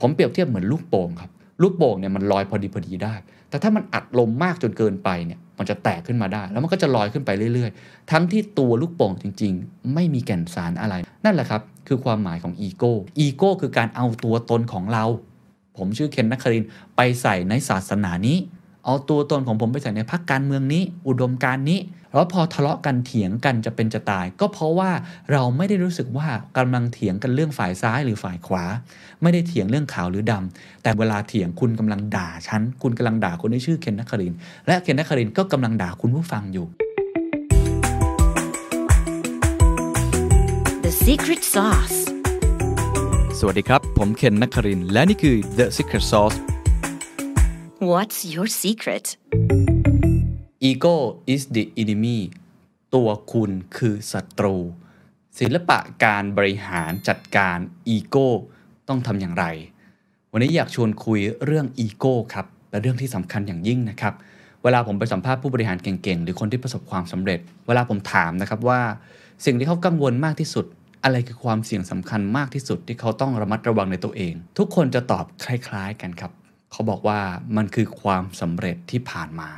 ผมเปรียบเทียบเหมือนลูกโป่งครับลูกโป่งเนี่ยมันลอยพอดีพอดีได้ แต่ถ้ามันอัดลมมากจนเกินไปเนี่ยมันจะแตกขึ้นมาได้ แล้วมันก็จะลอยขึ้นไปเรื่อยๆ ทั้งที่ตัวลูกโป่งจริง ๆ ไม่มีแก่นสารอะไร นั่นแหละครับคือความหมายของ ego ego คือการเอาตัวตนของเรา ผมชื่อเคน นครินทร์ไปใส่ในศาสนานี้ เอาตัวตนของผมไปใส่ในพรรคการเมืองนี้ อุดมการณ์นี้ แล้วพอทะเลาะกันเถียงกันจะเป็นจะตาย ก็เพราะว่าเราไม่ได้รู้สึกว่ากำลังเถียงกันเรื่องฝ่ายซ้ายหรือฝ่ายขวา ไม่ได้เถียงเรื่องขาวหรือดำแต่เวลาเถียงคุณกำลังด่าฉันคุณกำลังด่าคนที่ชื่อเคนนักคริน และเคนนักครินก็กำลังด่าคุณผู้ฟังอยู่ The secret sauce สวัสดีครับ ผมเคนนักคริน และนี่คือ The Secret Sauce What's your secret Ego is the enemy ตัวคุณคือศัตรู ศิลปะการบริหารจัดการอีโก้ต้องทำอย่างไร วันนี้อยากชวนคุยเรื่องอีโก้ครับและเรื่องที่สำคัญอย่างยิ่งนะครับ เวลาผมไปสัมภาษณ์ผู้บริหารเก่งๆ หรือคนที่ประสบความสำเร็จ เวลาผมถามนะครับว่า สิ่งที่เขากังวลมากที่สุด อะไรคือความเสี่ยงสำคัญมากที่สุดที่เขาต้องระมัดระวังในตัวเอง ทุกคนจะตอบคล้าย ๆ กันครับ เขาบอกว่ามันคือความสำเร็จที่ผ่านมา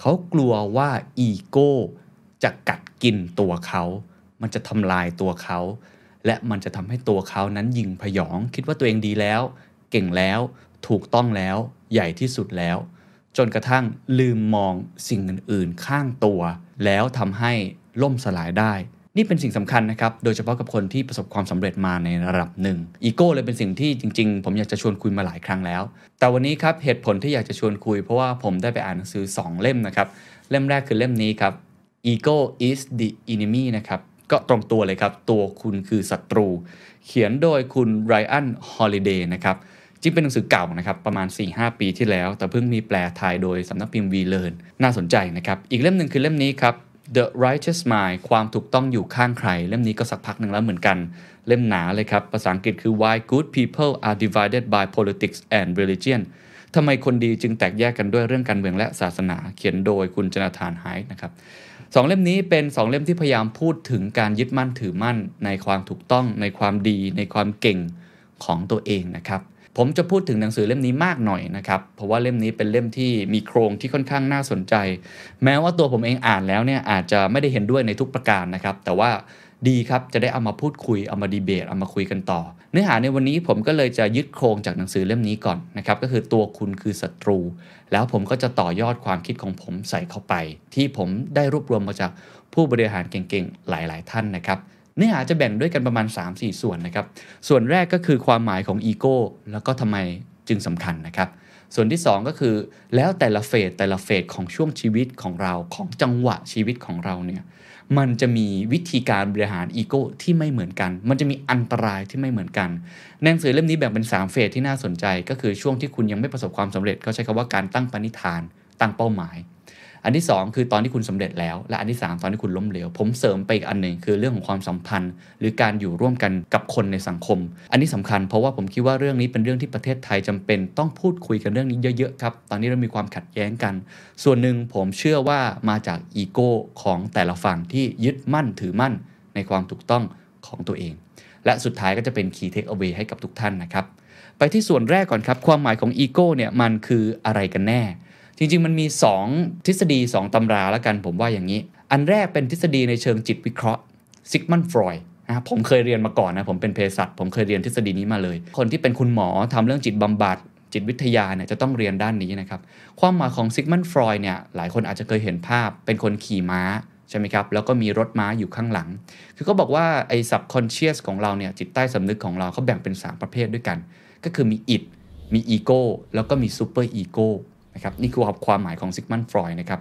เขากลัวว่าอีโก้จะกัดกินตัวเขา มันจะทำลายตัวเขา และมันจะทำให้ตัวเขานั้นยิงพยอง คิดว่าตัวเองดีแล้ว เก่งแล้ว ถูกต้องแล้ว ใหญ่ที่สุดแล้ว จนกระทั่งลืมมองสิ่งอื่นๆข้างตัว แล้วทำให้ล่มสลายได้ นี่เป็นสิ่งสำคัญนะครับ โดยเฉพาะกับคนที่ประสบความสำเร็จมาในระดับหนึ่ง อีโก้เลยเป็นสิ่งที่จริง ๆ ผมอยากจะชวนคุยมาหลายครั้งแล้ว แต่วันนี้ครับเหตุผลที่อยากจะชวนคุย เพราะว่าผมได้ไปอ่านหนังสือ 2 เล่มนะครับ เล่มแรกคือเล่มนี้ครับ Ego is the enemy นะครับ ก็ตรงตัวเลยครับ ตัวคุณคือศัตรู เขียนโดยคุณไรอันฮอลิเดย์นะครับจริงเป็นหนังสือเก่านะครับประมาณ 4-5 ปีที่แล้ว แต่เพิ่งมีแปลไทยโดยสำนักพิมพ์วีเลนน่าสนใจนะครับ อีกเล่มหนึ่งคือเล่มนี้ครับ The Righteous Mind ความถูกต้องอยู่ข้างใคร เล่มนี้ก็สักพักหนึ่งแล้วเหมือนกัน เล่มหนาเลยครับ ภาษาอังกฤษคือ Why Good People Are Divided by Politics and Religion ทำไมคนดีจึงแตกแยกกันด้วยเรื่องการเมืองและศาสนา เขียนโดยคุณจนาธานไฮนะครับสองเล่มนี้เป็นสองเล่มที่พยายามพูดถึงการยึดมั่นถือมั่นในความถูกต้องในความดีในความเก่งของตัวเองนะครับ ผมจะพูดถึงหนังสือเล่มนี้มากหน่อยนะครับ เพราะว่าเล่มนี้เป็นเล่มที่มีโครงที่ค่อนข้างน่าสนใจ แม้ว่าตัวผมเองอ่านแล้วเนี่ยอาจจะไม่ได้เห็นด้วยในทุกประการนะครับ แต่ว่าดีครับจะได้เอามาพูดคุยเอามาดีเบตเอามาคุยกันต่อ เนื้อหาในวันนี้ผมก็เลยจะยึดโครงจากหนังสือเล่มนี้ก่อนนะครับก็คือตัวคุณคือศัตรู แล้วผมก็จะต่อยอดความคิดของผมใส่เข้าไป ที่ผมได้รวบรวมมาจากผู้บริหารเก่งๆ หลาย ๆ ท่านนะครับ เนื้อหาจะแบ่งด้วยกันประมาณ 3-4 ส่วนนะครับ ส่วนแรกก็คือความหมายของอีโก้แล้วก็ทำไมจึงสำคัญนะครับ ส่วนที่ 2 ก็คือ แล้วแต่ละเฟสแต่ละเฟสของช่วงชีวิตของเราของจังหวะชีวิตของเราเนี่ยมันจะมีวิธีการบริหารอีโก้ที่ไม่เหมือนกัน มันจะมีอันตรายที่ไม่เหมือนกันหนังสือเล่มนี้แบ่งเป็น 3 เฟสที่น่าสนใจ ก็คือช่วงที่คุณยังไม่ประสบความสำเร็จเขาใช้คำว่าการตั้งปณิธาน ตั้งเป้าหมาย อันที่ 2 คือตอนที่คุณสำเร็จแล้ว และอันที่ 3 ตอนที่คุณล้มเหลว ผมเสริมไปอีกอันหนึ่งคือเรื่องของความสัมพันธ์ หรือการอยู่ร่วมกันกับคนในสังคม อันนี้สำคัญเพราะว่าผมคิดว่าเรื่องนี้เป็นเรื่องที่ประเทศไทยจำเป็นต้องพูดคุยกันเรื่องนี้เยอะๆครับ ตอนนี้เรามีความขัดแย้งกัน ส่วนหนึ่งผมเชื่อว่ามาจากอีโก้ของแต่ละฝั่งที่ยึดมั่นถือมั่นในความถูกต้องของตัวเอง และสุดท้ายก็จะเป็น key take away ให้กับทุกท่านนะครับ ไปที่ส่วนแรกก่อนครับ ความหมายของอีโก้เนี่ยมันคืออะไรกันแน่ จริง ๆ มันมี 2 ทฤษฎี 2ตำราแล้วกันผมว่าอย่างนี้ อันแรกเป็นทฤษฎีในเชิงจิตวิเคราะห์ซิกมันฟรอยนะผมเคยเรียนมาก่อนนะ ผมเป็นเภสัชผมเคยเรียนทฤษฎีนี้มาเลย คนที่เป็นคุณหมอทำเรื่องจิตบำบัดจิตวิทยาเนี่ยจะต้องเรียนด้านนี้นะครับ ความหมายของซิกมันฟรอยเนี่ยหลายคนอาจจะเคยเห็นภาพเป็นคนขี่ม้าใช่ไหมครับ แล้วก็มีรถม้าอยู่ข้างหลัง คือเขาบอกว่าไอ้ subconscious ของเราเนี่ยจิตใต้สำนึกของเราเขาแบ่งเป็น 3 ประเภทด้วยกัน ก็คือมี id มีอีโก้แล้วก็มี super ego นะครับนี่คือความหมายของซิกมันฟรอยนะครับ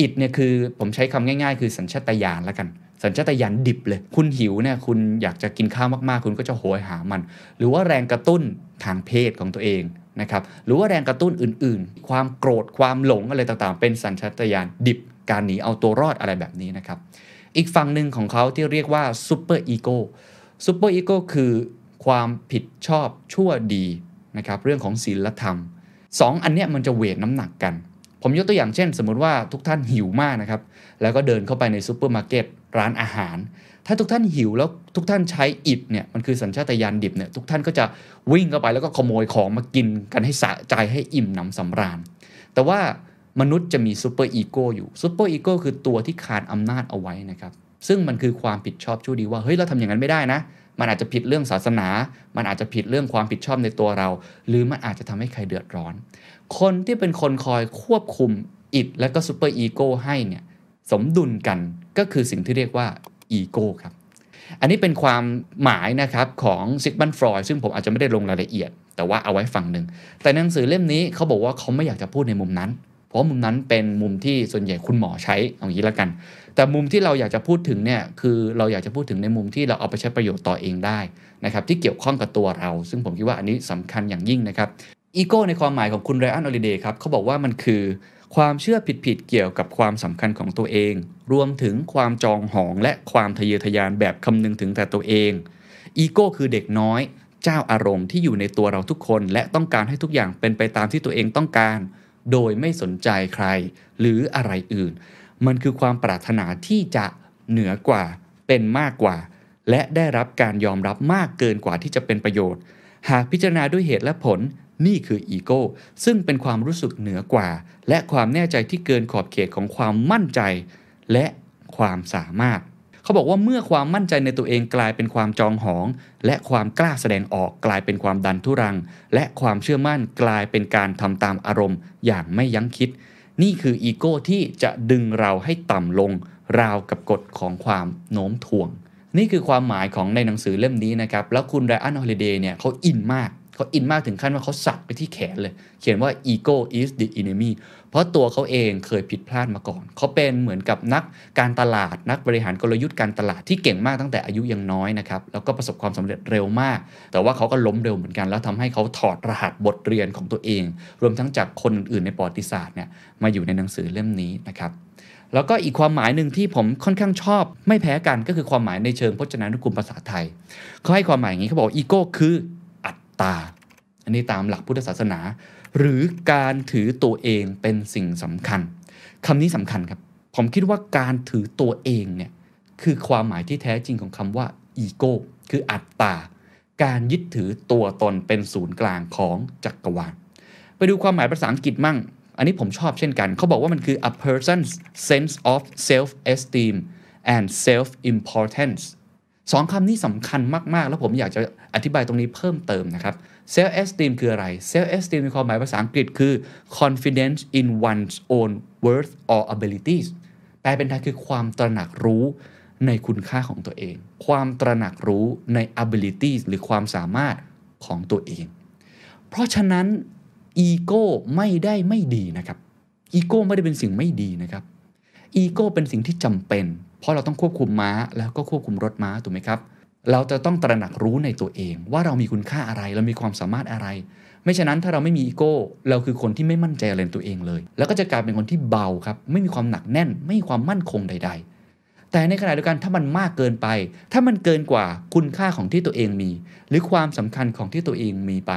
อิดเนี่ยคือผมใช้คำง่ายๆ คือสัญชาตญาณแล้วกัน สัญชาตญาณดิบเลย คุณหิวเนี่ยคุณอยากจะกินข้าวมากๆ คุณก็จะโหยหามัน หรือว่าแรงกระตุ้นทางเพศของตัวเองนะครับหรือว่าแรงกระตุ้นอื่นๆ ความโกรธความหลงอะไรต่างๆ เป็นสัญชาตญาณดิบการหนีเอาตัวรอดอะไรแบบนี้นะครับอีกฝั่งหนึ่งของเขาที่เรียกว่า superego superego คือความผิดชอบชั่วดีนะครับเรื่องของศีลธรรม สองอันเนี้ยมันจะ weight น้ำหนักกัน ผมยกตัวอย่างเช่น สมมุติว่าทุกท่านหิวมากนะครับ แล้วก็เดินเข้าไปในซูเปอร์มาร์เก็ตร้านอาหาร ถ้าทุกท่านหิวแล้วทุกท่านใช้ id เนี่ยมันคือสัญชาตญาณดิบเนี่ยทุกท่านก็จะวิ่งเข้าไปแล้วก็ขโมยของมากินกันให้สะใจให้อิ่มหนำสำราญ แต่ว่ามนุษย์จะมี superego อยู่ superego คือตัวที่คานอำนาจเอาไว้นะครับซึ่งมันคือความผิดชอบชั่วดีว่าเฮ้ยเราทำอย่างนั้นไม่ได้นะ มันอาจจะผิดเรื่องศาสนา มันอาจจะผิดเรื่องความผิดชอบในตัวเรา หรือมันอาจจะทำให้ใครเดือดร้อน คนที่เป็นคนคอยควบคุมid และก็ superego ให้เนี่ยสมดุลกันก็คือสิ่งที่เรียกว่าอีโก้ครับ อันนี้เป็นความหมายนะครับของ Sigmund Freud ซึ่งผมอาจจะไม่ได้ลงรายละเอียด แต่ว่าเอาไว้ฟังหนึ่ง แต่หนังสือเล่มนี้เขาบอกว่าเขาไม่อยากจะพูดในมุมนั้น เพราะมุมนั้นเป็นมุมที่ส่วนใหญ่คุณหมอใช้เอาอย่างนี้แล้วกัน แต่มุมที่เราอยากจะพูดถึงเนี่ยคือเราอยากจะพูดถึงในมุมที่เราเอาไปใช้ประโยชน์ต่อเองได้นะครับที่เกี่ยวข้องกับตัวเรา ซึ่งผมคิดว่าอันนี้สำคัญอย่างยิ่งนะครับอีโก้ในความหมายของคุณ Ryan Holiday ครับเขาบอกว่ามันคือความเชื่อผิดๆเกี่ยวกับความสำคัญของตัวเอง รวมถึงความจองหองและความทะเยอทะยานแบบคำนึงถึงแต่ตัวเองอีโก้คือเด็กน้อยเจ้าอารมณ์ที่อยู่ในตัวเราทุกคน และต้องการให้ทุกอย่างเป็นไปตามที่ตัวเองต้องการ โดยไม่สนใจใคร หรืออะไรอื่น มันคือความปรารถนาที่จะเหนือกว่าเป็นมากกว่า และได้รับการยอมรับมากเกินกว่าที่จะเป็นประโยชน์ หากพิจารณาด้วยเหตุและผลนี่คืออีโก้ซึ่งเป็นความรู้สึกเหนือกว่า และความแน่ใจที่เกินขอบเขตของความมั่นใจ และความสามารถ เขาบอกว่าเมื่อความมั่นใจในตัวเองกลายเป็นความจองหอง และความกล้าแสดงออกกลายเป็นความดันทุรัง และความเชื่อมั่นกลายเป็นการทำตามอารมณ์อย่างไม่ยั้งคิด นี่คืออีโก้ที่จะดึงเราให้ต่ำลงราวกับกฎของความโน้มถ่วง นี่คือความหมายของในหนังสือเล่มนี้นะครับ แล้วคุณไรอันฮอลิเดย์เนี่ยเขาอินมากเขาอินมากถึงขั้นว่าเขาสักไปที่แขนเลย เขียนว่า ego is the enemy เพราะตัวเขาเองเคยผิดพลาดมาก่อน เขาเป็นเหมือนกับนักการตลาด นักบริหารกลยุทธ์การตลาดที่เก่งมากตั้งแต่อายุยังน้อยนะครับ แล้วก็ประสบความสำเร็จเร็วมาก แต่ว่าเขาก็ล้มเร็วเหมือนกัน แล้วทำให้เขาถอดรหัสบทเรียนของตัวเอง รวมทั้งจากคนอื่นในประวัติศาสตร์เนี่ยมาอยู่ในหนังสือเล่มนี้นะครับแล้วก็อีกความหมายหนึ่งที่ผมค่อนข้างชอบ ไม่แพ้กันก็คือความหมายในเชิงพจนานุกรมภาษาไทยเขาให้ความหมายอย่างนี้เขาบอกอีโก้คืออัตตา อันนี้ตามหลักพุทธศาสนา หรือการถือตัวเองเป็นสิ่งสำคัญคำนี้สำคัญครับ ผมคิดว่าการถือตัวเองเนี่ยคือความหมายที่แท้จริงของคำว่าอีโก้คืออัตตา การยึดถือตัวตนเป็นศูนย์กลางของจักรวาล ไปดูความหมายภาษาอังกฤษมั่ง อันนี้ผมชอบเช่นกัน เขาบอกว่ามันคือ a person's sense of self-esteem and self-importance สองคำนี้สำคัญมาก ๆ แล้วผมอยากจะอธิบายตรงนี้เพิ่มเติมนะครับ self esteem คืออะไร self esteem ในความหมายภาษาอังกฤษคือ confidence in one's own worth or abilities แปลเป็นไทยคือความตระหนักรู้ในคุณค่าของตัวเอง ความตระหนักรู้ใน abilities หรือความสามารถของตัวเอง เพราะฉะนั้นอีโก้ไม่ได้ไม่ดีนะครับอีโก้ไม่ได้เป็นสิ่งไม่ดีนะครับอีโก้เป็นสิ่งที่จำเป็น เพราะเราต้องควบคุมม้าแล้วก็ควบคุมรถม้าถูกไหมครับ เราจะต้องตระหนักรู้ในตัวเอง ว่าเรามีคุณค่าอะไรเรามีความสามารถอะไร ไม่ฉะนั้นถ้าเราไม่มีอีโก้เราคือคนที่ไม่มั่นใจอะไรในตัวเองเลย แล้วก็จะกลายเป็นคนที่เบาครับไม่มีความหนักแน่น ไม่มีความมั่นคงใด ๆแต่ในขณะเดียวกันถ้ามันมากเกินไป ถ้ามันเกินกว่าคุณค่าของที่ตัวเองมี หรือความสำคัญของที่ตัวเองมีไป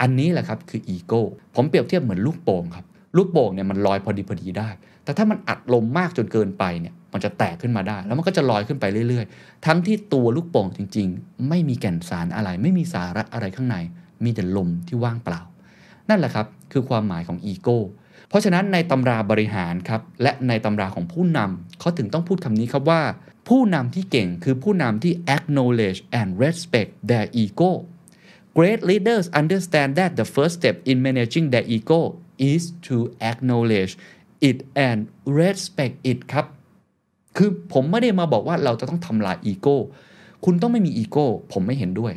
อันนี้แหละครับคืออีโก้ผมเปรียบเทียบเหมือนลูกโป่งครับ ลูกโป่งเนี่ยมันลอยพอดีพอดีได้ แต่ถ้ามันอัดลมมากจนเกินไปเนี่ย มันจะแตกขึ้นมาได้ แล้วมันก็จะลอยขึ้นไปเรื่อยๆ ทั้งที่ตัวลูกโป่งจริง ๆ ไม่มีแก่นสารอะไร ไม่มีสาระอะไรข้างใน มีแต่ลมที่ว่างเปล่า นั่นแหละครับ คือความหมายของอีโก้ เพราะฉะนั้นในตำราบริหารครับ และในตำราของผู้นำเขาถึงต้องพูดคำนี้ครับว่า ผู้นำที่เก่งคือผู้นำที่ acknowledge and respect their ego Great leaders understand that the first step in managing their ego is to acknowledge it and respect it ครับ คือผมไม่ได้มาบอกว่าเราจะต้องทำลายอีโก้คุณต้องไม่มีอีโก้ผมไม่เห็นด้วย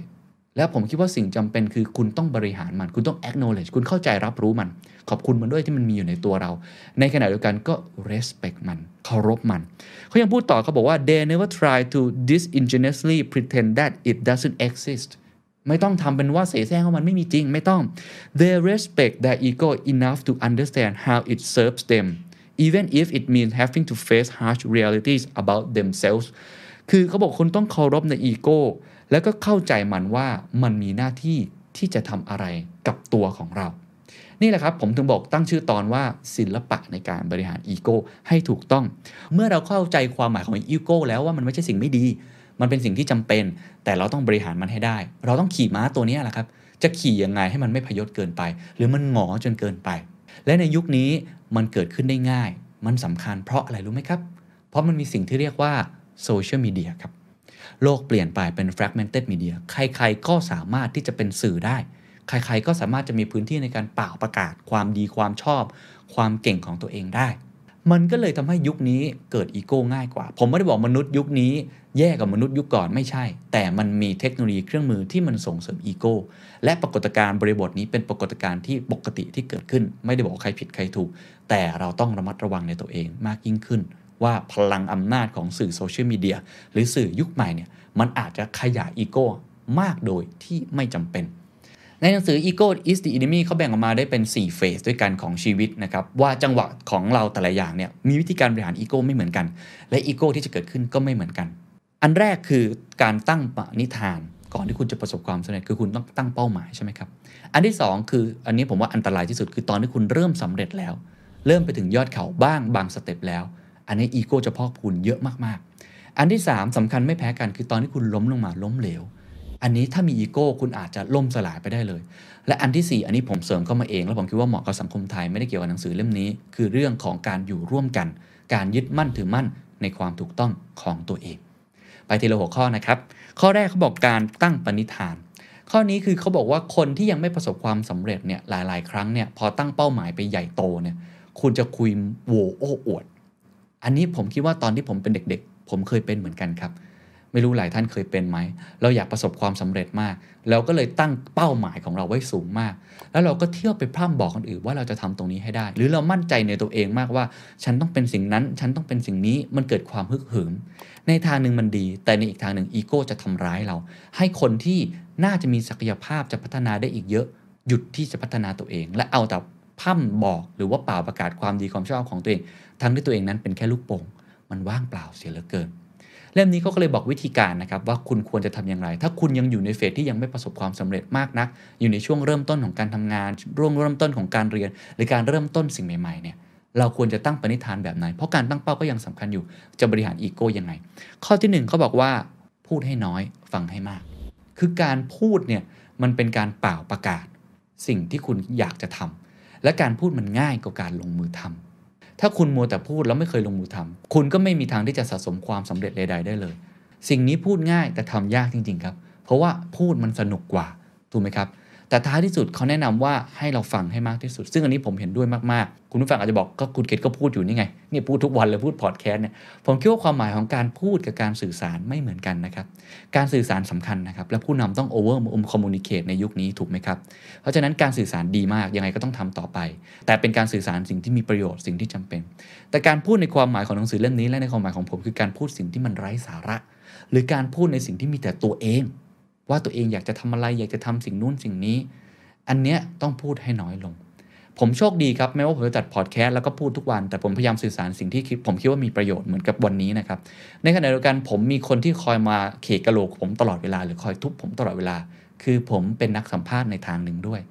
แล้วผมคิดว่าสิ่งจำเป็นคือคุณต้องบริหารมัน คุณต้อง acknowledge คุณเข้าใจรับรู้มัน ขอบคุณมันด้วยที่มันมีอยู่ในตัวเรา ในขณะเดียวกันก็ respect มันเคารพมัน เขายังพูดต่อเขาบอกว่า they never try to disingenuously pretend that it doesn't exist ไม่ต้องทำเป็นว่าเสแสร้งว่ามันไม่มีจริงไม่ต้อง they respect their ego enough to understand how it serves them even if it means having to face harsh realities about themselves คือเขาบอกคุณต้องเคารพในอีโก้ แล้วก็เข้าใจมันว่ามันมีหน้าที่ที่จะทำอะไรกับตัวของเรา นี่แหละครับผมถึงบอกตั้งชื่อตอนว่าศิลปะในการบริหารอีโก้ให้ถูกต้อง เมื่อเราเข้าใจความหมายของอีโก้แล้วว่ามันไม่ใช่สิ่งไม่ดี มันเป็นสิ่งที่จำเป็น แต่เราต้องบริหารมันให้ได้ เราต้องขี่ม้าตัวนี้แหละครับจะขี่ยังไงให้มันไม่พยศเกินไป หรือมันหงอจนเกินไป และในยุคนี้ มันเกิดขึ้นได้ง่าย มันสำคัญเพราะอะไรรู้ไหมครับ เพราะมันมีสิ่งที่เรียกว่าโซเชียลมีเดียครับ โลกเปลี่ยนไปเป็น fragmented media ใครๆ ก็สามารถที่จะเป็นสื่อได้ ใครๆ ก็สามารถจะมีพื้นที่ในการเป่าประกาศ ความดีความชอบ ความเก่งของตัวเองได้ มันก็เลยทำให้ยุคนี้เกิดอีโก้ง่ายกว่า ผมไม่ได้บอกมนุษย์ยุคนี้ แย่กับมนุษย์ยุคก่อนไม่ใช่ แต่มันมีเทคโนโลยีเครื่องมือที่มันส่งเสริมอีโก้ และปรากฏการณ์บริบทนี้เป็นปรากฏการณ์ที่ปกติที่เกิดขึ้น ไม่ได้บอกใครผิดใครถูก แต่เราต้องระมัดระวังในตัวเองมากยิ่งขึ้น ว่าพลังอำนาจของสื่อโซเชียลมีเดียหรือสื่อยุคใหม่เนี่ยมันอาจจะขยายอีโก้มากโดยที่ไม่จำเป็น ในหนังสือ Ego is the enemy เขาแบ่งออกมาได้เป็น 4 เฟสด้วยกันของชีวิตนะครับ ว่าจังหวะของเราแต่ละอย่างเนี่ยมีวิธีการบริหารอีโก้ไม่เหมือนกัน และอีโก้ที่จะเกิดขึ้นก็ไม่เหมือนกัน อันแรกคือการตั้งปณิธาน ก่อนที่คุณจะประสบความสำเร็จคือคุณต้องตั้งเป้าหมายใช่ไหมครับ อันที่ 2 คืออันนี้ผมว่าอันตรายที่สุดคือตอนที่คุณเริ่มสำเร็จแล้ว เริ่มไปถึงยอดเขาบ้างบาง step แล้ว อันนี้อีโก้จะพอกพูนเยอะมากๆ อันที่ 3สำคัญไม่แพ้กันคือตอนที่คุณล้มลงมาล้มเหลว อันนี้ถ้ามีอีโก้คุณอาจจะล่มสลายไปได้เลย และอันที่ 4 อันนี้ผมเสริมเข้ามาเอง แล้วผมคิดว่าเหมาะกับสังคมไทยไม่ได้เกี่ยวกับหนังสือเล่มนี้ คือเรื่องของการอยู่ร่วมกัน การยึดมั่นถือมั่นในความถูกต้องของตัวเอง ไปทีละหัวข้อนะครับ ข้อแรกเขาบอกการตั้งปณิธาน ข้อนี้คือเขาบอกว่าคนที่ยังไม่ประสบความสำเร็จเนี่ยหลาย ๆ ครั้งเนี่ยพอตั้งเป้าหมายไปใหญ่โตเนี่ยคุณจะคุยโวโอ้อวด อันนี้ผมคิดว่าตอนที่ผมเป็นเด็ก ๆ ผมเคยเป็นเหมือนกันครับ ไม่รู้หลายท่านเคยเป็นไหม เราอยากประสบความสำเร็จมาก เราก็เลยตั้งเป้าหมายของเราไว้สูงมาก แล้วเราก็เที่ยวไปพร่ำบอกคนอื่นว่าเราจะทำตรงนี้ให้ได้ หรือเรามั่นใจในตัวเองมากว่า ฉันต้องเป็นสิ่งนั้น ฉันต้องเป็นสิ่งนี้ มันเกิดความฮึกเหิม ในทางหนึ่งมันดี แต่ในอีกทางหนึ่งอีโก้จะทำร้ายเรา ให้คนที่น่าจะมีศักยภาพจะพัฒนาได้อีกเยอะ หยุดที่จะพัฒนาตัวเอง และเอาแต่พร่ำบอกหรือว่าเป่าประกาศความดีความชอบของตัวเอง ทั้งที่ตัวเองนั้นเป็นแค่ลูกโป่ง มันว่างเปล่าเสียเหลือเกิน เล่มนี้เขาก็เลยบอกวิธีการนะครับว่าคุณควรจะทำอย่างไร ถ้าคุณยังอยู่ในเฟสที่ยังไม่ประสบความสำเร็จมากนัก อยู่ในช่วงเริ่มต้นของการทำงานร่วงเริ่มต้นของการเรียน หรือการเริ่มต้นสิ่งใหม่ๆเนี่ยเราควรจะตั้งปณิธานแบบไหน เพราะการตั้งเป้าก็ยังสำคัญอยู่ จะบริหารอีโก้ยังไง ข้อที่หนึ่งเขาบอกว่าพูดให้น้อยฟังให้มาก คือการพูดเนี่ยมันเป็นการเป่าประกาศ สิ่งที่คุณอยากจะทำและการพูดมันง่ายกว่าการลงมือทำ ถ้าคุณมัวแต่พูดแล้วไม่เคยลงมือทำคุณก็ไม่มีทางที่จะสะสมความสำเร็จใดๆได้เลย สิ่งนี้พูดง่ายแต่ทำยากจริง ๆ ครับ เพราะว่าพูดมันสนุกกว่าถูกไหมครับ แต่ท้ายที่สุดเขาแนะนำว่าให้เราฟังให้มากที่สุด ซึ่งอันนี้ผมเห็นด้วยมากๆ คุณผู้ฟังอาจจะบอกก็คุณเกดก็พูดอยู่นี่ไงเนี่ยพูดทุกวันเลยพูดพอดแคสต์เนี่ยผมคิดว่าความหมายของการพูดกับการสื่อสารไม่เหมือนกันนะครับ การสื่อสารสำคัญนะครับ และผู้นำต้อง over communicate ในยุคนี้ถูกไหมครับ เพราะฉะนั้นการสื่อสารดีมากยังไงก็ต้องทำต่อไป แต่เป็นการสื่อสารสิ่งที่มีประโยชน์สิ่งที่จำเป็น แต่การพูดในความหมายของหนังสือเล่มนี้และในความหมายของผมคือการพูดสิ่งที่มันไร้สาระ หรือการพูดในสิ่งที่มีแต่ตัวเอง ว่าตัวเองอยากจะทำอะไร อยากจะทำสิ่งนู้นสิ่งนี้ อันเนี้ยต้องพูดให้น้อยลง ผมโชคดีครับแม้ว่าผมจะจัดพอดแคสต์แล้วก็พูดทุกวัน แต่ผมพยายามสื่อสารสิ่งที่ผมคิดว่ามีประโยชน์เหมือนกับวันนี้นะครับ ในขณะเดียวกันผมมีคนที่คอยมาเขกกระโหลกผมตลอดเวลาหรือคอยทุบผมตลอดเวลา คือผมเป็นนักสัมภาษณ์ในทางหนึ่งด้วย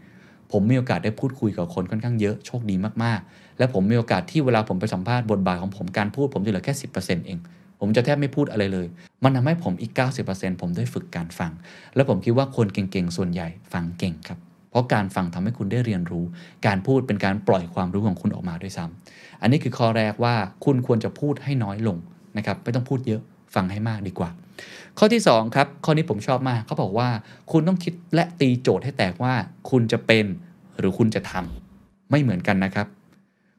ผมมีโอกาสได้พูดคุยกับคนค่อนข้างเยอะโชคดีมากๆ และผมมีโอกาสที่เวลาผมไปสัมภาษณ์บทบาทของผมการพูดผมจะเหลือแค่สิเอง ผมจะแทบไม่พูดอะไรเลย มันทำให้ผมอีก 90%ผมได้ฝึกการฟัง และผมคิดว่าคนเก่งๆ ส่วนใหญ่ฟังเก่งครับ เพราะการฟังทำให้คุณได้เรียนรู้ การพูดเป็นการปล่อยความรู้ของคุณออกมาด้วยซ้ำอันนี้คือข้อแรกว่าคุณควรจะพูดให้น้อยลงนะครับ ไม่ต้องพูดเยอะฟังให้มากดีกว่า ข้อที่2ครับ ข้อนี้ผมชอบมากเขาบอกว่า คุณต้องคิดและตีโจทย์ให้แตกว่า คุณจะเป็นหรือคุณจะทำไม่เหมือนกันนะครับ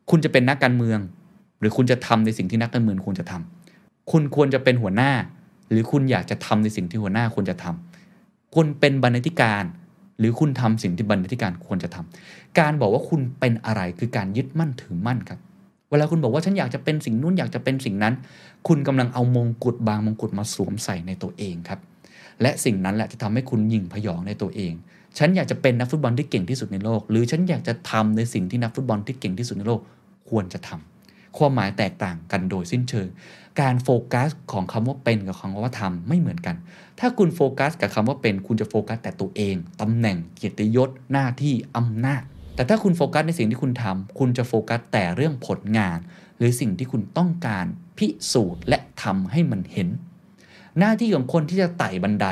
คุณจะเป็นนักการเมือง หรือคุณจะทำในสิ่งที่นักการเมืองควรจะทำ คุณควรจะเป็นหัวหน้า หรือคุณอยากจะทำในสิ่งที่หัวหน้าควรจะทำคุณเป็นบรรณาธิการ หรือคุณทำสิ่งที่บรรณาธิการควรจะทำการบอกว่าคุณเป็นอะไรคือการยึดมั่นถือมั่นครับ เวลาคุณบอกว่าฉันอยากจะเป็นสิ่งนู้นอยากจะเป็นสิ่งนั้น คุณกำลังเอามงกุฎบางมงกุฎมาสวมใส่ในตัวเองครับ และสิ่งนั้นแหละจะทำให้คุณยิ่งพยองในตัวเองฉันอยากจะเป็นนักฟุตบอลที่เก่งที่สุดในโลก หรือฉันอยากจะทำในสิ่งที่นักฟุตบอลที่เก่งที่สุดในโลก ควรจะทำความหมายแตกต่างกันโดยสิ้นเชิง การโฟกัสของคำว่าเป็นกับคำว่าทำไม่เหมือนกัน ถ้าคุณโฟกัสกับคำว่าเป็นคุณจะโฟกัสแต่ตัวเองตำแหน่งเกียรติยศหน้าที่อำนาจ แต่ถ้าคุณโฟกัสในสิ่งที่คุณทำคุณจะโฟกัสแต่เรื่องผลงาน หรือสิ่งที่คุณต้องการพิสูจน์และทำให้มันเห็น หน้าที่ของคนที่จะไต่บันได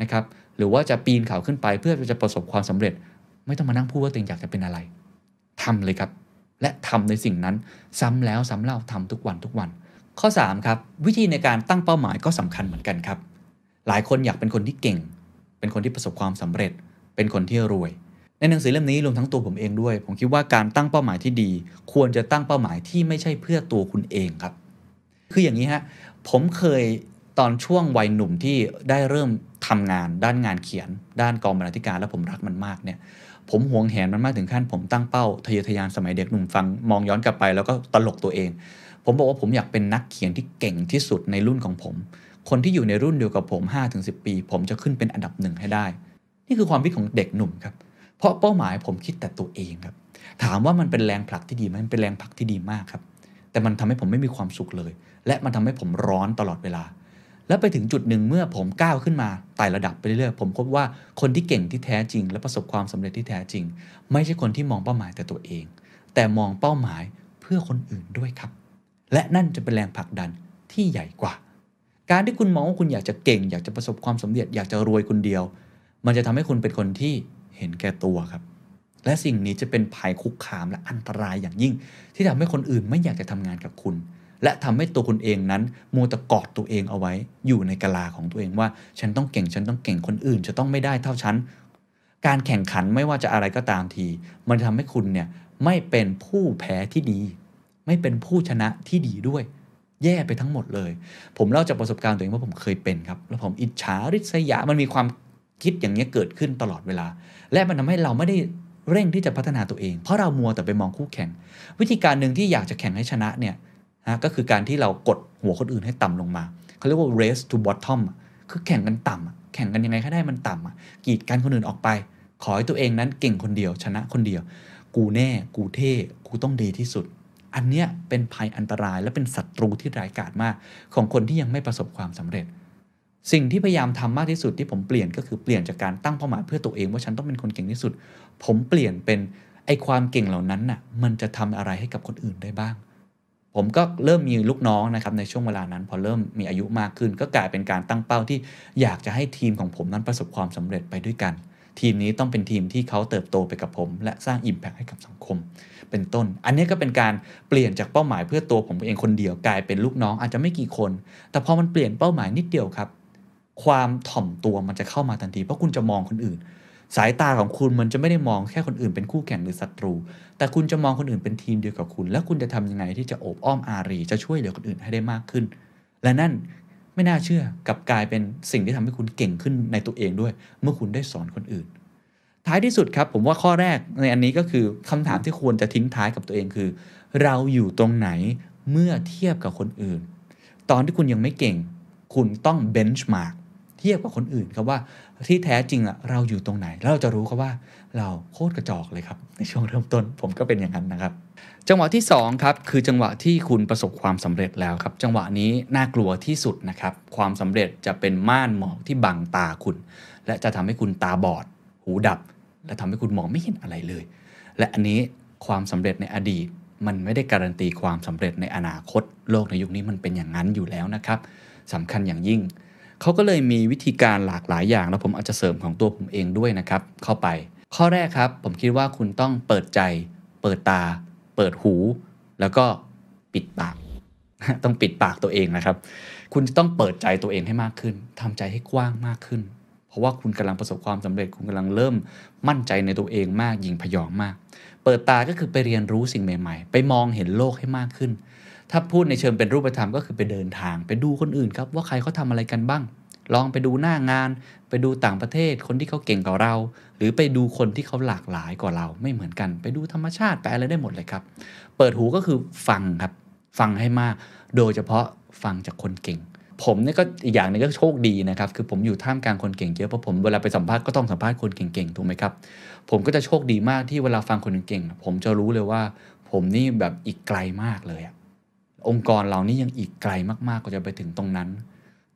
นะครับหรือว่าจะปีนเขาขึ้นไปเพื่อจะประสบความสำเร็จ ไม่ต้องมานั่งพูดว่าตัวเองอยากจะเป็นอะไรทำเลยครับ และทำในสิ่งนั้นซ้ำแล้วซ้ำเล่าทำทุกวันทุกวัน ข้อ3ครับวิธีในการตั้งเป้าหมายก็สำคัญเหมือนกันครับ หลายคนอยากเป็นคนที่เก่ง เป็นคนที่ประสบความสำเร็จ เป็นคนที่รวย ในหนังสือเล่มนี้รวมทั้งตัวผมเองด้วย ผมคิดว่าการตั้งเป้าหมายที่ดี ควรจะตั้งเป้าหมายที่ไม่ใช่เพื่อตัวคุณเองครับ คืออย่างนี้ฮะผมเคยตอนช่วงวัยหนุ่มที่ได้เริ่มทำงานด้านงานเขียน ด้านกองบรรณาธิการแล้วผมรักมันมากเนี่ยผมหวงแหนมันมากถึงขั้นผมตั้งเป้าทะเยอทะยานสมัยเด็กหนุ่มฟังมองย้อนกลับไปแล้วก็ตลกตัวเอง ผมบอกว่าผมอยากเป็นนักเขียนที่เก่งที่สุดในรุ่นของผม คนที่อยู่ในรุ่นเดียวกับผม 5-10 ปี ผมจะขึ้นเป็นอันดับหนึ่งให้ได้ นี่คือความคิดของเด็กหนุ่มครับ เพราะเป้าหมายผมคิดแต่ตัวเองครับ ถามว่ามันเป็นแรงผลักที่ดีไหมมันเป็นแรงผลักที่ดีมากครับ แต่มันทำให้ผมไม่มีความสุขเลย และมันทำให้ผมร้อนตลอดเวลา แล้วไปถึงจุดหนึ่งเมื่อผมก้าวขึ้นมาไต่ระดับไปเรื่อยๆผมพบว่าคนที่เก่งที่แท้จริง และประสบความสำเร็จที่แท้จริง ไม่ใช่คนที่มองเป้าหมายแต่ตัวเอง แต่มองเป้าหมายเพื่อคนอื่นด้วยครับ และนั่นจะเป็นแรงผลักดันที่ใหญ่กว่า การที่คุณมองว่าคุณอยากจะเก่ง อยากจะประสบความสำเร็จอยากจะรวยคนเดียว มันจะทำให้คุณเป็นคนที่เห็นแก่ตัวครับ และสิ่งนี้จะเป็นภัยคุกคามและอันตรายอย่างยิ่ง ที่ทำให้คนอื่นไม่อยากจะทำงานกับคุณ และทำให้ตัวคุณเองนั้นมัวแต่กอดตัวเองเอาไว้ อยู่ในกะลาของตัวเองว่า ฉันต้องเก่งฉันต้องเก่งคนอื่น จะต้องไม่ได้เท่าฉันการแข่งขันไม่ว่าจะอะไรก็ตามที มันทำให้คุณเนี่ยไม่เป็นผู้แพ้ที่ดี ไม่เป็นผู้ชนะที่ดีด้วย แย่ไปทั้งหมดเลย ผมเล่าจากประสบการณ์ตัวเองว่าผมเคยเป็นครับ แล้วผมอิจฉาริษยา มันมีความคิดอย่างนี้เกิดขึ้นตลอดเวลา และมันทำให้เราไม่ได้เร่งที่จะพัฒนาตัวเอง เพราะเรามัวแต่ไปมองคู่แข่ง วิธีการหนึ่งที่อยากจะแข่งให้ชนะเนี่ยนะก็คือการที่เรากดหัวคนอื่นให้ต่ำลงมาเขาเรียกว่า race to bottom คือแข่งกันต่ำอะแข่งกันยังไงให้ได้มันต่ำกีดกันคนอื่นออกไป ขอให้ตัวเองนั้นเก่งคนเดียว ชนะคนเดียว กูแน่ กูเท่ กูต้องดีที่สุด อันเนี้ยเป็นภัยอันตรายและเป็นศัตรูที่ร้ายกาจมาก ของคนที่ยังไม่ประสบความสำเร็จ สิ่งที่พยายามทำมากที่สุดที่ผมเปลี่ยนก็คือเปลี่ยนจากการตั้งเป้าหมายเพื่อตัวเองว่าฉันต้องเป็นคนเก่งที่สุด ผมเปลี่ยนเป็นไอความเก่งเหล่านั้นน่ะมันจะทำอะไรให้กับคนอื่นได้บ้าง ผมก็เริ่มมีลูกน้องนะครับในช่วงเวลานั้น พอเริ่มมีอายุมากขึ้น ก็กลายเป็นการตั้งเป้าที่อยากจะให้ทีมของผมนั้นประสบความสำเร็จไปด้วยกัน ทีมนี้ต้องเป็นทีมที่เขาเติบโตไปกับผม และสร้างอิมแพคให้กับสังคม เป็นต้น อันนี้ก็เป็นการเปลี่ยนจากเป้าหมายเพื่อตัวผมเองคนเดียวกลายเป็นลูกน้องอาจจะไม่กี่คน แต่พอมันเปลี่ยนเป้าหมายนิดเดียวครับ ความถ่อมตัวมันจะเข้ามาทันทีเพราะคุณจะมองคนอื่น สายตาของคุณมันจะไม่ได้มองแค่คนอื่นเป็นคู่แข่งหรือศัตรู แต่คุณจะมองคนอื่นเป็นทีมเดียวกับคุณ แล้วคุณจะทำยังไงที่จะโอบอ้อมอารี จะช่วยเหลือคนอื่นให้ได้มากขึ้น และนั่นไม่น่าเชื่อกับกลายเป็นสิ่งที่ทำให้คุณเก่งขึ้นในตัวเองด้วย เมื่อคุณได้สอนคนอื่น ท้ายที่สุดครับ ผมว่าข้อแรกในอันนี้ก็คือคำถามที่ควรจะทิ้งท้ายกับตัวเองคือ เราอยู่ตรงไหนเมื่อเทียบกับคนอื่น ตอนที่คุณยังไม่เก่ง คุณต้อง benchmark เทียบกับคนอื่นครับว่าที่แท้จริงอะเราอยู่ตรงไหนแล้วเราจะรู้ครับว่าเราโคตรกระจอกเลยครับ ในช่วงเริ่มต้นผมก็เป็นอย่างนั้นนะครับ จังหวะที่2ครับคือจังหวะที่คุณประสบความสำเร็จแล้วครับ จังหวะนี้น่ากลัวที่สุดนะครับ ความสำเร็จจะเป็นม่านหมอกที่บังตาคุณ และจะทำให้คุณตาบอด หูดับ และทำให้คุณมองไม่เห็นอะไรเลย และอันนี้ความสำเร็จในอดีต มันไม่ได้การันตีความสำเร็จในอนาคต โลกในยุคนี้มันเป็นอย่างนั้นอยู่แล้วนะครับสำคัญอย่างยิ่ง เขาก็เลยมีวิธีการหลากหลายอย่าง แล้วผมอาจจะเสริมของตัวผมเองด้วยนะครับเข้าไป ข้อแรกครับผมคิดว่าคุณต้องเปิดใจ เปิดตา เปิดหู แล้วก็ปิดปาก ต้องปิดปากตัวเองนะครับ คุณจะต้องเปิดใจตัวเองให้มากขึ้นทำใจให้กว้างมากขึ้น เพราะว่าคุณกำลังประสบความสำเร็จคุณกำลังเริ่มมั่นใจในตัวเองมากยิงพยองมาก เปิดตาก็คือไปเรียนรู้สิ่งใหม่ ๆ ไปมองเห็นโลกให้มากขึ้น ถ้าพูดในเชิงเป็นรูปธรรมก็คือไปเดินทาง ไปดูคนอื่นครับว่าใครเขาทำอะไรกันบ้าง ลองไปดูหน้างาน ไปดูต่างประเทศ คนที่เขาเก่งกว่าเรา หรือไปดูคนที่เขาหลากหลายกว่าเรา ไม่เหมือนกัน ไปดูธรรมชาติไปอะไรได้หมดเลยครับ เปิดหูก็คือฟังครับ ฟังให้มาก โดยเฉพาะฟังจากคนเก่ง ผมเนี่ยก็อีกอย่างหนึงก็โชคดีนะครับ คือผมอยู่ท่ามกลางคนเก่งเยอะเพราะผมเวลาไปสัมภาษณ์ก็ต้องสัมภาษณ์คนเก่งๆถูกไหมครับ ผมก็จะโชคดีมากที่เวลาฟังคนเก่งผมจะรู้เลยว่า ผมนี่แบบอีกไกลมากเลยองค์กรเรานี่ยังอีกไกลมากๆกว่าจะไปถึงตรงนั้น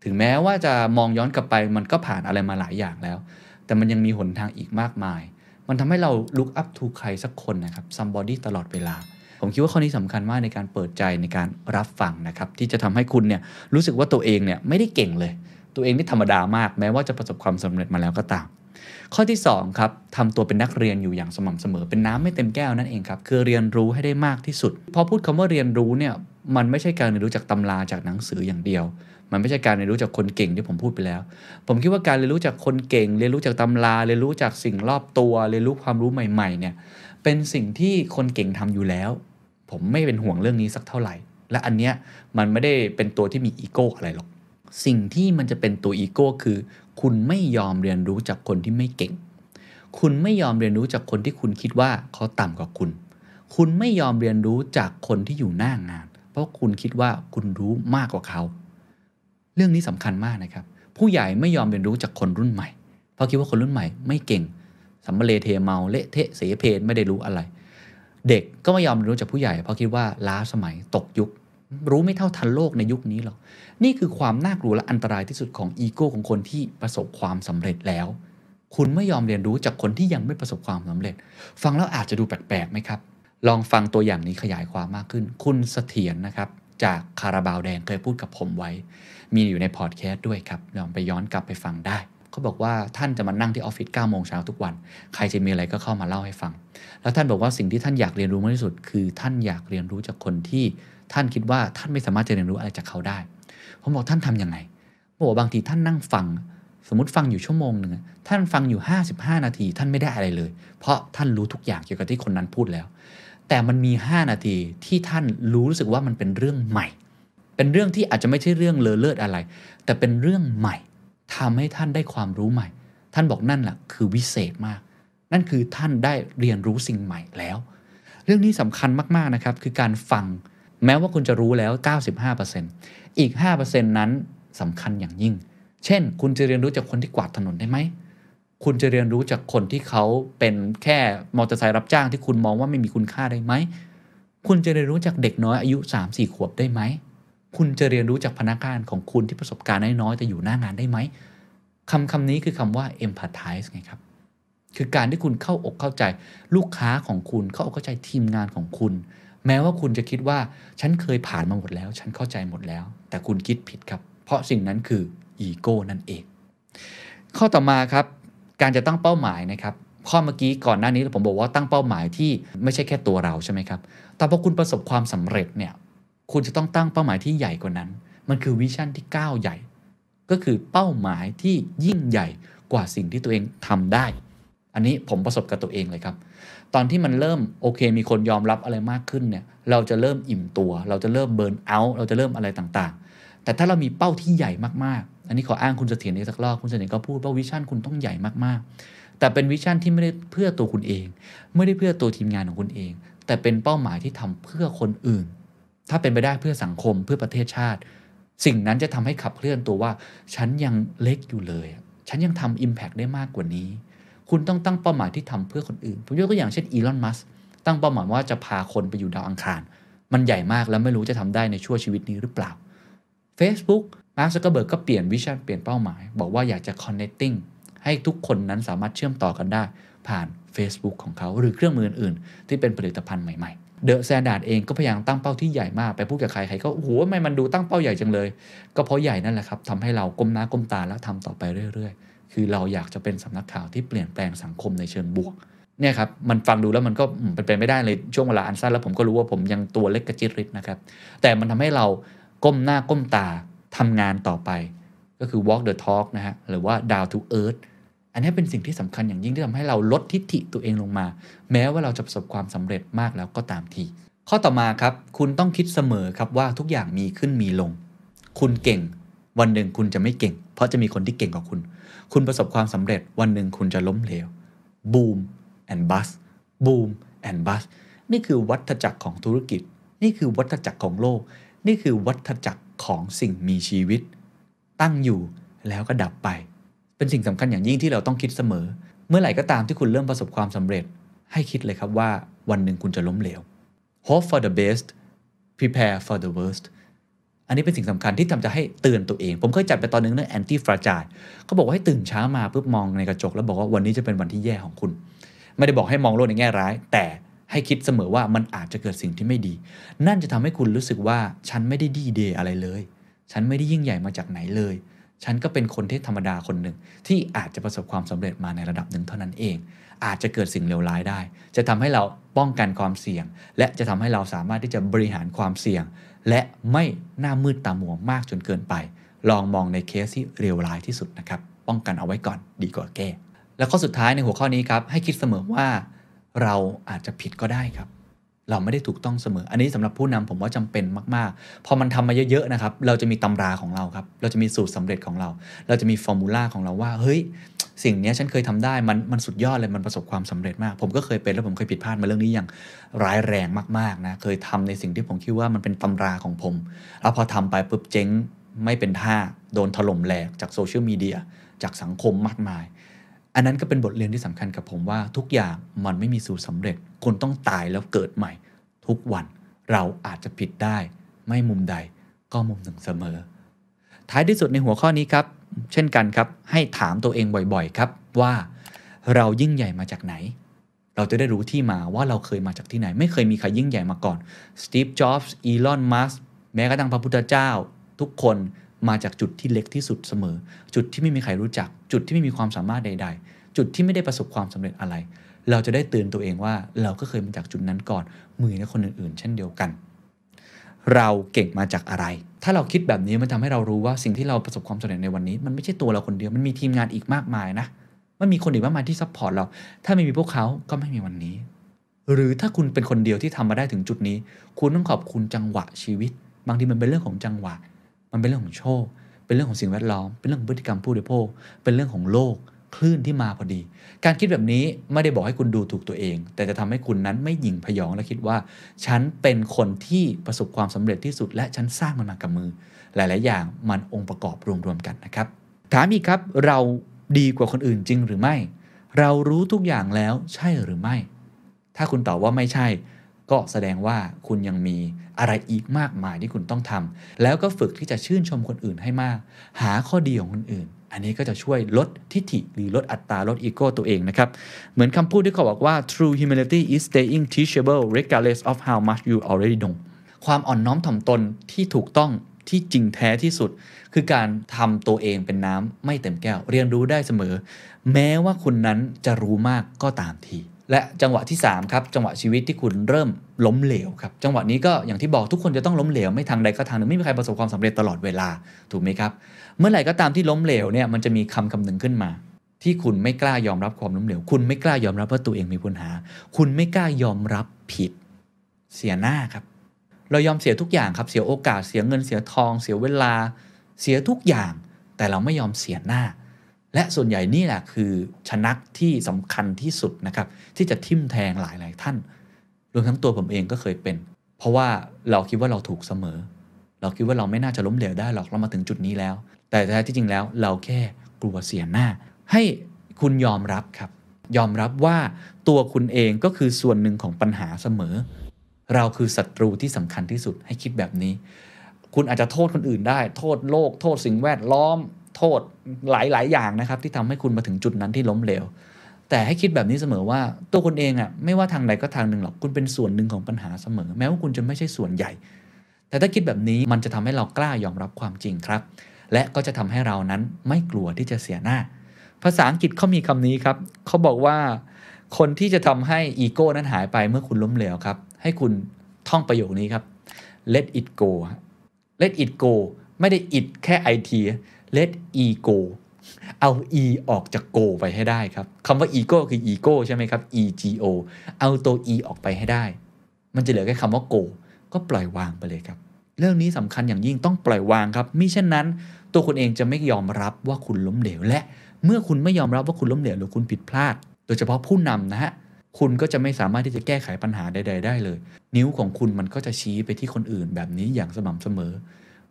ถึงแม้ว่าจะมองย้อนกลับไปมันก็ผ่านอะไรมาหลายอย่างแล้ว แต่มันยังมีหนทางอีกมากมาย มันทำให้เรา look up to ใครสักคนนะครับ somebody ตลอดเวลา ผมคิดว่าข้อนี้สำคัญมากในการเปิดใจในการรับฟังนะครับ ที่จะทำให้คุณเนี่ยรู้สึกว่าตัวเองเนี่ยไม่ได้เก่งเลย ตัวเองนี่ธรรมดามาก แม้ว่าจะประสบความสำเร็จมาแล้วก็ตาม ข้อที่2ครับทำตัวเป็นนักเรียนอยู่อย่างสม่ำเสมอ เป็นน้ำไม่เต็มแก้วนั่นเองครับคือเรียนรู้ให้ได้มากที่สุดพอพูดคำว่าเรียนรู้เนี่ยมันไม่ใช่การเรียนรู้จากตำราจากหนังสืออย่างเดียว มันไม่ใช่การเรียนรู้จากคนเก่งที่ผมพูดไปแล้ว ผมคิดว่าการเรียนรู้จากคนเก่ง เรียนรู้จากตำรา เรียนรู้จากสิ่งรอบตัว เรียนรู้ความรู้ใหม่ ๆ เนี่ย เป็นสิ่งที่คนเก่งทำอยู่แล้ว ผมไม่เป็นห่วงเรื่องนี้สักเท่าไหร่ และอันเนี้ยมันไม่ได้เป็นตัวที่มีอีโก้อะไรหรอก สิ่งที่มันจะเป็นตัวอีโก้คือ คุณไม่ยอมเรียนรู้จากคนที่ไม่เก่ง คุณไม่ยอมเรียนรู้จากคนที่คุณคิดว่าเขาต่ำกว่าคุณ คุณไม่ยอมเรียนรู้จากคนที่อยู่หน้างาน เพราะคุณคิดว่าคุณรู้มากกว่าเขา เรื่องนี้สำคัญมากนะครับ ผู้ใหญ่ไม่ยอมเรียนรู้จากคนรุ่นใหม่ เพราะคิดว่าคนรุ่นใหม่ไม่เก่งสำมะเลเทเมาเละเทะเสเพลไม่ได้รู้อะไร เด็กก็ไม่ยอมเรียนรู้จากผู้ใหญ่ เพราะคิดว่าล้าสมัยตกยุค รู้ไม่เท่าทันโลกในยุคนี้หรอก นี่คือความน่ากลัวและอันตรายที่สุดของอีโก้ของคนที่ประสบความสำเร็จแล้ว คุณไม่ยอมเรียนรู้จากคนที่ยังไม่ประสบความสำเร็จ ฟังแล้วอาจจะดูแปลกๆไหมครับ ลองฟังตัวอย่างนี้ขยายความมากขึ้น คุณเสถียรนะครับ จากคาราบาวแดงเคยพูดกับผมไว้ มีอยู่ในพอดแคสต์ด้วยครับลองไปย้อนกลับไปฟังได้ เขาบอกว่าท่านจะมานั่งที่ออฟฟิศ9โมงเช้าทุกวัน ใครจะมีอะไรก็เข้ามาเล่าให้ฟัง แล้วท่านบอกว่าสิ่งที่ท่านอยากเรียนรู้มากที่สุด คือท่านอยากเรียนรู้จากคนที่ท่านคิดว่าท่านไม่สามารถจะเรียนรู้อะไรจากเขาได้ ผมบอกท่านทํำยังไงบอกว่าบางทีท่านนั่งฟัง สมมติฟังอยู่ชั่วโมงหนึ่งท่านฟังอยู่ 55 นาที ท่านไม่ได้อะไรเลย เพราะท่านรู้ทุกอย่างเกี่ยวกับที่คนนั้นพูดแล้ว แต่มันมี 5 นาทีที่ท่านรู้รู้สึกว่ามันเป็นเรื่องใหม่ เป็นเรื่องที่อาจจะไม่ใช่เรื่องเลอเลิศอะไร แต่เป็นเรื่องใหม่ ทำให้ท่านได้ความรู้ใหม่ ท่านบอกนั่นแหละคือวิเศษมาก นั่นคือท่านได้เรียนรู้สิ่งใหม่แล้ว เรื่องนี้สำคัญมากๆนะครับคือการฟังแม้ว่าคุณจะรู้แล้ว 95%อีก 5%นั้นสำคัญอย่างยิ่ง เช่น คุณจะเรียนรู้จากคนที่กวาดถนนได้ไหม คุณจะเรียนรู้จากคนที่เขาเป็นแค่มอเตอร์ไซค์รับจ้างที่คุณมองว่าไม่มีคุณค่าได้ไหม คุณจะเรียนรู้จากเด็กน้อยอายุ 3-4 ขวบได้ไหม คุณจะเรียนรู้จากพนักงานของคุณที่ประสบการณ์น้อยๆแต่อยู่หน้างานได้ไหมคำคำนี้คือคำว่า empathize ไงครับ คือการที่คุณเข้าอกเข้าใจลูกค้าของคุณ เข้าอกเข้าใจทีมงานของคุณ แม้ว่าคุณจะคิดว่าฉันเคยผ่านมาหมดแล้ว ฉันเข้าใจหมดแล้ว แต่คุณคิดผิดครับ เพราะสิ่งนั้นคืออีโก้นั่นเอง ข้อต่อมาครับ การจะตั้งเป้าหมายนะครับข้อเมื่อกี้ก่อนหน้านี้ผมบอกว่าตั้งเป้าหมายที่ไม่ใช่แค่ตัวเราใช่ไหมครับ แต่พอคุณประสบความสำเร็จเนี่ย คุณจะต้องตั้งเป้าหมายที่ใหญ่กว่านั้น มันคือ vision ที่ก้าวใหญ่ ก็คือเป้าหมายที่ยิ่งใหญ่กว่าสิ่งที่ตัวเองทำได้ อันนี้ผมประสบกับตัวเองเลยครับ ตอนที่มันเริ่มโอเค มีคนยอมรับอะไรมากขึ้นเนี่ย เราจะเริ่มอิ่มตัว เราจะเริ่ม burnout เราจะเริ่มอะไรต่างๆ แต่ถ้าเรามีเป้าที่ใหญ่มากๆ อันนี้ขออ้างคุณเสถียรอีกสักรอบคุณเสถียรก็พูดว่าวิชั่นคุณต้องใหญ่มากๆ แต่เป็นวิชั่นที่ไม่ได้เพื่อตัวคุณเอง ไม่ได้เพื่อตัวทีมงานของคุณเอง แต่เป็นเป้าหมายที่ทำเพื่อคนอื่น ถ้าเป็นไปได้เพื่อสังคมเพื่อประเทศชาติ สิ่งนั้นจะทำให้ขับเคลื่อนตัวว่า ฉันยังเล็กอยู่เลย ฉันยังทำ Impact ได้มากกว่านี้ คุณต้องตั้งเป้าหมายที่ทำเพื่อคนอื่น ผมยกตัวอย่างเช่นอีลอนมัสตั้งเป้าหมายว่าจะพาคนไปอยู่ดาวอังคาร มันใหญ่มากแล้วไม่รู้จะทำได้ในชั่วชีวิตนี้หรือเปล่า Facebook Mark Zuckerberg ก็เปลี่ยน vision เปลี่ยนเป้าหมาย บอกว่าอยากจะ connecting ให้ทุกคนนั้นสามารถเชื่อมต่อกันได้ ผ่าน Facebook ของเขาหรือเครื่องมืออื่นๆที่เป็นผลิตภัณฑ์ใหม่ ๆ THE STANDARD เองก็พยายามตั้งเป้าที่ใหญ่มากไปพูดกับใครใครก็โอ้โหทำไมมันดูตั้งเป้าใหญ่จังเลย ก็เพราะใหญ่นั่นแหละครับทำให้เราก้มหน้าก้มตาแล้วทำต่อไปเรื่อย ๆ คือเราอยากจะเป็นสำนักข่าวที่เปลี่ยนแปลงสังคมในเชิงบวกเนี่ยครับมันฟังดูแล้วมันก็เป็นไปไม่ได้เลยช่วงเวลาอันสั้นแล้วผมก็รู้ว่าผมยังตัวเล็กกระจิตริดนะครับ แต่มันทำให้เราก้มหน้าก้มตาทำงานต่อไป ก็คือ walk the talk นะฮะหรือว่า down to earth อันนี้เป็นสิ่งที่สำคัญอย่างยิ่งที่ทำให้เราลดทิฐิตัวเองลงมา แม้ว่าเราจะประสบความสำเร็จมากแล้วก็ตามที ข้อต่อมาครับ คุณต้องคิดเสมอครับว่าทุกอย่างมีขึ้นมีลง คุณเก่ง วันหนึ่งคุณจะไม่เก่ง เพราะจะมีคนที่เก่งกว่าคุณ คุณประสบความสำเร็จวันหนึ่งคุณจะล้มเหลว boom and bust boom and bust นี่คือวัฏจักรของธุรกิจ นี่คือวัฏจักรของโลก นี่คือวัฏจักรของสิ่งมีชีวิต ตั้งอยู่แล้วก็ดับไป เป็นสิ่งสำคัญอย่างยิ่งที่เราต้องคิดเสมอ เมื่อไหร่ก็ตามที่คุณเริ่มประสบความสำเร็จ ให้คิดเลยครับว่าวันหนึ่งคุณจะล้มเหลว hope for the best prepare for the worst อันนี้เป็นสิ่งสำคัญที่ทำจะให้เตือนตัวเอง ผมเคยจัดไปตอนนึงเรื่อง anti fragile เขาบอกว่าให้ตื่นเช้ามาปุ๊บมองในกระจก แล้วบอกว่าวันนี้จะเป็นวันที่แย่ของคุณ ไม่ได้บอกให้มองโลกในแง่ร้าย แต่ให้คิดเสมอว่ามันอาจจะเกิดสิ่งที่ไม่ดี นั่นจะทำให้คุณรู้สึกว่าฉันไม่ได้ดีเดย์อะไรเลย ฉันไม่ได้ยิ่งใหญ่มาจากไหนเลย ฉันก็เป็นคนที่ธรรมดาคนหนึ่งที่อาจจะประสบความสำเร็จมาในระดับหนึ่งเท่านั้นเอง อาจจะเกิดสิ่งเลวร้ายได้ จะทำให้เราป้องกันความเสี่ยง และจะทำให้เราสามารถที่จะบริหารความเสี่ยง และไม่หน้ามืดตามัวมากจนเกินไป ลองมองในเคสที่เลวร้ายที่สุดนะครับป้องกันเอาไว้ก่อนดีกว่าแก้ แล้วข้อสุดท้ายในหัวข้อนี้ครับให้คิดเสมอว่า เราอาจจะผิดก็ได้ครับ เราไม่ได้ถูกต้องเสมอ อันนี้สำหรับผู้นำผมว่าจำเป็นมาก ๆ พอมันทำมาเยอะ ๆ นะครับ เราจะมีตำราของเราครับ เราจะมีสูตรสำเร็จของเรา เราจะมีฟอร์มูลาของเราว่า เฮ้ย สิ่งนี้ฉันเคยทำได้ มัน มันสุดยอดเลย มันประสบความสำเร็จมาก ผมก็เคยเป็นแล้วผมเคยผิดพลาดมาเรื่องนี้อย่างร้ายแรงมาก ๆ นะ เคยทำในสิ่งที่ผมคิดว่ามันเป็นตำราของผม แล้วพอทำไปปุ๊บเจ๊ง ไม่เป็นท่า โดนถล่มแหลกจากโซเชียลมีเดีย จากสังคมมากมาย อันนั้นก็เป็นบทเรียนที่สำคัญกับผมว่าทุกอย่างมันไม่มีสูตรสำเร็จคุณต้องตายแล้วเกิดใหม่ ทุกวันเราอาจจะผิดได้ ไม่มุมใดก็มุมหนึ่งเสมอ ท้ายที่สุดในหัวข้อนี้ครับ เช่นกันครับ ให้ถามตัวเองบ่อยๆครับว่าเรายิ่งใหญ่มาจากไหน เราจะได้รู้ที่มาว่าเราเคยมาจากที่ไหน ไม่เคยมีใครยิ่งใหญ่มาก่อนสตีฟจ็อบส์อีลอนมัสแม้กระทั่งพระพุทธเจ้า ทุกคน มาจากจุดที่เล็กที่สุดเสมอ จุดที่ไม่มีใครรู้จัก จุดที่ไม่มีความสามารถใด ๆ จุดที่ไม่ได้ประสบความสำเร็จอะไร เราจะได้เตือนตัวเองว่าเราก็เคยมาจากจุดนั้นก่อนมือในคนอื่นๆ เช่นเดียวกัน เราเก่งมาจากอะไร ถ้าเราคิดแบบนี้มันทำให้เรารู้ว่าสิ่งที่เราประสบความสำเร็จในวันนี้ มันไม่ใช่ตัวเราคนเดียวมันมีทีมงานอีกมากมายนะมันมีคนอีกมากมายที่ support เรา ถ้าไม่มีพวกเขาก็ไม่มีวันนี้ หรือถ้าคุณเป็นคนเดียวที่ทำมาได้ถึงจุดนี้ คุณต้องขอบคุณจังหวะชีวิต บางทีมันเป็นเรื่องของจังหวะ มันเป็นเรื่องของโชค เป็นเรื่องของสิ่งแวดล้อม เป็นเรื่องของพฤติกรรมผู้บริโภค เป็นเรื่องของโลก คลื่นที่มาพอดี การคิดแบบนี้ไม่ได้บอกให้คุณดูถูกตัวเอง แต่จะทำให้คุณนั้นไม่หยิ่งพยองและคิดว่า ฉันเป็นคนที่ประสบความสำเร็จที่สุด และฉันสร้างมันมากับมือ หลาย ๆ อย่างมันองค์ประกอบรวม ๆ กันนะครับ ถามอีกครับ เราดีกว่าคนอื่นจริงหรือไม่ เรารู้ทุกอย่างแล้วใช่หรือไม่ ถ้าคุณตอบว่าไม่ใช่ ก็แสดงว่าคุณยังมี อะไรอีกมากมายที่คุณต้องทำแล้วก็ฝึกที่จะชื่นชมคนอื่นให้มาก หาข้อดีของคนอื่น อันนี้ก็จะช่วยลดทิฐิหรือลดอัตราลดอีโก้ตัวเองนะครับ เหมือนคำพูดที่เขาบอกว่า true humility is staying teachable regardless of how much you already know ความอ่อนน้อมถ่อมตนที่ถูกต้องที่จริงแท้ที่สุด คือการทำตัวเองเป็นน้ำไม่เต็มแก้ว เรียนรู้ได้เสมอ แม้ว่าคุณนั้นจะรู้มากก็ตามที และจังหวะที่3ครับจังหวะชีวิตที่คุณเริ่มล้มเหลวครับจังหวะนี้ก็อย่างที่บอกทุกคนจะต้องล้มเหลวไม่ทางใดก็ทางหนึ่งไม่มีใครประสบความสำเร็จตลอดเวลาถูกไหมครับ เมื่อไหร่ก็ตามที่ล้มเหลวเนี่ยมันจะมีคำคำหนึ่งขึ้นมา ที่คุณไม่กล้ายอมรับความล้มเหลว คุณไม่กล้ายอมรับว่าตัวเองมีปัญหา คุณไม่กล้ายอมรับผิด เสียหน้าครับ เรายอมเสียทุกอย่างครับเสียโอกาสเสียเงินเสียทอง เสียเวลา เสียทุกอย่าง แต่เราไม่ยอมเสียหน้า และส่วนใหญ่นี่แหละคือชนักที่สำคัญที่สุดนะครับ ที่จะทิ่มแทงหลายๆท่านรวมทั้งตัวผมเองก็เคยเป็น เพราะว่าเราคิดว่าเราถูกเสมอ เราคิดว่าเราไม่น่าจะล้มเหลวได้หรอกเรามาถึงจุดนี้แล้ว แต่แท้ที่จริงแล้วเราแค่กลัวเสียหน้า ให้คุณยอมรับครับ ยอมรับว่าตัวคุณเองก็คือส่วนหนึ่งของปัญหาเสมอ เราคือศัตรูที่สำคัญที่สุดให้คิดแบบนี้ คุณอาจจะโทษคนอื่นได้ โทษโลก โทษสิ่งแวดล้อม โทษหลาย ๆ อย่างนะครับ ที่ทำให้คุณมาถึงจุดนั้นที่ล้มเหลว แต่ให้คิดแบบนี้เสมอว่าตัวคุณเองอะไม่ว่าทางใดก็ทางหนึ่งหรอกคุณเป็นส่วนหนึ่งของปัญหาเสมอ แม้ว่าคุณจะไม่ใช่ส่วนใหญ่ แต่ถ้าคิดแบบนี้มันจะทำให้เรากล้ายอมรับความจริงครับ และก็จะทำให้เรานั้นไม่กลัวที่จะเสียหน้า ภาษาอังกฤษเขามีคำนี้ครับเขาบอกว่า คนที่จะทำให้อีโก้นั้นหายไปเมื่อคุณล้มเหลวครับ ให้คุณท่องประโยคนี้ครับ let it go let it go ไม่ได้ it แค่ it let e go เอา e ออกจาก go ไปให้ได้ครับคำว่า ego คือ ego ใช่ไหมครับ e g o เอาตัว e ออกไปให้ได้ มันจะเหลือแค่คำว่า go ก็ปล่อยวางไปเลยครับ เรื่องนี้สำคัญอย่างยิ่งต้องปล่อยวางครับมิเช่นนั้น ตัวคุณเองจะไม่ยอมรับว่าคุณล้มเหลวและ เมื่อคุณไม่ยอมรับว่าคุณล้มเหลวหรือคุณผิดพลาด โดยเฉพาะผู้นำนะฮะคุณก็จะไม่สามารถที่จะแก้ไขปัญหาใด ๆ ได้เลย นิ้วของคุณมันก็จะชี้ไปที่คนอื่นแบบนี้อย่างสม่ำเสมอ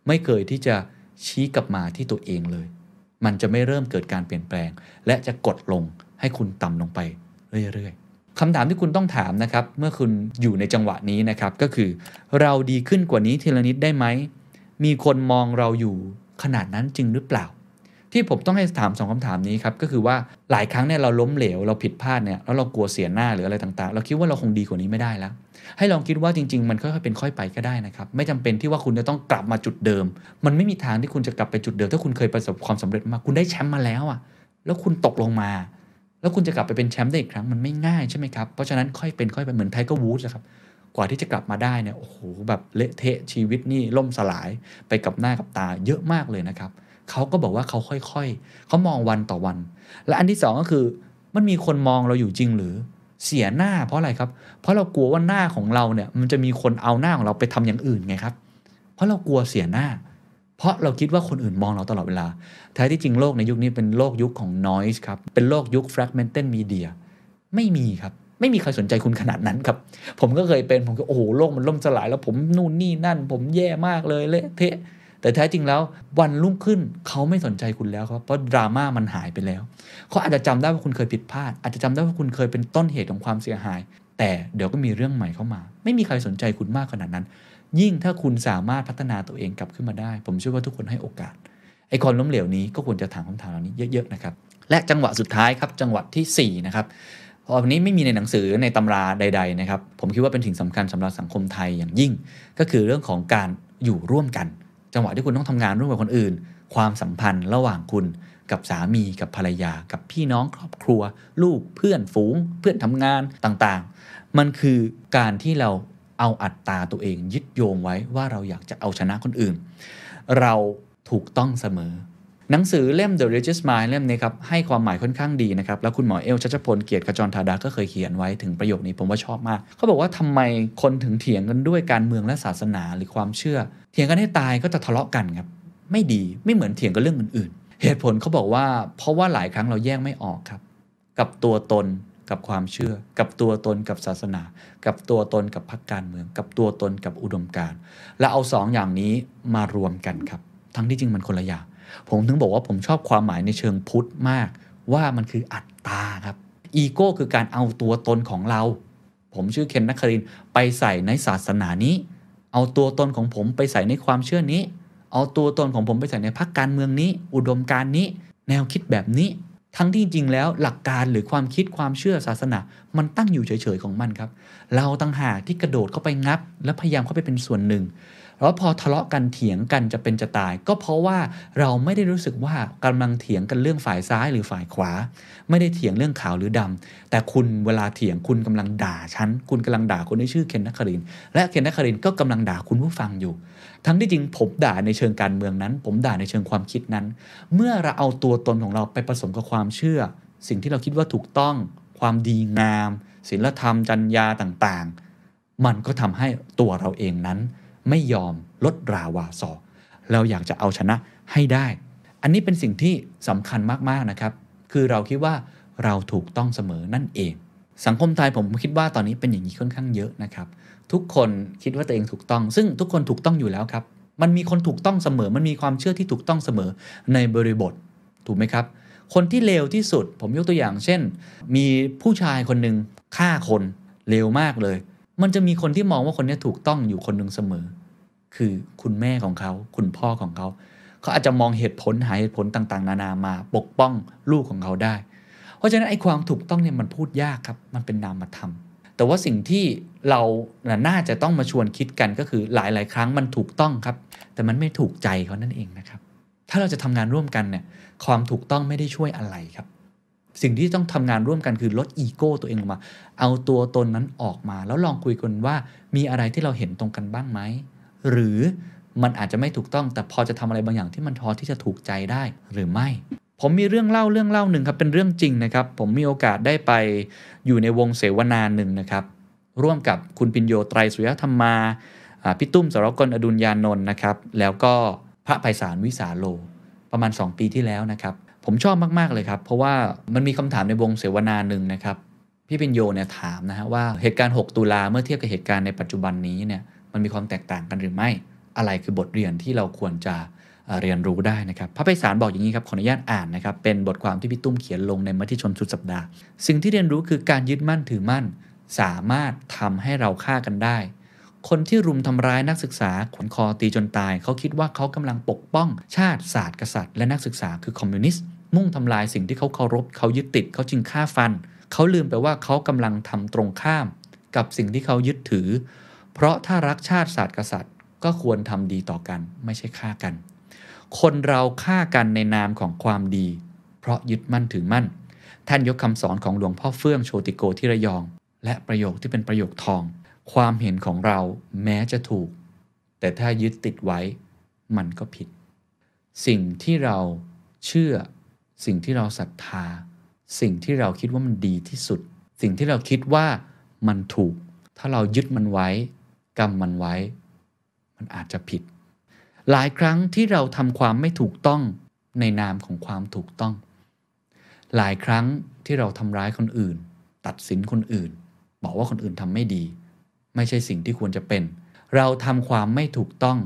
ไม่เคยที่จะ ชี้กลับมาที่ตัวเองเลย มันจะไม่เริ่มเกิดการเปลี่ยนแปลง และจะกดลงให้คุณต่ำลงไปเรื่อยๆคำถามที่คุณต้องถามนะครับ เมื่อคุณอยู่ในจังหวะนี้นะครับ ก็คือ เราดีขึ้นกว่านี้ทีละนิดได้ไหม มีคนมองเราอยู่ขนาดนั้นจริงหรือเปล่า ที่ผมต้องให้ถามสองคำถามนี้ครับ ก็คือว่าหลายครั้งเนี่ยเราล้มเหลวเราผิดพลาดเนี่ยแล้วเรากลัวเสียหน้าหรืออะไรต่างๆ เราคิดว่าเราคงดีกว่านี้ไม่ได้แล้ว ให้ลองคิดว่าจริง ๆ มันค่อยๆเป็นค่อยไปก็ได้นะครับ ไม่จำเป็นที่ว่าคุณจะต้องกลับมาจุดเดิม มันไม่มีทางที่คุณจะกลับไปจุดเดิม ถ้าคุณเคยประสบความสำเร็จมาคุณได้แชมป์มาแล้วอะแล้วคุณตกลงมา แล้วคุณจะกลับไปเป็นแชมป์ได้อีกครั้งมันไม่ง่ายใช่ไหมครับ เพราะฉะนั้นค่อยเป็นค่อยไปเหมือน Tiger Woods ครับกว่าที่จะกลับมาได้เนี่ยโอ้โหแบบเละเทะชีวิตนี่ล่มสลายไปกับหน้ากับตาเยอะมากเลยนะครับเขาก็บอกว่าเขาค่อยๆเขามองวันต่อวัน และอันที่สองก็คือ มันมีคนมองเราอยู่จริงหรือ เสียหน้าเพราะอะไรครับ เพราะเรากลัวว่าหน้าของเราเนี่ยมันจะมีคนเอาหน้าของเราไปทำอย่างอื่นไงครับ เพราะเรากลัวเสียหน้า เพราะเราคิดว่าคนอื่นมองเราตลอดเวลา แท้ที่จริงโลกในยุคนี้เป็นโลกยุคของ noise ครับ เป็นโลกยุค fragmented media ไม่มีครับ ไม่มีใครสนใจคุณขนาดนั้นครับ ผมก็เคยเป็น ผมก็โอ้โหโลกมันล่มสลายแล้วผมนู่นนี่นั่น ผมแย่มากเลยเละเทะ แต่แท้จริงแล้ววันรุ่งขึ้นเขาไม่สนใจคุณแล้วครับเพราะดราม่ามันหายไปแล้วเขาอาจจะจำได้ว่าคุณเคยผิดพลาด อาจจะจำได้ว่าคุณเคยเป็นต้นเหตุของความเสียหาย แต่เดี๋ยวก็มีเรื่องใหม่เข้ามา ไม่มีใครสนใจคุณมากขนาดนั้น ยิ่งถ้าคุณสามารถพัฒนาตัวเองกลับขึ้นมาได้ ผมเชื่อว่าทุกคนให้โอกาสไอ้ความล้มเหลวนี้ก็ควรจะถามคำถามเหล่านี้เยอะๆนะครับและจังหวะสุดท้ายครับจังหวะที่4นะครับพอวันนี้ไม่มีในหนังสือในตำราใด ๆนะครับ ผมคิดว่าเป็นสิ่งสำคัญสำหรับสังคมไทยอย่างยิ่ง ก็คือเรื่องของการอยู่ร่วมกัน จังหวะที่คุณต้องทำงานร่วมกับคนอื่น ความสัมพันธ์ระหว่างคุณกับสามีกับภรรยา กับพี่น้องครอบครัว ลูกเพื่อนฝูง เพื่อนทำงานต่างๆ มันคือการที่เราเอาอัตตาตัวเองยึดโยงไว้ว่าเราอยากจะเอาชนะคนอื่น เราถูกต้องเสมอ หนังสือเล่ม The Richest Mind เล่มนี้ครับให้ความหมายค่อนข้างดีนะครับ แล้วคุณหมอเอลชัชพลเกียรติขจรธาดาก็เคยเขียนไว้ถึงประโยคนี้ผมว่าชอบมาก เขาบอกว่าทำไมคนถึงเถียงกันด้วยการเมืองและศาสนาหรือความเชื่อ เถียงกันให้ตายก็จะทะเลาะกันครับ ไม่ดีไม่เหมือนเถียงกันเรื่องอื่นๆ เหตุผลเขาบอกว่าเพราะว่าหลายครั้งเราแยกไม่ออกครับ กับตัวตนกับความเชื่อ กับตัวตนกับศาสนา กับตัวตนกับพรรคการเมือง กับตัวตนกับอุดมการณ์และเอาสองอย่างนี้มารวมกันครับ ทั้งที่จริงมันคนละอย่าง ผมถึงบอกว่าผมชอบความหมายในเชิงพุทธมาก ว่ามันคืออัตตาครับอีโก้คือการเอาตัวตนของเรา ผมชื่อเคนนักคารินไปใส่ในศาสนานี้ เอาตัวตนของผมไปใส่ในความเชื่อนี้ เอาตัวตนของผมไปใส่ในพรรคการเมืองนี้ อุดมการณ์นี้ แนวคิดแบบนี้ ทั้งที่จริงแล้วหลักการหรือความคิดความเชื่อศาสนา มันตั้งอยู่เฉยๆของมันครับ เราตั้งหากที่กระโดดเข้าไปงับ และพยายามเข้าไปเป็นส่วนหนึ่ง แล้วพอทะเลาะกันเถียงกันจะเป็นจะตาย ก็เพราะว่าเราไม่ได้รู้สึกว่ากำลังเถียงกันเรื่องฝ่ายซ้ายหรือฝ่ายขวา ไม่ได้เถียงเรื่องขาวหรือดำแต่คุณเวลาเถียงคุณกำลังด่าฉันคุณกำลังด่าคนที่ชื่อเคนนักคริน และเคนนักครินก็กำลังด่าคุณผู้ฟังอยู่ ทั้งที่จริงผมด่าในเชิงการเมืองนั้น ผมด่าในเชิงความคิดนั้น เมื่อเราเอาตัวตนของเราไปผสมกับความเชื่อ สิ่งที่เราคิดว่าถูกต้อง ความดีงามศีลธรรมจรรยาต่างๆ มันก็ทำให้ตัวเราเองนั้น ไม่ยอมลดราวาสอเราอยากจะเอาชนะให้ได้ อันนี้เป็นสิ่งที่สำคัญมาก ๆ นะครับ คือเราคิดว่าเราถูกต้องเสมอนั่นเอง สังคมไทยผมคิดว่าตอนนี้เป็นอย่างนี้ค่อนข้างเยอะนะครับ ทุกคนคิดว่าตัวเองถูกต้อง ซึ่งทุกคนถูกต้องอยู่แล้วครับ มันมีคนถูกต้องเสมอ มันมีความเชื่อที่ถูกต้องเสมอในบริบท ถูกไหมครับ คนที่เลวที่สุด ผมยกตัวอย่างเช่น มีผู้ชายคนหนึ่งฆ่าคนเลวมากเลย มันจะมีคนที่มองว่าคนนี้ถูกต้องอยู่คนหนึ่งเสมอ คือคุณแม่ของเขา คุณพ่อของเขา เขาอาจจะมองเหตุผลหาเหตุผลต่างๆ นานามาปกป้องลูกของเขาได้ เพราะฉะนั้นไอ้ความถูกต้องเนี่ยมันพูดยากครับ มันเป็นนามธรรมแต่ว่าสิ่งที่เราน่าจะต้องมาชวนคิดกันก็คือหลายๆ ครั้งมันถูกต้องครับ แต่มันไม่ถูกใจเขานั่นเองนะครับ ถ้าเราจะทำงานร่วมกันเนี่ยความถูกต้องไม่ได้ช่วยอะไรครับ สิ่งที่ต้องทำงานร่วมกันคือลดอีโก้ตัวเองลงมา เอาตัวตนนั้นออกมา แล้วลองคุยกันว่ามีอะไรที่เราเห็นตรงกันบ้างไหม หรือมันอาจจะไม่ถูกต้อง แต่พอจะทำอะไรบางอย่างที่มันพอที่จะถูกใจได้หรือไม่ ผมมีเรื่องเล่าเรื่องเล่าหนึ่งครับเป็นเรื่องจริงนะครับ ผมมีโอกาสได้ไปอยู่ในวงเสวนาหนึ่งนะครับร่วมกับคุณพินโยไตรสุยธรรมาพี่ตุ้มสรกลอดุลยานนท์นะครับ แล้วก็พระไพศาลวิสาโล ประมาณ 2 ปีที่แล้วนะครับ ผมชอบมาก ๆ เลยครับ เพราะว่ามันมีคำถามในวงเสวนาหนึ่งนะครับ พี่พินโยเนี่ยถามนะฮะว่าเหตุการณ์ 6 ตุลาเมื่อเทียบกับเหตุการณ์ในปัจจุบันนี้เนี่ยมันมีความแตกต่างกันหรือไม่ อะไรคือบทเรียนที่เราควรจะเรียนรู้ได้นะครับ พระไพศาลบอกอย่างนี้ครับ ขออนุญาตอ่านนะครับ เป็นบทความที่พี่ตุ้มเขียนลงในมติชนสุดสัปดาห์ สิ่งที่เรียนรู้คือการยึดมั่นถือมั่น สามารถทำให้เราฆ่ากันได้ คนที่รุมทำร้ายนักศึกษาขวนคอตีจนตาย เขาคิดว่าเขากำลังปกป้องชาติศาสตร์กษัตริย์ และนักศึกษาคือคอมมิวนิสต์ มุ่งทำลายสิ่งที่เขาเคารพเขายึดติดเขาจึงฆ่าฟัน เขาลืมไปว่าเขากำลังทำตรงข้าม กับสิ่งที่เขายึดถือ เพราะถ้ารักชาติศาสตร์กษัตริย์ ก็ควรทำดีต่อกัน ไม่ใช่ฆ่ากัน คนเราฆ่ากันในนามของความดี เพราะยึดมั่นถือมั่น ท่านยกคำสอนของหลวงพ่อเฟื่องโชติโกที่ระยอง และประโยคที่เป็นประโยคทอง ความเห็นของเราแม้จะถูก แต่ถ้ายึดติดไว้ มันก็ผิด สิ่งที่เราเชื่อ สิ่งที่เราศรัทธา สิ่งที่เราคิดว่ามันดีที่สุด สิ่งที่เราคิดว่ามันถูก ถ้าเรายึดมันไว้กำมันไว้ มันอาจจะผิด หลายครั้งที่เราทำความไม่ถูกต้องในนามของความถูกต้อง หลายครั้งที่เราทำร้ายคนอื่น ตัดสินคนอื่น บอกว่าคนอื่นทำไม่ดี ไม่ใช่สิ่งที่ควรจะเป็น เราทำความไม่ถูกต้อง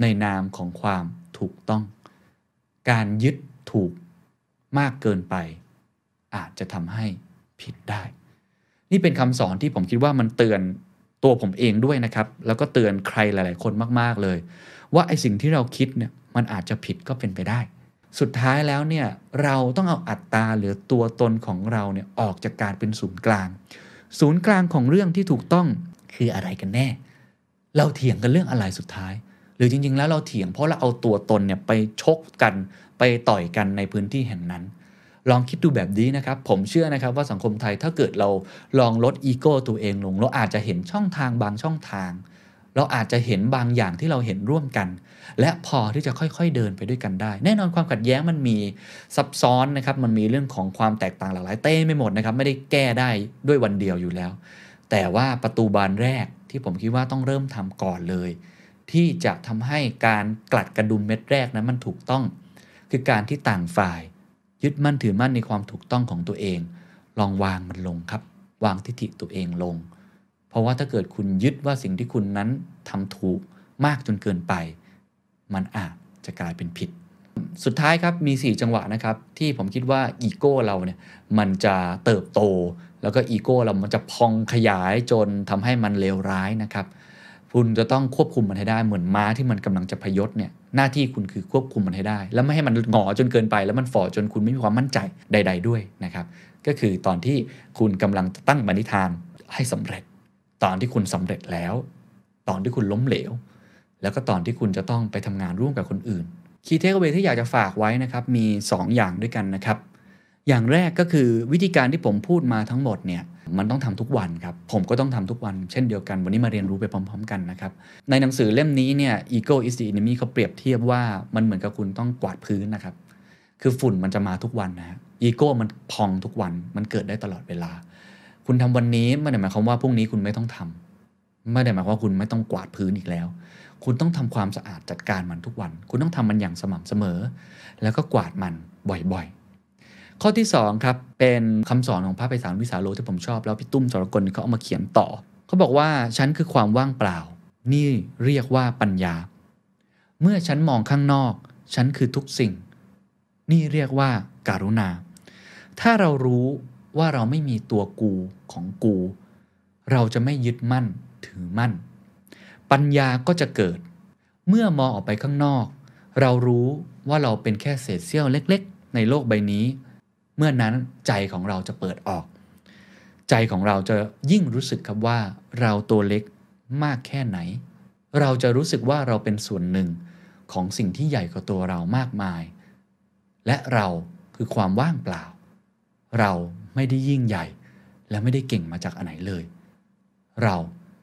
ในนามของความถูกต้อง การยึดถูก มากเกินไป อาจจะทำให้ผิดได้ นี่เป็นคำสอนที่ผมคิดว่ามันเตือนตัวผมเองด้วยนะครับ แล้วก็เตือนใครหลาย ๆ คนมาก ๆ เลย ว่าไอสิ่งที่เราคิดเนี่ยมันอาจจะผิดก็เป็นไปได้ สุดท้ายแล้วเนี่ยเราต้องเอาอัตตาหรือตัวตนของเราเนี่ยออกจากการเป็นศูนย์กลาง ศูนย์กลางของเรื่องที่ถูกต้องคืออะไรกันแน่ เราเถียงกันเรื่องอะไรสุดท้าย หรือจริง ๆ แล้วเราเถียงเพราะเราเอาตัวตนเนี่ยไปชกกัน ไปต่อยกันในพื้นที่แห่งนั้น ลองคิดดูแบบนี้นะครับ ผมเชื่อนะครับว่าสังคมไทยถ้าเกิดเราลองลดอีโก้ตัวเองลง เราอาจจะเห็นช่องทางบางช่องทาง เราอาจจะเห็นบางอย่างที่เราเห็นร่วมกัน และพอที่จะค่อยๆเดินไปด้วยกันได้ แน่นอนความขัดแย้งมันมีซับซ้อนนะครับ มันมีเรื่องของความแตกต่างหลากหลายเต้ไม่หมดนะครับ ไม่ได้แก้ได้ด้วยวันเดียวอยู่แล้ว แต่ว่าประตูบานแรกที่ผมคิดว่าต้องเริ่มทำก่อนเลย ที่จะทำให้การกลัดกระดุมเม็ดแรกนั้นมันถูกต้อง คือการที่ต่างฝ่าย ยึดมั่นถือมั่นในความถูกต้องของตัวเอง ลองวางมันลงครับ วางทิฏฐิตัวเองลง เพราะว่าถ้าเกิดคุณยึดว่าสิ่งที่คุณนั้นทำถูกมากจนเกินไป มันอาจจะกลายเป็นผิด สุดท้ายครับมี 4 จังหวะนะครับ ที่ผมคิดว่าอีโก้เราเนี่ยมันจะเติบโต แล้วก็อีโก้เรามันจะพองขยายจนทำให้มันเลวร้ายนะครับ คุณจะต้องควบคุมมันให้ได้เหมือนม้าที่มันกำลังจะพยศเนี่ยหน้าที่คุณคือควบคุมมันให้ได้ แล้วไม่ให้มันหงอจนเกินไป แล้วมันฝ่อจนคุณไม่มีความมั่นใจใด ๆ ด้วยนะครับก็คือตอนที่คุณกำลังตั้งมณิธานให้สำเร็จ ตอนที่คุณสำเร็จแล้ว ตอนที่คุณล้มเหลว แล้วก็ตอนที่คุณจะต้องไปทำงานร่วมกับคนอื่นคีย์เทคเวที่อยากจะฝากไว้นะครับมี 2 อย่างด้วยกันนะครับ อย่างแรกก็คือวิธีการที่ผมพูดมาทั้งหมดเนี่ยมันต้องทำทุกวันครับ ผมก็ต้องทำทุกวัน เช่นเดียวกันวันนี้มาเรียนรู้ไปพร้อม ๆ กันนะครับ ในหนังสือเล่มนี้เนี่ย Ego is the enemy เขาเปรียบเทียบว่ามันเหมือนกับคุณต้องกวาดพื้นนะครับ คือฝุ่นมันจะมาทุกวันนะอีโก้มันพองทุกวันมันเกิดได้ตลอดเวลา คุณทำวันนี้ไม่ได้หมายความว่าพรุ่งนี้คุณไม่ต้องทำไม่ได้หมายความว่าคุณไม่ต้องกวาดพื้นอีกแล้ว คุณต้องทำความสะอาดจัดการมันทุกวัน คุณต้องทำมันอย่างสม่ำเสมอ แล้วก็กวาดมันบ่อย ข้อที่2ครับเป็นคำสอนของพระไพศาลวิสาโลที่ผมชอบ แล้วพี่ตุ้มสรกลเขาเอามาเขียนต่อ เขาบอกว่าฉันคือความว่างเปล่า นี่เรียกว่าปัญญา เมื่อฉันมองข้างนอก ฉันคือทุกสิ่ง นี่เรียกว่าการุณา ถ้าเรารู้ว่าเราไม่มีตัวกูของกู เราจะไม่ยึดมั่นถือมั่น ปัญญาก็จะเกิด เมื่อมองออกไปข้างนอก เรารู้ว่าเราเป็นแค่เศษเสี้ยวเล็ก ๆ ในโลกใบนี้ เมื่อนั้นใจของเราจะเปิดออก ใจของเราจะยิ่งรู้สึกครับว่าเราตัวเล็กมากแค่ไหน เราจะรู้สึกว่าเราเป็นส่วนหนึ่งของสิ่งที่ใหญ่กว่าตัวเรามากมาย และเราคือความว่างเปล่า เราไม่ได้ยิ่งใหญ่ และไม่ได้เก่งมาจากอันไหนเลย เรา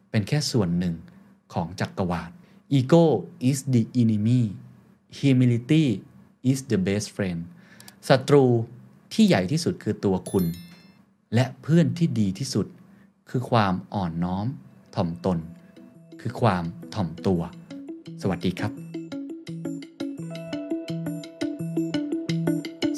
เป็นแค่ส่วนหนึ่งของจักรวาล Ego is the enemy humility is the best friend ศัตรู ที่ใหญ่ที่สุดคือตัวคุณ และเพื่อนที่ดีที่สุด คือความอ่อนน้อม ถ่อมตน คือความถ่อมตัว สวัสดีครับ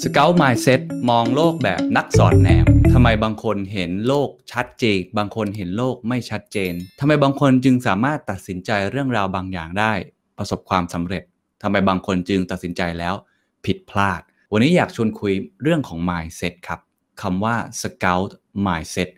สเกล Mindset มองโลกแบบนักสอนแนมทำไมบางคนเห็นโลกชัดเจน บางคนเห็นโลกไม่ชัดเจนทำไมบางคนจึงสามารถตัดสินใจเรื่องราวบางอย่างได้ ประสบความสำเร็จทำไมบางคนจึงตัดสินใจแล้วผิดพลาด วันนี้อยากชวนคุยเรื่องของ mindset ครับคำว่า scout mindset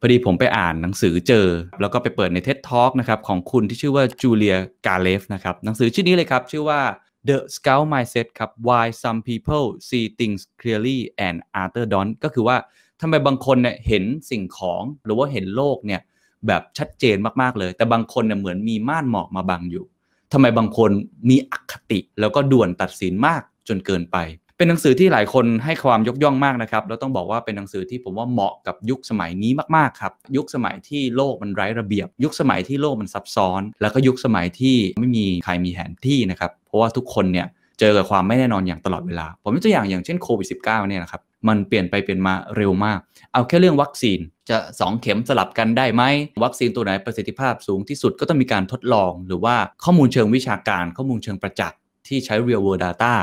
พอดีผมไปอ่านหนังสือเจอ แล้วก็ไปเปิดใน TED Talk นะครับของคุณที่ชื่อว่าจูเลียกาเลฟนะครับหนังสือชื่อนี้เลยครับ ชื่อว่า The Scout Mindset ครับ Why Some People See Things Clearly and Others Don't ก็คือว่าทำไมบางคนเนี่ยเห็นสิ่งของหรือว่าเห็นโลกเนี่ยแบบชัดเจนมากๆเลย แต่บางคนเนี่ยเหมือนมีม่านหมอกมาบังอยู่ทำไมบางคนมีอคติแล้วก็ด่วนตัดสินมากจนเกินไป เป็นหนังสือที่หลายคนให้ความยกย่องมากนะครับแล้วต้องบอกว่าเป็นหนังสือที่ผมว่าเหมาะกับยุคสมัยนี้มากๆครับ ยุคสมัยที่โลกมันไร้ระเบียบ ยุคสมัยที่โลกมันซับซ้อน แล้วก็ยุคสมัยที่ไม่มีใครมีแผนที่นะครับ เพราะว่าทุกคนเนี่ยเจอกับความไม่แน่นอนอย่างตลอดเวลา ผมยกตัวอย่างอย่างเช่นโควิด -19 เนี่ยนะครับมันเปลี่ยนไปเปลี่ยนมาเร็วมาก เอาแค่เรื่องวัคซีนจะ 2 เข็มสลับกันได้ไหม วัคซีนตัวไหนประสิทธิภาพสูงที่สุดก็ต้องมีการทดลอง หรือว่าข้อมูลเชิงวิชาการ ข้อมูลเชิงประจักษ์ที่ใช้ real world data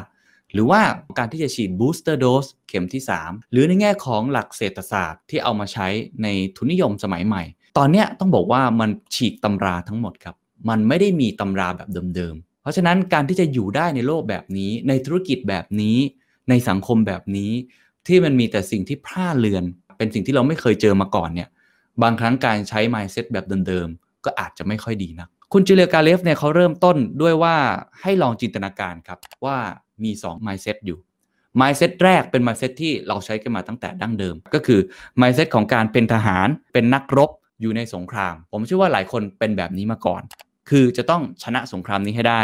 หรือว่าการที่จะฉีด booster dose เข็มที่ 3 หรือในแง่ของหลักเศรษฐศาสตร์ที่เอามาใช้ในทุนนิยมสมัยใหม่ ตอนนี้ต้องบอกว่ามันฉีกตำราทั้งหมดครับ มันไม่ได้มีตำราแบบเดิมๆ เพราะฉะนั้นการที่จะอยู่ได้ในโลกแบบนี้ ในธุรกิจแบบนี้ ในสังคมแบบนี้ ที่มันมีแต่สิ่งที่พร่าเลือน เป็นสิ่งที่เราไม่เคยเจอมาก่อนเนี่ย บางครั้งการใช้ mindset แบบเดิมๆ ก็อาจจะไม่ค่อยดีนะคุณจิเลียกาเลฟเนี่ยเขาเริ่มต้นด้วยว่าให้ลองจินตนาการครับว่า มี 2 mindset อยู่ mindset แรกเป็น mindset ที่เราใช้กันมาตั้งแต่ดั้งเดิม ก็คือ mindset ของการเป็นทหารเป็นนักรบอยู่ในสงคราม ผมเชื่อว่าหลายคนเป็นแบบนี้มาก่อน คือจะต้องชนะสงครามนี้ให้ได้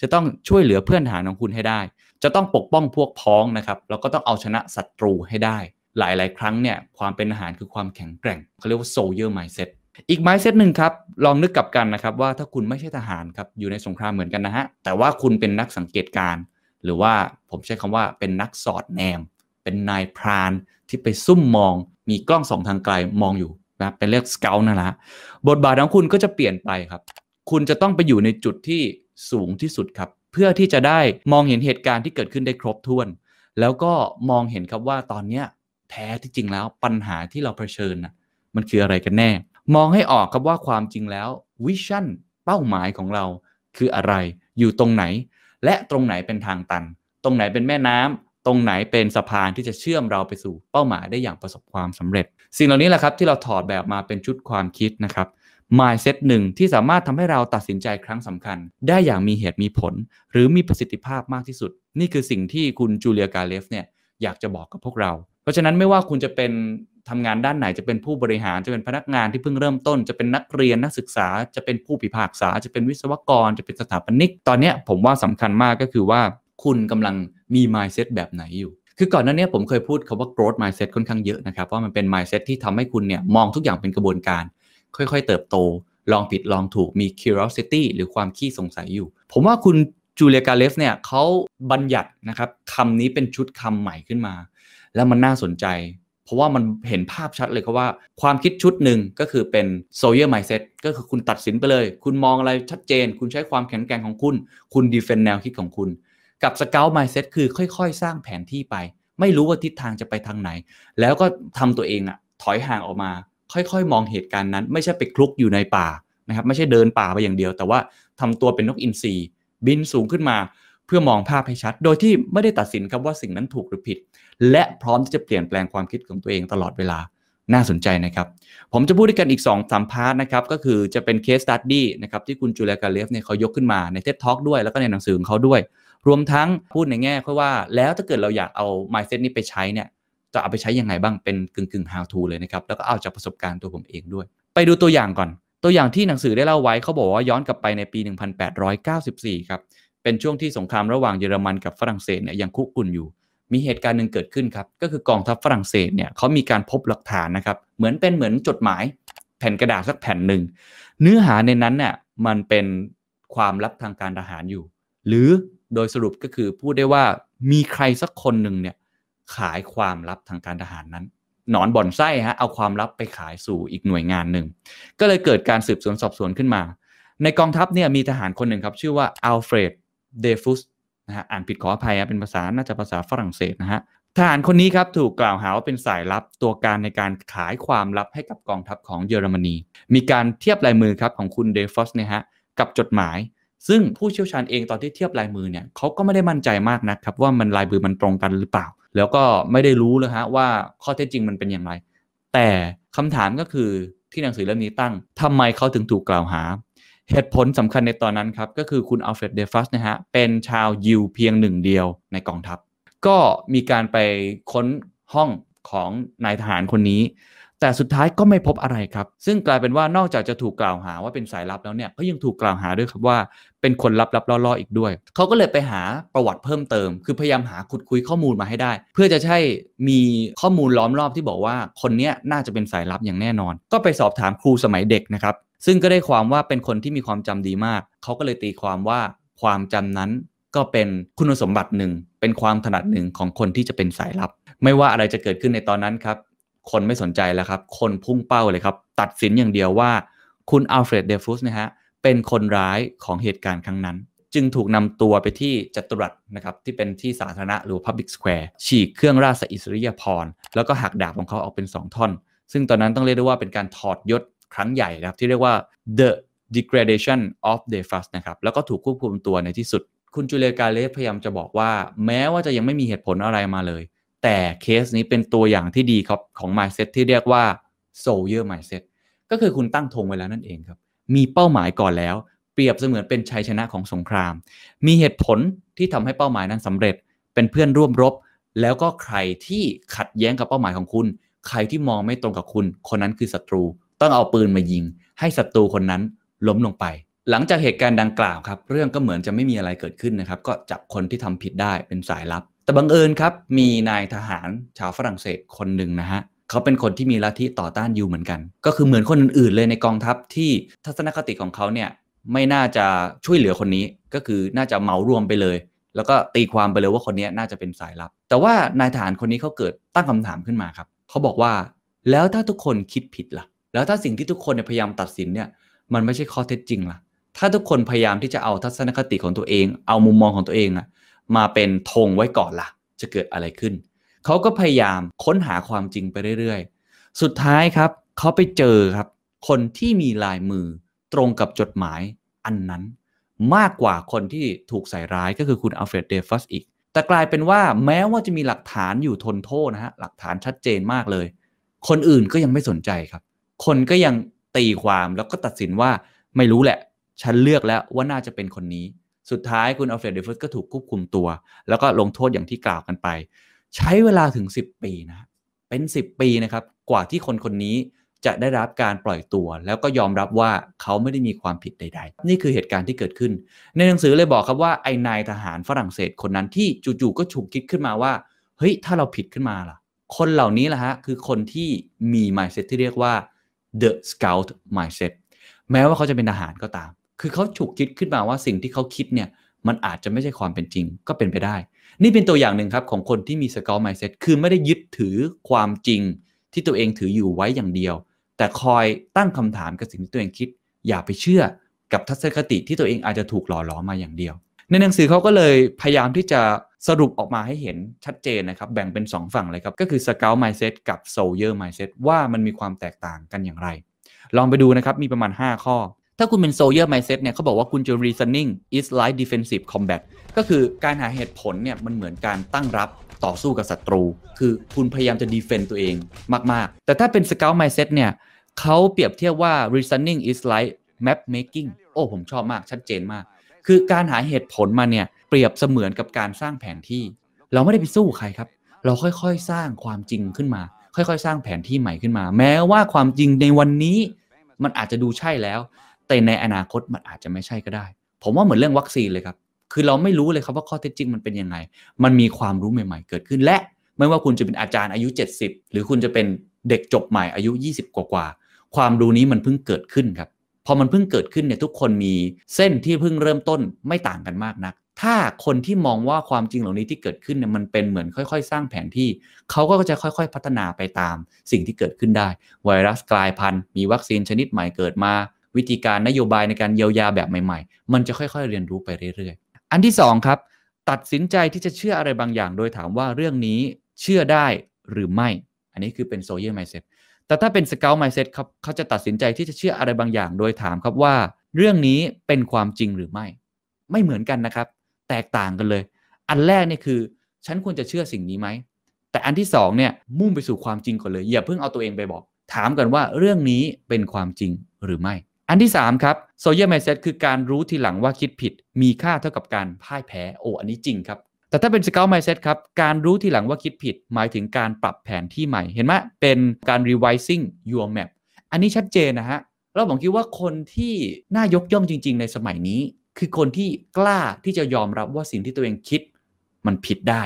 จะต้องช่วยเหลือเพื่อนทหารของคุณให้ได้ จะต้องปกป้องพวกพ้องนะครับแล้วก็ต้องเอาชนะศัตรูให้ได้ หลาย ๆ ครั้งเนี่ยความเป็นทหารคือความแข็งแกร่งเขาเรียกว่า soldier mindset อีก mindset หนึ่งครับ ลองนึกกลับกันนะครับว่าถ้าคุณไม่ใช่ทหารครับ อยู่ในสงครามเหมือนกันนะฮะ แต่ว่าคุณเป็นนักสังเกตการณ์ หรือว่าผมใช้คำว่าเป็นนักสอดแนม เป็นนายพรานที่ไปซุ่มมอง มีกล้องสองทางไกลมองอยู่นะเป็นเรียกสเกลนะฮะบทบาทของคุณก็จะเปลี่ยนไปครับ คุณจะต้องไปอยู่ในจุดที่สูงที่สุดครับ เพื่อที่จะได้มองเห็นเหตุการณ์ที่เกิดขึ้นได้ครบถ้วน แล้วก็มองเห็นครับว่าตอนเนี้ยแท้ที่จริงแล้วปัญหาที่เราเผชิญนะมันคืออะไรกันแน่ มองให้ออกครับว่าความจริงแล้ววิชั่นเป้าหมายของเราคืออะไร อยู่ตรงไหน และตรงไหนเป็นทางตัน ตรงไหนเป็นแม่น้ำตรงไหนเป็นสะพานที่จะเชื่อมเราไปสู่เป้าหมายได้อย่างประสบความสำเร็จ สิ่งเหล่านี้แหละครับที่เราถอดแบบมาเป็นชุดความคิดนะครับ mindset หนึ่งที่สามารถทำให้เราตัดสินใจครั้งสำคัญ ได้อย่างมีเหตุมีผล หรือมีประสิทธิภาพมากที่สุด นี่คือสิ่งที่คุณจูเลียกาเลฟเนี่ยอยากจะบอกกับพวกเรา เพราะฉะนั้นไม่ว่าคุณจะเป็น ทำงานด้านไหนจะเป็นผู้บริหารจะเป็นพนักงานที่เพิ่งเริ่มต้น จะเป็นนักเรียนนักศึกษา จะเป็นผู้พิพากษา จะเป็นวิศวกร จะเป็นสถาปนิก ตอนนี้ผมว่าสำคัญมากก็คือว่าคุณกำลังมี mindset แบบไหนอยู่ คือก่อนหน้านี้ผมเคยพูดคาว่า growth mindset ค่อนข้างเยอะนะครับว่ามันเป็น mindset ที่ทำให้คุณเนี่ยมองทุกอย่างเป็นกระบวนการ ค่อยๆ เติบโต ลองผิดลองถูกมี curiosity หรือความขี้สงสัยอยู่ ผมว่าคุณจูเลียกาเลฟเนี่ยเขาบัญญัตินะครับคำนี้เป็นชุดคำใหม่ขึ้นมา แล้วมันน่าสนใจ เพราะว่ามันเห็นภาพชัดเลยครับว่าความคิดชุดหนึ่งก็คือเป็น Sawyer mindset ก็คือคุณตัดสินไปเลย คุณมองอะไรชัดเจน คุณใช้ความแข็งแกร่งของคุณ คุณ defend แนวคิดของคุณ กับ Scout mindset คือค่อย ๆ สร้างแผนที่ไป ไม่รู้ว่าทิศทางจะไปทางไหน แล้วก็ทำตัวเองอะถอยห่างออกมา ค่อยๆ มองเหตุการณ์นั้น ไม่ใช่ไปคลุกอยู่ในป่านะครับไม่ใช่เดินป่าไปอย่างเดียว แต่ว่าทำตัวเป็นนกอินทรีบินสูงขึ้นมา เพื่อมองภาพให้ชัด โดยที่ไม่ได้ตัดสินครับว่าสิ่งนั้นถูกหรือผิด และพร้อมที่จะเปลี่ยนแปลงความคิดของตัวเองตลอดเวลาน่าสนใจนะครับ ผมจะพูดด้วยกันอีก2สามพาร์ทนะครับ ก็คือจะเป็น case study นะครับที่คุณ Julia Galef เนี่ยเขายกขึ้นมาในเท็ d ท็อกด้วย แล้วก็ในหนังสือของเขาด้วย รวมทั้งพูดในแง่ค่อยว่า แล้วถ้าเกิดเราอยากเอา mindset นี้ไปใช้เนี่ยจะเอาไปใช้ยังไงบ้างเป็นกึ่งกึ่ง how to เลยนะครับ แล้วก็เอาจากประสบการณ์ตัวผมเองด้วย ไปดูตัวอย่างก่อน ตัวอย่างที่หนังสือได้เล่าไว้เขาบอกว่าย้อนกลับไปในปี 1894 ครับเป็นช่วงที่สงครามระหว่างเยอรมันกับฝรั่งเศสเนี่ยยังคุกรุ่นอยู่ มีเหตุการณ์หนึ่งเกิดขึ้นครับก็คือกองทัพฝรั่งเศสเนี่ยเขามีการพบหลักฐานนะครับ เหมือนเป็นเหมือนจดหมายแผ่นกระดาษสักแผ่นหนึ่งเนื้อหาในนั้นเนี่ยมันเป็นความลับทางการทหารอยู่ หรือโดยสรุปก็คือพูดได้ว่ามีใครสักคนหนึ่งเนี่ยขายความลับทางการทหารนั้น หนอนบ่อนไส้ฮะเอาความลับไปขายสู่อีกหน่วยงานหนึ่ง ก็เลยเกิดการสืบสวนสอบสวนขึ้นมา ในกองทัพเนี่ยมีทหารคนหนึ่งครับ ชื่อว่าอัลเฟรดเดฟุส นะฮะอ่านผิดขออภัยเป็นภาษาน่าจะภาษาฝรั่งเศสนะฮะทหารคนนี้ครับถูกกล่าวหาว่าเป็นสายลับตัวการในการขายความลับให้กับกองทัพของเยอรมนี มีการเทียบลายมือครับของคุณเดฟอสเนี่ยฮะกับจดหมาย ซึ่งผู้เชี่ยวชาญเองตอนที่เทียบลายมือเนี่ยเขาก็ไม่ได้มั่นใจมากนะครับว่ามันลายมือมันตรงกันหรือเปล่า แล้วก็ไม่ได้รู้เลยฮะว่าข้อเท็จจริงมันเป็นอย่างไร แต่คำถามก็คือที่หนังสือเล่มนี้ตั้งทำไมเขาถึงถูกกล่าวหา เหตุผลสำคัญในตอนนั้นครับ ก็คือคุณอัลเฟรดเดฟัสนะฮะเป็นชาวยิวเพียงหนึ่งเดียวในกองทัพ ก็มีการไปค้นห้องของนายทหารคนนี้ แต่สุดท้ายก็ไม่พบอะไรครับ ซึ่งกลายเป็นว่านอกจากจะถูกกล่าวหาว่าเป็นสายลับแล้วเนี่ยก็ยังถูกกล่าวหาด้วยครับว่าเป็นคนลับๆล่อๆอีกด้วย เขาก็เลยไปหาประวัติเพิ่มเติม คือพยายามหาขุดคุยข้อมูลมาให้ได้ เพื่อจะใช่มีข้อมูลล้อมรอบที่บอกว่าคนนี้น่าจะเป็นสายลับอย่างแน่นอน ก็ไปสอบถามครูสมัยเด็กนะครับ ซึ่งก็ได้ความว่าเป็นคนที่มีความจำดีมาก เขาก็เลยตีความว่าความจำนั้นก็เป็นคุณสมบัติหนึ่ง เป็นความถนัดหนึ่งของคนที่จะเป็นสายลับ ไม่ว่าอะไรจะเกิดขึ้นในตอนนั้นครับ คนไม่สนใจแล้วครับ คนพุ่งเป้าเลยครับ ตัดสินอย่างเดียวว่า คุณอัลเฟรดเดฟุสนะฮะ เป็นคนร้ายของเหตุการณ์ครั้งนั้น จึงถูกนำตัวไปที่จัตุรัสนะครับ ที่เป็นที่สาธารณะหรือ Public Square ฉีกเครื่องราชอิสริยาภรณ์แล้วก็หักดาบของเขาออกเป็น 2 ท่อน ซึ่งตอนนั้นต้องเรียกได้ว่าเป็นการถอดยศ ครั้งใหญ่นะครับ ที่เรียกว่า the degradation of the first นะครับแล้วก็ถูกควบคุมตัวในที่สุด คุณจูเลียกาเลสพยายามจะบอกว่า แม้ว่าจะยังไม่มีเหตุผลอะไรมาเลย แต่เคสนี้เป็นตัวอย่างที่ดีครับของ mindset ที่เรียกว่า soldier mindset ก็คือคุณตั้งธงไว้แล้วนั่นเองครับ มีเป้าหมายก่อนแล้ว เปรียบเสมือนเป็นชัยชนะของสงคราม มีเหตุผลที่ทำให้เป้าหมายนั้นสำเร็จ เป็นเพื่อนร่วมรบ แล้วก็ใครที่ขัดแย้งกับเป้าหมายของคุณ ใครที่มองไม่ตรงกับคุณ คนนั้นคือศัตรู ต้องเอาปืนมายิง ให้ศัตรูคนนั้นล้มลงไป หลังจากเหตุการณ์ดังกล่าวครับ เรื่องก็เหมือนจะไม่มีอะไรเกิดขึ้นนะครับ ก็จับคนที่ทำผิดได้เป็นสายลับ แต่บังเอิญครับ มีนายทหารชาวฝรั่งเศสคนหนึ่งนะฮะเขาเป็นคนที่มีลัทธิต่อต้านยูเหมือนกัน ก็คือเหมือนคนอื่นๆเลยในกองทัพที่ทัศนคติของเขาเนี่ยไม่น่าจะช่วยเหลือคนนี้ ก็คือน่าจะเหมารวมไปเลย แล้วก็ตีความไปเลยว่าคนนี้น่าจะเป็นสายลับ แต่ว่านายทหารคนนี้เขาเกิดตั้งคำถามขึ้นมาครับเขาบอกว่าแล้วถ้าทุกคนคิดผิดล่ะ แล้วถ้าสิ่งที่ทุกคนพยายามตัดสินเนี่ยมันไม่ใช่ข้อเท็จจริงล่ะ ถ้าทุกคนพยายามที่จะเอาทัศนคติของตัวเอง เอามุมมองของตัวเองอะมาเป็นธงไว้ก่อนล่ะ จะเกิดอะไรขึ้น เขาก็พยายามค้นหาความจริงไปเรื่อยๆ สุดท้ายครับ เขาไปเจอครับ คนที่มีลายมือตรงกับจดหมายอันนั้น มากกว่าคนที่ถูกใส่ร้ายก็คือคุณอัลเฟรดเดฟัสอีก แต่กลายเป็นว่าแม้ว่าจะมีหลักฐานอยู่ทนโทษนะฮะ หลักฐานชัดเจนมากเลย คนอื่นก็ยังไม่สนใจครับ คนก็ยังตีความแล้วก็ตัดสินว่าไม่รู้แหละ ฉันเลือกแล้วว่าน่าจะเป็นคนนี้ สุดท้ายคุณอัลเฟรดเดฟัสก็ถูกควบคุมตัว แล้วก็ลงโทษอย่างที่กล่าวกันไป ใช้เวลาถึง 10 ปีนะเป็น 10 ปีนะครับ กว่าที่คนคนนี้จะได้รับการปล่อยตัว แล้วก็ยอมรับว่าเขาไม่ได้มีความผิดใด ๆ นี่คือเหตุการณ์ที่เกิดขึ้น ในหนังสือเลยบอกครับว่าไอ้นายทหารฝรั่งเศสคนนั้นที่จู่ๆก็ฉุกคิดขึ้นมาว่าเฮ้ยถ้าเราผิดขึ้นมาล่ะ คนเหล่านี้แหละฮะคือคนที่มี mindset ที่เรียกว่า the scout mindset แม้ว่าเขาจะเป็นทหารก็ตาม คือเขาฉุกคิดขึ้นมาว่าสิ่งที่เขาคิดเนี่ยมันอาจจะไม่ใช่ความเป็นจริงก็เป็นไปได้ นี่เป็นตัวอย่างหนึ่งครับของคนที่มี scout mindset คือไม่ได้ยึดถือความจริงที่ตัวเองถืออยู่ไว้อย่างเดียว แต่คอยตั้งคำถามกับสิ่งที่ตัวเองคิด อย่าไปเชื่อกับทัศนคติที่ตัวเองอาจจะถูกหล่อหลอมมาอย่างเดียว ในหนังสือเขาก็เลยพยายามที่จะสรุปออกมาให้เห็นชัดเจนนะครับ แบ่งเป็น 2 ฝั่งเลยครับ ก็คือ Scout Mindset กับ Soldier Mindset ว่ามันมีความแตกต่างกันอย่างไร ลองไปดูนะครับ มีประมาณ 5 ข้อ ถ้าคุณเป็น Soldier Mindset เนี่ยเขาบอกว่าคุณจะ reasoning is like defensive combat ก็คือการหาเหตุผลเนี่ยมันเหมือนการตั้งรับต่อสู้กับศัตรู คือคุณพยายามจะ defend ตัวเองมาก ๆ แต่ถ้าเป็น Scout Mindset เนี่ยเขาเปรียบเทียบว่า reasoning is like map making โอ้ผมชอบมากชัดเจนมาก คือการหาเหตุผลมาเนี่ยเปรียบเสมือนกับการสร้างแผนที่ เราไม่ได้ไปสู้ใครครับ เราค่อยๆสร้างความจริงขึ้นมา ค่อยๆ สร้างแผนที่ใหม่ขึ้นมา แม้ว่าความจริงในวันนี้มันอาจจะดูใช่แล้ว แต่ในอนาคตมันอาจจะไม่ใช่ก็ได้ ผมว่าเหมือนเรื่องวัคซีนเลยครับคือเราไม่รู้เลยครับว่าข้อเท็จจริงมันเป็นยังไง มันมีความรู้ใหม่ๆ เกิดขึ้นและไม่ว่าคุณจะเป็นอาจารย์อายุ 70 หรือคุณจะเป็นเด็กจบใหม่อายุ 20 กว่าๆความรู้นี้มันเพิ่งเกิดขึ้นครับ พอมันเพิ่งเกิดขึ้นเนี่ยทุกคนมีเส้นที่เพิ่งเริ่มต้นไม่ต่างกันมากนัก ถ้าคนที่มองว่าความจริงเหล่านี้ที่เกิดขึ้นเนี่ยมันเป็นเหมือนค่อย ๆ สร้างแผนที่ เขาก็จะค่อยๆ พัฒนาไปตามสิ่งที่เกิดขึ้นได้ ไวรัสกลายพันธุ์ มีวัคซีนชนิดใหม่เกิดมา วิธีการนโยบายในการเยียวยาแบบใหม่ ๆ มันจะค่อยๆ เรียนรู้ไปเรื่อยๆ อันที่2ครับตัดสินใจที่จะเชื่ออะไรบางอย่าง โดยถามว่าเรื่องนี้เชื่อได้หรือไม่ อันนี้คือเป็น soldier mindset แต่ถ้าเป็น scout mindset ครับเขาจะตัดสินใจที่จะเชื่ออะไรบางอย่าง โดยถามครับว่า เรื่องนี้เป็นความจริงหรือไม่ ไม่เหมือนกันนะครับ แตกต่างกันเลย อันแรกนี่คือ ฉันควรจะเชื่อสิ่งนี้ไหม แต่อันที่2เนี่ยมุ่งไปสู่ความจริงก่อนเลย อย่าเพิ่งเอาตัวเองไปบอก ถามกันว่าเรื่องนี้เป็นความจริงหรือไม่ อันที่3ครับโซเยอร์ไมเซ็ตคือการรู้ทีหลังว่าคิดผิด มีค่าเท่ากับการพ่ายแพ้โอ้อันนี้จริงครับ แต่ถ้าเป็นสเกลไมเซตครับ การรู้ทีหลังว่าคิดผิด หมายถึงการปรับแผนที่ใหม่ เห็นไหมเป็นการ revising your map อันนี้ชัดเจนนะฮะเราผมคิดว่าคนที่น่ายกย่องจริง ๆ ในสมัยนี้ คือคนที่กล้าที่จะยอมรับว่าสิ่งที่ตัวเองคิดมันผิดได้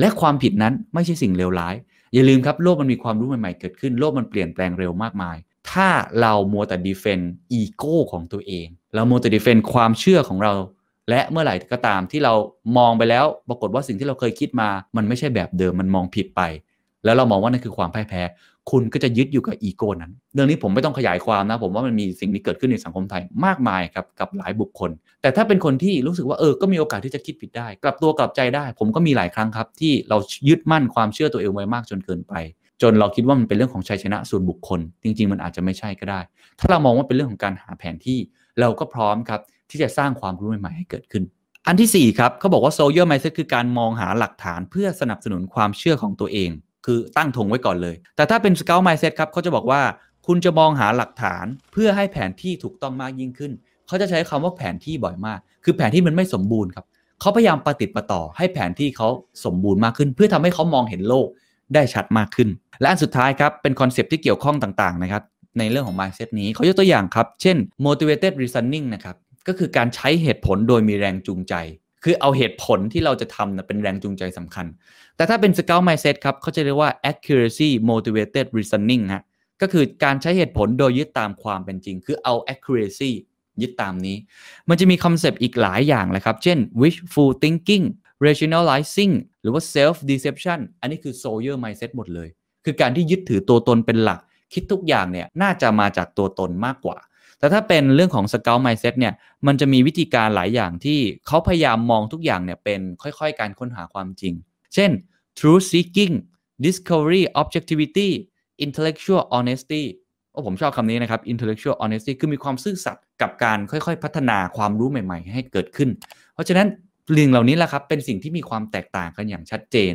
และความผิดนั้นไม่ใช่สิ่งเลวร้าย อย่าลืมครับโลกมันมีความรู้ใหม่ๆเกิดขึ้น โลกมันเปลี่ยนแปลงเร็วมากมาย ถ้าเรามัวแต่ defend อีโก้ของตัวเอง เรามัวแต่ defend ความเชื่อของเรา และเมื่อไหร่ก็ตามที่เรามองไปแล้ว ปรากฏว่าสิ่งที่เราเคยคิดมา มันไม่ใช่แบบเดิมมันมองผิดไป แล้วเรามองว่านั่นคือความพ่ายแพ้ คุณก็จะยึดอยู่กับอีโก้นั้น เรื่องนี้ผมไม่ต้องขยายความนะ ผมว่ามันมีสิ่งนี้เกิดขึ้นในสังคมไทยมากมายครับกับหลายบุคคล แต่ถ้าเป็นคนที่รู้สึกว่าเออก็มีโอกาสที่จะคิดผิดได้ กลับตัวกลับใจได้ ผมก็มีหลายครั้งครับ ที่เรายึดมั่นความเชื่อตัวเองไว้มากจนเกินไป จนเราคิดว่ามันเป็นเรื่องของชัยชนะส่วนบุคคล จริง ๆ มันอาจจะไม่ใช่ก็ได้ ถ้าเรามองว่าเป็นเรื่องของการหาแผนที่ เราก็พร้อมครับ ที่จะสร้างความรู้ใหม่ๆให้เกิดขึ้น อันที่ 4 ครับเขาบอกว่า soldier mindset คือการมองหาหลักฐานเพื่อสนับสนุนความเชื่อของตัวเอง คือตั้งธงไว้ก่อนเลย แต่ถ้าเป็น scout mindset ครับเขาจะบอกว่าคุณจะมองหาหลักฐานเพื่อให้แผนที่ถูกต้องมากยิ่งขึ้น เขาจะใช้คำว่าแผนที่บ่อยมาก คือแผนที่มันไม่สมบูรณ์ครับเขาพยายามปฏิติดประต่อให้แผนที่เขาสมบูรณ์มากขึ้น เพื่อทำให้เขามองเห็นโลกได้ชัดมากขึ้น และอันสุดท้ายครับ เป็นคอนเซปที่เกี่ยวข้องต่าง ๆ นะครับ ในเรื่องของ mindset นี้เขายกตัวอย่างครับ เช่น motivated reasoning นะครับ ก็คือการใช้เหตุผลโดยมีแรงจูงใจ คือเอาเหตุผลที่เราจะทำนะเป็นแรงจูงใจสำคัญ แต่ถ้าเป็น scout mindset ครับเขาจะเรียกว่า accuracy motivated reasoning ฮะก็คือการใช้เหตุผลโดยยึดตามความเป็นจริง คือเอา accuracy ยึดตามนี้ มันจะมีคอนเซปต์อีกหลายอย่างเลยครับ เช่น wishful thinking rationalizing หรือว่า self deception อันนี้คือ soldier mindset หมดเลย คือการที่ยึดถือตัวตนเป็นหลัก คิดทุกอย่างเนี่ยน่าจะมาจากตัวตนมากกว่า แต่ถ้าเป็นเรื่องของ Scout Mindset เนี่ยมันจะมีวิธีการหลายอย่างที่เขาพยายามมองทุกอย่างเนี่ยเป็นค่อยๆ การค้นหาความจริง เช่น truth seeking discovery objectivity intellectual honesty โอ้ผมชอบคำนี้นะครับ intellectual honesty คือมีความซื่อสัตย์กับการค่อยๆ พัฒนาความรู้ใหม่ ๆ ให้เกิดขึ้น เพราะฉะนั้น สิ่งเหล่านี้แหละครับเป็นสิ่งที่มีความแตกต่างกันอย่างชัดเจน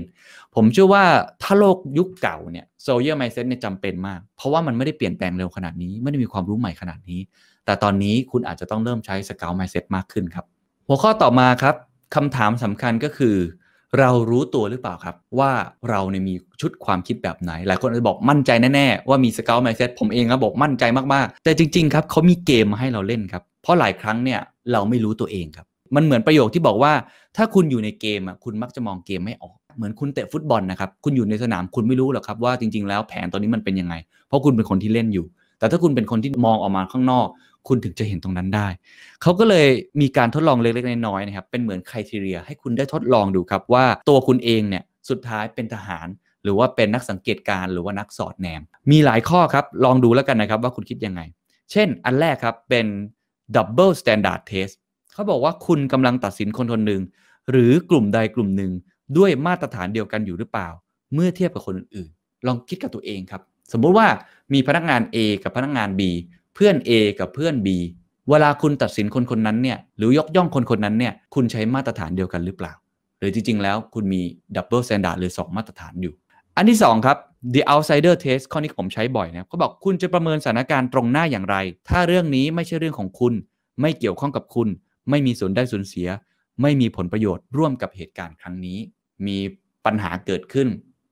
ผมเชื่อว่าถ้าโลกยุคเก่าเนี่ย soldier mindset เนี่ยจำเป็นมาก เพราะว่ามันไม่ได้เปลี่ยนแปลงเร็วขนาดนี้ ไม่ได้มีความรู้ใหม่ขนาดนี้ แต่ตอนนี้คุณอาจจะต้องเริ่มใช้ scout mindset มากขึ้นครับ หัวข้อต่อมาครับคำถามสำคัญก็คือ เรารู้ตัวหรือเปล่าครับ ว่าเราเนี่ยมีชุดความคิดแบบไหน หลายคนอาจจะบอกมั่นใจแน่ๆว่ามีสเกลไมเซ็ตผมเองครับบอกมั่นใจมากๆ แต่จริง ๆ ครับเขามีเกมมาให้เราเล่นครับเพราะหลายครั้งเนี่ยเราไม่รู้ตัวเองครับ มันเหมือนประโยคที่บอกว่า ถ้าคุณอยู่ในเกมอะคุณมักจะมองเกมไม่ออก เหมือนคุณเตะฟุตบอลนะครับ คุณอยู่ในสนามคุณไม่รู้หรอกครับว่าจริง ๆ แล้วแผนตอนนี้มันเป็นยังไง เพราะคุณเป็นคนที่เล่นอยู่ แต่ถ้าคุณเป็นคนที่มองออกมาข้างนอก คุณถึงจะเห็นตรงนั้นได้ เขาก็เลยมีการทดลองเล็กๆน้อยๆนะครับ เป็นเหมือนคุณทีเรียให้คุณได้ทดลองดูครับว่าตัวคุณเองเนี่ยสุดท้ายเป็นทหารหรือว่าเป็นนักสังเกตการหรือว่านักสอดแนม มีหลายข้อครับลองดูแล้วกันนะครับว่าคุณคิดยังไง เช่นอันแรกครับเป็น double standard test เขาบอกว่าคุณกำลังตัดสินคนคนหนึ่งหรือกลุ่มใดกลุ่มหนึ่งด้วยมาตรฐานเดียวกันอยู่หรือเปล่า เมื่อเทียบกับคนอื่นๆลองคิดกับตัวเองครับ สมมุติว่ามีพนักงาน A กับพนักงาน B เพื่อน A กับเพื่อน B เวลาคุณตัดสินคนคนนั้นเนี่ยหรือยกย่องคนคนนั้นเนี่ยคุณใช้มาตรฐานเดียวกันหรือเปล่า หรือจริง ๆ แล้วคุณมี double standard หรือ 2 มาตรฐานอยู่ อันที่ 2 ครับ the outsider test ข้อนี้ผมใช้บ่อยนะเขาบอกคุณจะประเมินสถานการณ์ตรงหน้าอย่างไร ถ้าเรื่องนี้ไม่ใช่เรื่องของคุณ ไม่เกี่ยวข้องกับคุณ ไม่มีส่วนได้ส่วนเสีย ไม่มีผลประโยชน์ร่วมกับเหตุการณ์ครั้งนี้ มีปัญหาเกิดขึ้น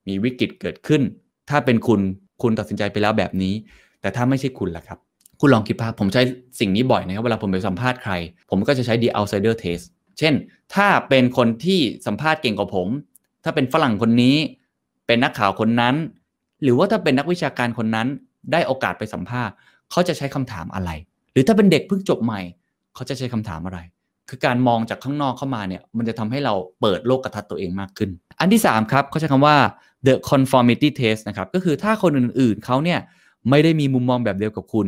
มีวิกฤตเกิดขึ้น ถ้าเป็นคุณคุณตัดสินใจไปแล้วแบบนี้ แต่ถ้าไม่ใช่คุณล่ะครับ คุณลองคิดภาพผมใช้สิ่งนี้บ่อยนะครับเวลาผมไปสัมภาษณ์ใคร ผมก็จะใช้ the outsider test เช่น ถ้าเป็นคนที่สัมภาษณ์เก่งกว่าผม ถ้าเป็นฝรั่งคนนี้ เป็นนักข่าวคนนั้น หรือว่าถ้าเป็นนักวิชาการคนนั้น ได้โอกาสไปสัมภาษณ์ เขาจะใช้คำถามอะไร หรือถ้าเป็นเด็กเพิ่งจบใหม่ เขาจะใช้คำถามอะไร คือการมองจากข้างนอกเข้ามาเนี่ยมันจะทำให้เราเปิดโลกกระทัดตัวเองมากขึ้น อันที่ 3 ครับเขาใช้คำว่า the conformity test นะครับก็คือถ้าคนอื่นๆเขาเนี่ยไม่ได้มีมุมมองแบบเดียวกับคุณ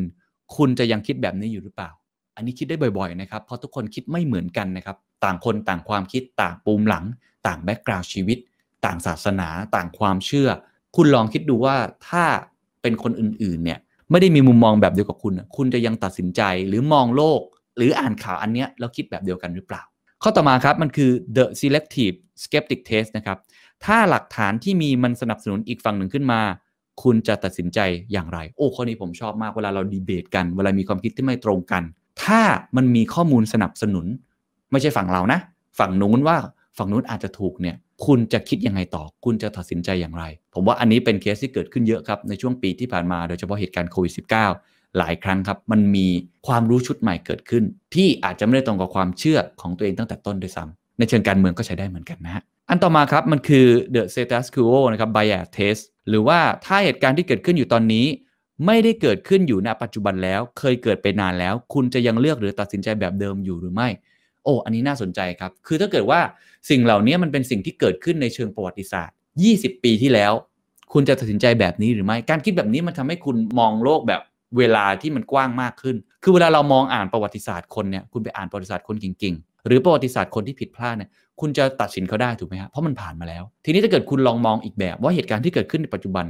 คุณจะยังคิดแบบนี้อยู่หรือเปล่า อันนี้คิดได้บ่อยๆนะครับเพราะทุกคนคิดไม่เหมือนกันนะครับต่างคนต่างความคิดต่างปูมหลัง ต่างแบ็กกราวด์ชีวิต ต่างศาสนา ต่างความเชื่อ คุณลองคิดดูว่าถ้าเป็นคนอื่นๆเนี่ยไม่ได้มีมุมมองแบบเดียวกับคุณ คุณจะยังตัดสินใจหรือมองโลก หรืออ่านข่าวอันเนี้ยแล้วคิดแบบเดียวกันหรือเปล่า ข้อต่อมาครับมันคือ the selective skeptic test นะครับ ถ้าหลักฐานที่มีมันสนับสนุนอีกฝั่งหนึ่งขึ้นมา คุณจะตัดสินใจอย่างไร โอ้ข้อนี้ผมชอบมากเวลาเราดีเบตกัน เวลามีความคิดที่ไม่ตรงกัน ถ้ามันมีข้อมูลสนับสนุน ไม่ใช่ฝั่งเรานะ ฝั่งนู้นว่าฝั่งนู้นอาจจะถูกเนี่ยคุณจะคิดยังไงต่อ คุณจะตัดสินใจอย่างไร ผมว่าอันนี้เป็นเคสที่เกิดขึ้นเยอะครับ ในช่วงปีที่ผ่านมา โดยเฉพาะเหตุการณ์โควิด -19 หลายครั้งครับ มันมีความรู้ชุดใหม่เกิดขึ้น ที่อาจจะไม่ได้ตรงกับความเชื่อของตัวเองตั้งแต่ต้นด้วยซ้ำในเชิงการเมืองก็ใช้ได้เหมือนกันนะฮะอันต่อมาครับ มันคือ the status quo นะครับ bias test หรือว่าถ้าเหตุการณ์ที่เกิดขึ้นอยู่ตอนนี้ ไม่ได้เกิดขึ้นอยู่ณปัจจุบันแล้ว เคยเกิดไปนานแล้ว คุณจะยังเลือกหรือตัดสินใจแบบเดิมอยู่หรือไม่ โอ้อันนี้น่าสนใจครับ คือถ้าเกิดว่าสิ่งเหล่านี้มันเป็นสิ่งที่เกิดขึ้นในเชิงประวัติศาสตร์ 20 ปีที่แล้ว คุณจะตัดสินใจแบบนี้หรือไม่ การคิดแบบนี้มันทำให้คุณมองโลกแบบ เวลาที่มันกว้างมากขึ้น คือเวลาเรามองอ่านประวัติศาสตร์คนเนี่ย คุณไปอ่านประวัติศาสตร์คนเก่งๆ หรือประวัติศาสตร์คนที่ผิดพลาดเนี่ย คุณจะตัดสินเขาได้ถูกไหมครับเพราะมันผ่านมาแล้ว ทีนี้ถ้าเกิดคุณลองมองอีกแบบว่าเหตุการณ์ที่เกิดขึ้นในปัจจุบัน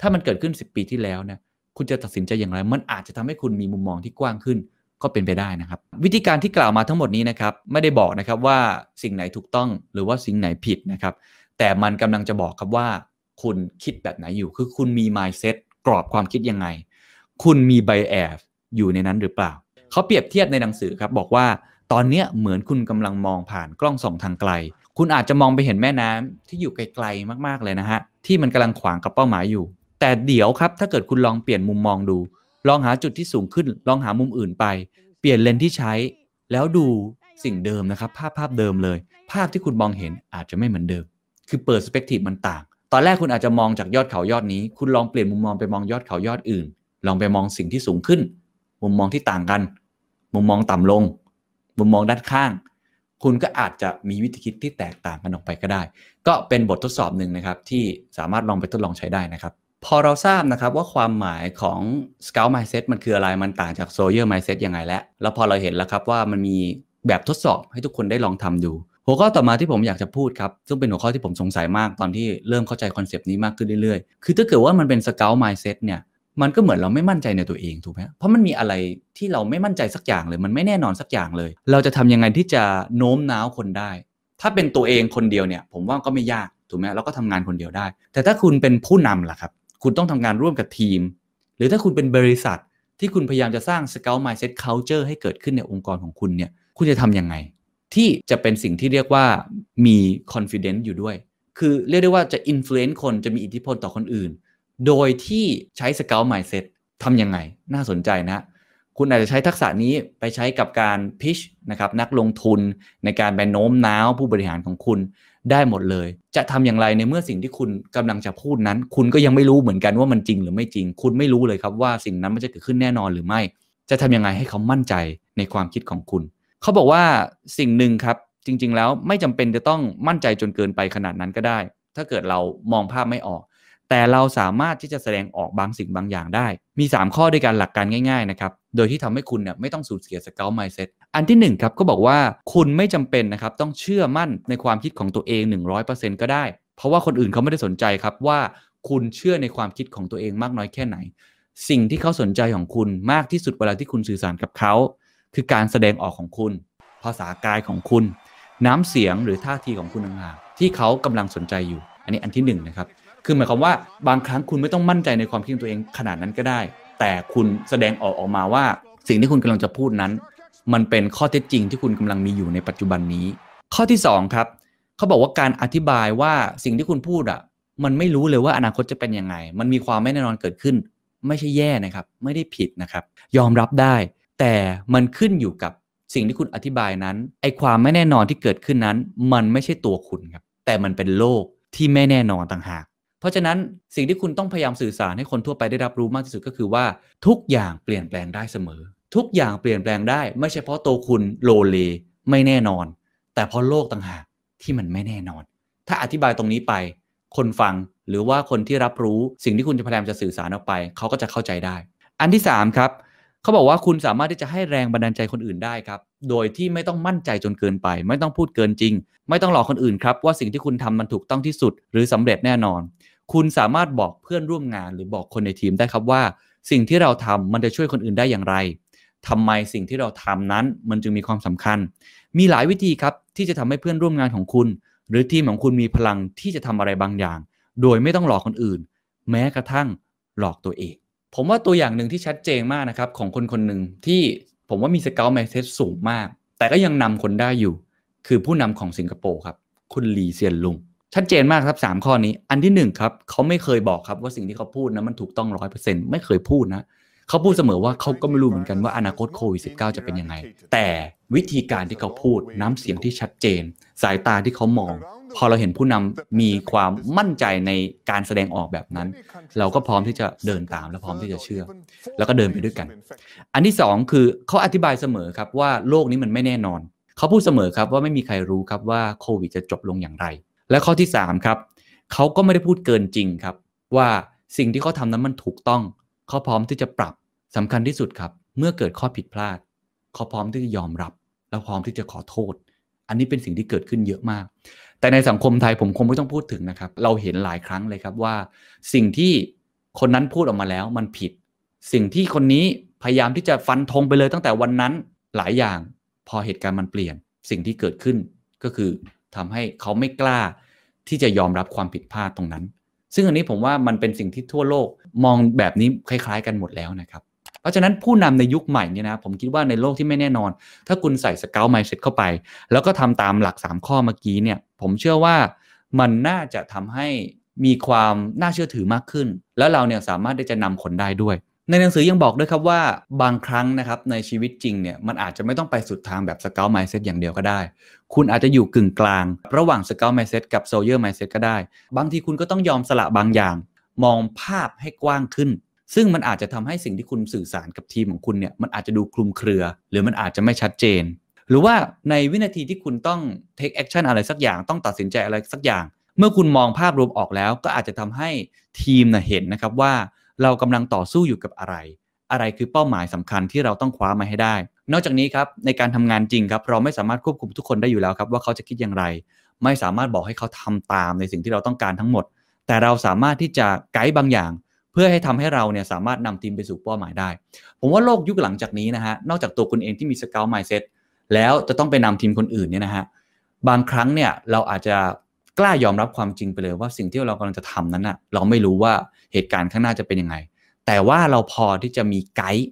ถ้ามันเกิดขึ้น 10 ปีที่แล้วนี่ยคุณจะตัดสินใจอย่างไร มันอาจจะทำให้คุณมีมุมมองที่กว้างขึ้น ก็เป็นไปได้นะครับ วิธีการที่กล่าวมาทั้งหมดนี้นะครับ ไม่ได้บอกนะครับว่าสิ่งไหนถูกต้องหรือว่าสิ่งไหนผิดนะครับ แต่มันกำลังจะบอกครับว่า คุณคิดแบบไหนอยู่ คือคุณมี mindset กรอบความคิดยังไง คุณมี bias อยู่ในนั้นหรือเปล่า เขาเปรียบเทียบในหนังสือครับบอกว่าตอนเนี้ยเหมือนคุณกำลังมองผ่านกล้องส่องทางไกล คุณอาจจะมองไปเห็นแม่น้ำที่อยู่ไกลๆมากๆเลยนะฮะที่มันกำลังขวางกับเป้าหมายอยู่ แต่เดี๋ยวครับถ้าเกิดคุณลองเปลี่ยนมุมมองดู ลองหาจุดที่สูงขึ้น ลองหามุมอื่นไป เปลี่ยนเลนที่ใช้ แล้วดูสิ่งเดิมนะครับ ภาพภาพเดิมเลย ภาพที่คุณมองเห็นอาจจะไม่เหมือนเดิม คือเปิดสเปกทีฟมันต่าง ตอนแรกคุณอาจจะมองจากยอดเขายอดนี้ คุณลองเปลี่ยนมุมมองไปมองยอดเขายอดอื่น ลองไปมองสิ่งที่สูงขึ้น มุมมองที่ต่างกัน มุมมองต่ำลง มุมมองด้านข้าง คุณก็อาจจะมีวิธีคิดที่แตกต่างกันออกไปก็ได้ ก็เป็นบททดสอบหนึ่งนะครับ ที่สามารถลองไปทดลองใช้ได้นะครับ พอเราทราบนะครับว่าความหมายของ Scout Mindset มันคืออะไรมันต่างจาก Sawyer Mindset ยังไงแล้วแล้วพอเราเห็นแล้วครับว่ามันมีแบบทดสอบให้ทุกคนได้ลองทำดูหัวข้อต่อมาที่ผมอยากจะพูดครับ ซึ่งเป็นหัวข้อที่ผมสงสัยมากตอนที่เริ่มเข้าใจคอนเซปต์นี้มากขึ้นเรื่อยๆ คือถ้าเกิดว่ามันเป็น Scout Mindset เนี่ย มันก็เหมือนเราไม่มั่นใจในตัวเองถูกไหมเพราะมันมีอะไรที่เราไม่มั่นใจสักอย่างเลย มันไม่แน่นอนสักอย่างเลย เราจะทำยังไงที่จะโน้มน้าวคนได้ ถ้าเป็นตัวเองคนเดียวเนี่ย ผมว่าก็ไม่ยากถูกไหมเราก็ทำงานคนเดียวได้ แต่ถ้าคุณเป็นผู้นำล่ะครับ คุณต้องทำงานร่วมกับทีม หรือถ้าคุณเป็นบริษัทที่คุณพยายามจะสร้าง Scout Mindset Culture ให้เกิดขึ้นในองค์กรของคุณเนี่ย คุณจะทำยังไง ที่จะเป็นสิ่งที่เรียกว่ามี confidence อยู่ด้วย คือเรียกได้ว่าจะ influence คนจะมีอิทธิพลต่อคนอื่น โดยที่ใช้ Scout Mindset ทำยังไง น่าสนใจนะ คุณอาจจะใช้ทักษะนี้ไปใช้กับการพิชนะครับนักลงทุนในการไปโน้มน้าวผู้บริหารของคุณได้หมดเลย จะทำอย่างไรในเมื่อสิ่งที่คุณกำลังจะพูดนั้น คุณก็ยังไม่รู้เหมือนกันว่ามันจริงหรือไม่จริง คุณไม่รู้เลยครับว่าสิ่งนั้นมันจะเกิดขึ้นแน่นอนหรือไม่ จะทำยังไงให้เขามั่นใจในความคิดของคุณ เขาบอกว่าสิ่งหนึ่งครับจริง ๆ แล้วไม่จำเป็นจะต้องมั่นใจจนเกินไปขนาดนั้นก็ได้ ถ้าเกิดเรามองภาพไม่ออก แต่เราสามารถที่จะแสดงออกบางสิ่งบางอย่างได้ มี 3 ข้อด้วยกันหลักการง่ายๆนะครับ โดยที่ทำให้คุณเนี่ยไม่ต้องสูญเสียสเกลไมเซ็ตอันที่1ครับก็บอกว่าคุณไม่จำเป็นนะครับต้องเชื่อมั่นในความคิดของตัวเอง 100%ก็ได้ เพราะว่าคนอื่นเขาไม่ได้สนใจครับว่าคุณเชื่อในความคิดของตัวเองมากน้อยแค่ไหน สิ่งที่เขาสนใจของคุณมากที่สุดเวลาที่คุณสื่อสารกับเขา คือการแสดงออกของคุณ ภาษากายของคุณ น้ำเสียงหรือท่าทีของคุณต่างๆที่เขากำลังสนใจอยู่ อันนี้อันที่1นนะครับ คือหมายความว่าบางครั้งคุณไม่ต้องมั่นใจในความคิดของตัวเองขนาดนั้นก็ได้ แต่คุณแสดงออกออกมาว่า สิ่งที่คุณกำลังจะพูดนั้น มันเป็นข้อเท็จจริงที่คุณกำลังมีอยู่ในปัจจุบันนี้ ข้อที่2ครับเขาบอกว่าการอธิบายว่าสิ่งที่คุณพูดอะ มันไม่รู้เลยว่าอนาคตจะเป็นยังไง มันมีความไม่แน่นอนเกิดขึ้น ไม่ใช่แย่นะครับ ไม่ได้ผิดนะครับ ยอมรับได้ แต่มันขึ้นอยู่กับสิ่งที่คุณอธิบายนั้น ไอความไม่แน่นอนที่เกิดขึ้นนั้น มันไม่ใช่ตัวคุณครับ แต่มันเป็นโลกที่ไม่แน่นอนต่างหาก เพราะฉะนั้นสิ่งที่คุณต้องพยายามสื่อสารให้คนทั่วไปได้รับรู้มากที่สุดก็คือว่า ทุกอย่างเปลี่ยนแปลงได้เสมอ ทุกอย่างเปลี่ยนแปลงได้ ไม่ใช่เพราะตัวคุณโลเลไม่แน่นอน แต่เพราะโลกต่างหากที่มันไม่แน่นอน ถ้าอธิบายตรงนี้ไป คนฟังหรือว่าคนที่รับรู้สิ่งที่คุณจะพยายามจะสื่อสารออกไป เขาก็จะเข้าใจได้ อันที่3ครับเขาบอกว่าคุณสามารถที่จะให้แรงบันดาลใจคนอื่นได้ครับ โดยที่ไม่ต้องมั่นใจจนเกินไป ไม่ต้องพูดเกินจริง ไม่ต้องหลอกคนอื่นครับว่าสิ่งที่คุณทำมันถูกต้องที่สุด หรือสำเร็จแน่นอน คุณสามารถบอกเพื่อนร่วมงานหรือบอกคนในทีมได้ครับว่า สิ่งที่เราทำมันจะช่วยคนอื่นได้อย่างไรทำไมสิ่งที่เราทำนั้นมันจึงมีความสำคัญ มีหลายวิธีครับที่จะทำให้เพื่อนร่วมงานของคุณ หรือทีมของคุณมีพลังที่จะทำอะไรบางอย่าง โดยไม่ต้องหลอกคนอื่น แม้กระทั่งหลอกตัวเอง ผมว่าตัวอย่างหนึ่งที่ชัดเจนมากนะครับของคนคนหนึ่งที่ผมว่ามีสเกลแมสเซจสูงมาก แต่ก็ยังนำคนได้อยู่ คือผู้นำของสิงคโปร์ครับ คุณลีเซียนลุง ชัดเจนมากครับ3ข้อนี้ อันที่1ครับเขาไม่เคยบอกครับว่าสิ่งที่เขาพูดนะมันถูกต้องร้อยเปอร์เซ็นต์ไม่เคยพูดนะเขาพูดเสมอว่าเขาก็ไม่รู้เหมือนกันว่าอนาคตโควิด -19 จะเป็นยังไง แต่วิธีการที่เขาพูดน้ำเสียงที่ชัดเจน สายตาที่เขามอง พอเราเห็นผู้นำมีความมั่นใจในการแสดงออกแบบนั้น เราก็พร้อมที่จะเดินตามและพร้อมที่จะเชื่อ แล้วก็เดินไปด้วยกัน อันที่สองคือเขาอธิบายเสมอครับว่าโลกนี้มันไม่แน่นอน เขาพูดเสมอครับว่าไม่มีใครรู้ครับว่าโควิดจะจบลงอย่างไร และข้อที่3ครับเขาก็ไม่ได้พูดเกินจริงครับ ว่าสิ่งที่เขาทำนั้นมันถูกต้องเขาพร้อมที่จะปรับสำคัญที่สุดครับ เมื่อเกิดข้อผิดพลาดเขาพร้อมที่จะยอมรับ และพร้อมที่จะขอโทษ อันนี้เป็นสิ่งที่เกิดขึ้นเยอะมาก แต่ในสังคมไทยผมคงไม่ต้องพูดถึงนะครับ เราเห็นหลายครั้งเลยครับว่า สิ่งที่คนนั้นพูดออกมาแล้วมันผิด สิ่งที่คนนี้พยายามที่จะฟันธงไปเลยตั้งแต่วันนั้นหลายอย่าง พอเหตุการณ์มันเปลี่ยน สิ่งที่เกิดขึ้นก็คือ ทำให้เขาไม่กล้าที่จะยอมรับความผิดพลาดตรงนั้น ซึ่งอันนี้ผมว่ามันเป็นสิ่งที่ทั่วโลกมองแบบนี้คล้ายๆ กันหมดแล้วนะครับเพราะฉะนั้นผู้นำในยุคใหม่เนี่ยนะผมคิดว่าในโลกที่ไม่แน่นอน ถ้าคุณใส่ scout mindset เข้าไป แล้วก็ทำตามหลัก 3 ข้อเมื่อกี้เนี่ย ผมเชื่อว่ามันน่าจะทำให้มีความน่าเชื่อถือมากขึ้น แล้วเราเนี่ยสามารถที่จะนำคนได้ด้วย ในหนังสือยังบอกด้วยครับว่าบางครั้งนะครับในชีวิตจริงเนี่ยมันอาจจะไม่ต้องไปสุดทางแบบ scout mindset อย่างเดียวก็ได้ คุณอาจจะอยู่กึ่งกลาง ระหว่าง scout mindset กับ soldier mindset ก็ได้ บางทีคุณก็ต้องยอมสละบางอย่าง มองภาพให้กว้างขึ้น ซึ่งมันอาจจะทำให้สิ่งที่คุณสื่อสารกับทีมของคุณเนี่ยมันอาจจะดูคลุมเครือ หรือมันอาจจะไม่ชัดเจน หรือว่าในวินาทีที่คุณต้อง take action อะไรสักอย่างต้องตัดสินใจอะไรสักอย่าง เมื่อคุณมองภาพรวมออกแล้ว ก็อาจจะทำให้ทีมนะเห็นนะครับว่า เรากำลังต่อสู้อยู่กับอะไร อะไรคือเป้าหมายสำคัญที่เราต้องคว้ามาให้ได้ นอกจากนี้ครับในการทำงานจริงครับเราไม่สามารถควบคุมทุกคนได้อยู่แล้วครับว่าเขาจะคิดอย่างไร ไม่สามารถบอกให้เขาทำตามในสิ่งที่เราต้องการทั้งหมด แต่เราสามารถที่จะไกด์บางอย่าง เพื่อให้ทำให้เราเนี่ยสามารถนำทีมไปสู่เป้าหมายได้ ผมว่าโลกยุคหลังจากนี้นะฮะนอกจากตัวคุณเองที่มีสเกลไมเซ็ตแล้วจะต้องไปนำทีมคนอื่นเนี่ยนะฮะบางครั้งเนี่ยเราอาจจะ กล้ายอมรับความจริงไปเลยว่าสิ่งที่เรากำลังจะทำนั้นนะ่ะเราไม่รู้ว่าเหตุการณ์ข้างหน้าจะเป็นยังไง แต่ว่าเราพอที่จะมีไกด์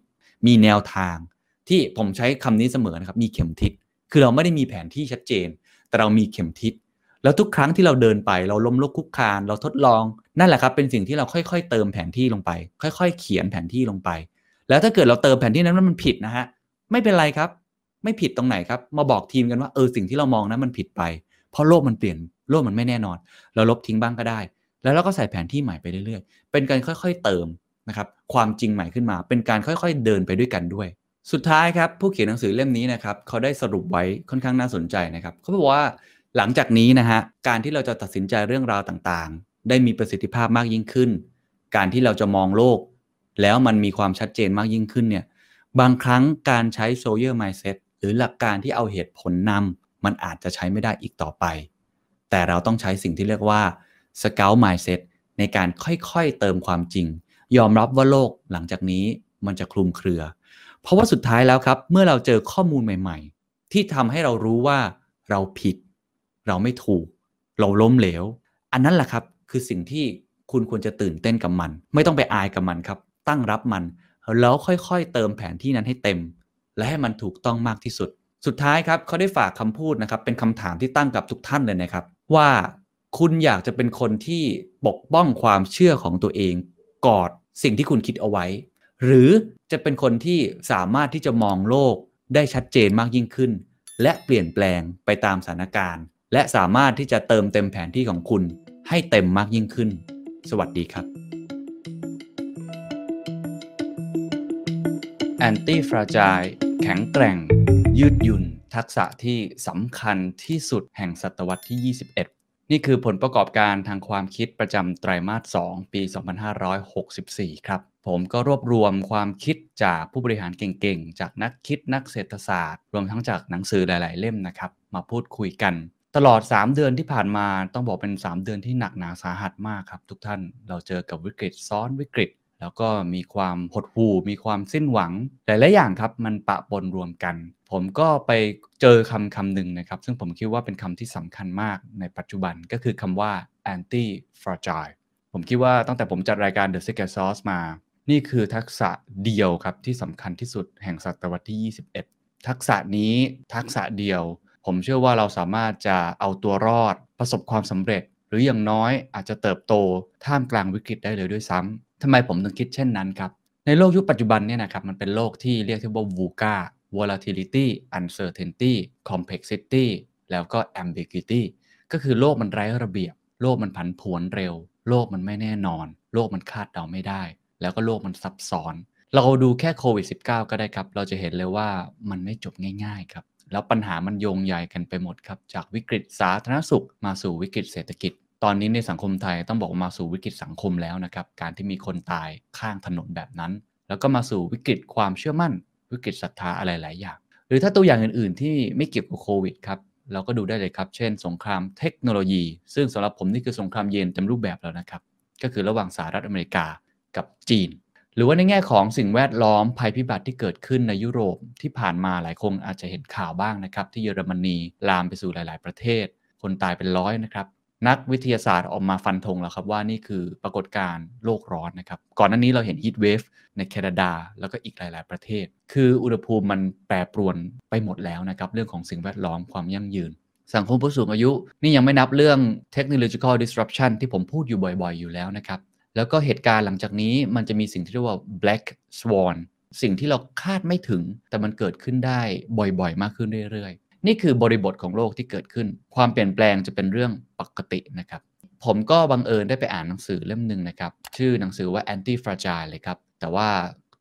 มีแนวทาง ที่ผมใช้คำนี้เสมอนะครับมีเข็มทิศคือเราไม่ได้มีแผนที่ชัดเจน แต่เรามีเข็มทิศแล้วทุกครั้งที่เราเดินไป เราล้มลุกคุกคาน เราทดลองนั่นแหละครับเป็นสิ่งที่เราค่อย ๆ เติมแผนที่ลงไป ค่อย ๆ เขียนแผนที่ลงไป แล้วถ้าเกิดเราเติมแผนที่นั้นมันผิดนะฮะไม่เป็นไรครับ ไม่ผิดตรงไหนครับ มาบอกทีมกันว่าเออสิ่งที่เรามองนั้นมันผิดไป เพราะโลกมันเปลี่ยน โลกมันไม่แน่นอน เราลบทิ้งบ้างก็ได้ แล้วเราก็ใส่แผนที่ใหม่ไปเรื่อยๆ เป็นการค่อยๆเติมนะครับความจริงใหม่ขึ้นมา เป็นการค่อยๆเดินไปด้วยกันด้วย สุดท้ายครับผู้เขียนหนังสือเล่มนี้นะครับเขาได้สรุปไว้ค่อนข้างน่าสนใจนะครับเขาบอกว่าหลังจากนี้นะฮะการที่เราจะตัดสินใจเรื่องราวต่างๆ ได้มีประสิทธิภาพมากยิ่งขึ้น การที่เราจะมองโลก แล้วมันมีความชัดเจนมากยิ่งขึ้นเนี่ยบางครั้งการใช้ soldier mindset หรือหลักการที่เอาเหตุผลนำมันอาจจะใช้ไม่ได้อีกต่อไป แต่เราต้องใช้สิ่งที่เรียกว่าสเกลไมเซ็ตในการค่อยๆเติมความจริง ยอมรับว่าโลกหลังจากนี้มันจะคลุมเครือ เพราะว่าสุดท้ายแล้วครับ เมื่อเราเจอข้อมูลใหม่ ๆ ที่ทำให้เรารู้ว่าเราผิด เราไม่ถูก เราล้มเหลว อันนั้นแหละครับคือสิ่งที่คุณควรจะตื่นเต้นกับมัน ไม่ต้องไปอายกับมันครับ ตั้งรับมัน แล้วค่อยๆ เติมแผนที่นั้นให้เต็ม และให้มันถูกต้องมากที่สุด สุดท้ายครับเขาได้ฝากคำพูดนะครับ เป็นคำถามที่ตั้งกับทุกท่านเลยนะครับ ว่าคุณอยากจะเป็นคนที่ปกป้องความเชื่อของตัวเองกอดสิ่งที่คุณคิดเอาไว้ หรือจะเป็นคนที่สามารถที่จะมองโลกได้ชัดเจนมากยิ่งขึ้น และเปลี่ยนแปลงไปตามสถานการณ์ และสามารถที่จะเติมเต็มแผนที่ของคุณให้เต็มมากยิ่งขึ้น สวัสดีครับ Anti Fragile แข็งแกร่ง ยืดหยุ่น ทักษะที่สำคัญที่สุดแห่งศตวรรษที่ 21 นี่คือผลประกอบการทางความคิดประจำไตรมาส 2 ปี 2564 ครับ ผมก็รวบรวมความคิดจากผู้บริหารเก่งๆ จากนักคิดนักเศรษฐศาสตร์ รวมทั้งจากหนังสือหลาย ๆ เล่มนะครับ มาพูดคุยกัน ตลอด 3 เดือนที่ผ่านมาต้องบอกเป็น 3 เดือนที่หนักหนาสาหัสมากครับทุกท่าน เราเจอกับวิกฤตซ้อนวิกฤต แล้วก็มีความหดหู่ มีความสิ้นหวัง หลายๆอย่างครับ มันปะปนรวมกัน ผมก็ไปเจอคำคำหนึ่งนะครับ ซึ่งผมคิดว่าเป็นคำที่สำคัญมากในปัจจุบันก็คือคำว่า anti fragile ผมคิดว่าตั้งแต่ผมจัดรายการ The Secret Sauce มา นี่คือทักษะเดียวครับที่สำคัญที่สุดแห่งศตวรรษที่ 21 ทักษะนี้ทักษะเดียว ผมเชื่อว่าเราสามารถจะเอาตัวรอดประสบความสำเร็จ หรืออย่างน้อยอาจจะเติบโตท่ามกลางวิกฤตได้เลยด้วยซ้ำ ทำไมผมถึงคิดเช่นนั้นครับ ในโลกยุคปัจจุบันเนี่ยนะครับมันเป็นโลกที่เรียกที่ว่า VUCA volatility uncertainty complexity แล้วก็ ambiguity ก็คือโลกมันไร้ระเบียบ โลกมันผันผวนเร็ว โลกมันไม่แน่นอน โลกมันคาดเดาไม่ได้ แล้วก็โลกมันซับซ้อน เราดูแค่โควิด -19 ก็ได้ครับ เราจะเห็นเลยว่ามันไม่จบง่ายๆครับ แล้วปัญหามันโยงใหญ่กันไปหมดครับ จากวิกฤตสาธารณสุขมาสู่วิกฤตเศรษฐกิจ ตอนนี้ในสังคมไทยต้องบอกมาสู่วิกฤตสังคมแล้วนะครับ การที่มีคนตายข้างถนนแบบนั้น แล้วก็มาสู่วิกฤตความเชื่อมั่น วิกฤตศรัทธาอะไรหลายอย่าง หรือถ้าตัวอย่างอื่น ๆ ที่ไม่เกี่ยวกับโควิดครับเราก็ดูได้เลยครับ เช่น สงครามเทคโนโลยี ซึ่งสำหรับผมนี่คือสงครามเย็นเต็มรูปแบบแล้วนะครับ ก็คือระหว่างสหรัฐอเมริกากับจีน หรือว่าในแง่ของสิ่งแวดล้อมภัยพิบัติที่เกิดขึ้นในยุโรปที่ผ่านมาหลายคนอาจจะเห็นข่าวบ้างนะครับ ที่เยอรมนีลามไปสู่หลาย ๆ ประเทศ คนตายเป็นร้อยนะครับ นักวิทยาศาสตร์ออกมาฟันธงแล้วครับว่านี่คือปรากฏการณ์โลกร้อนนะครับ ก่อนหน้านี้เราเห็นฮีทเวฟในแคนาดา แล้วก็อีกหลาย ๆ ประเทศ คืออุณหภูมิมันแปรปรวนไปหมดแล้วนะครับ เรื่องของสิ่งแวดล้อมความยั่งยืน สังคมผู้สูงอายุ นี่ยังไม่นับเรื่อง technological disruption ที่ผมพูดอยู่บ่อย ๆ อยู่แล้วนะครับ แล้วก็เหตุการณ์หลังจากนี้มันจะมีสิ่งที่เรียกว่า black swan สิ่งที่เราคาดไม่ถึงแต่มันเกิดขึ้นได้บ่อย ๆ มากขึ้นเรื่อย ๆ นี่คือบริบทของโลกที่เกิดขึ้น ความเปลี่ยนแปลงจะเป็นเรื่องปกตินะครับ ผมก็บังเอิญได้ไปอ่านหนังสือเล่มหนึ่งนะครับ ชื่อหนังสือว่า anti fragile เลยครับ แต่ว่า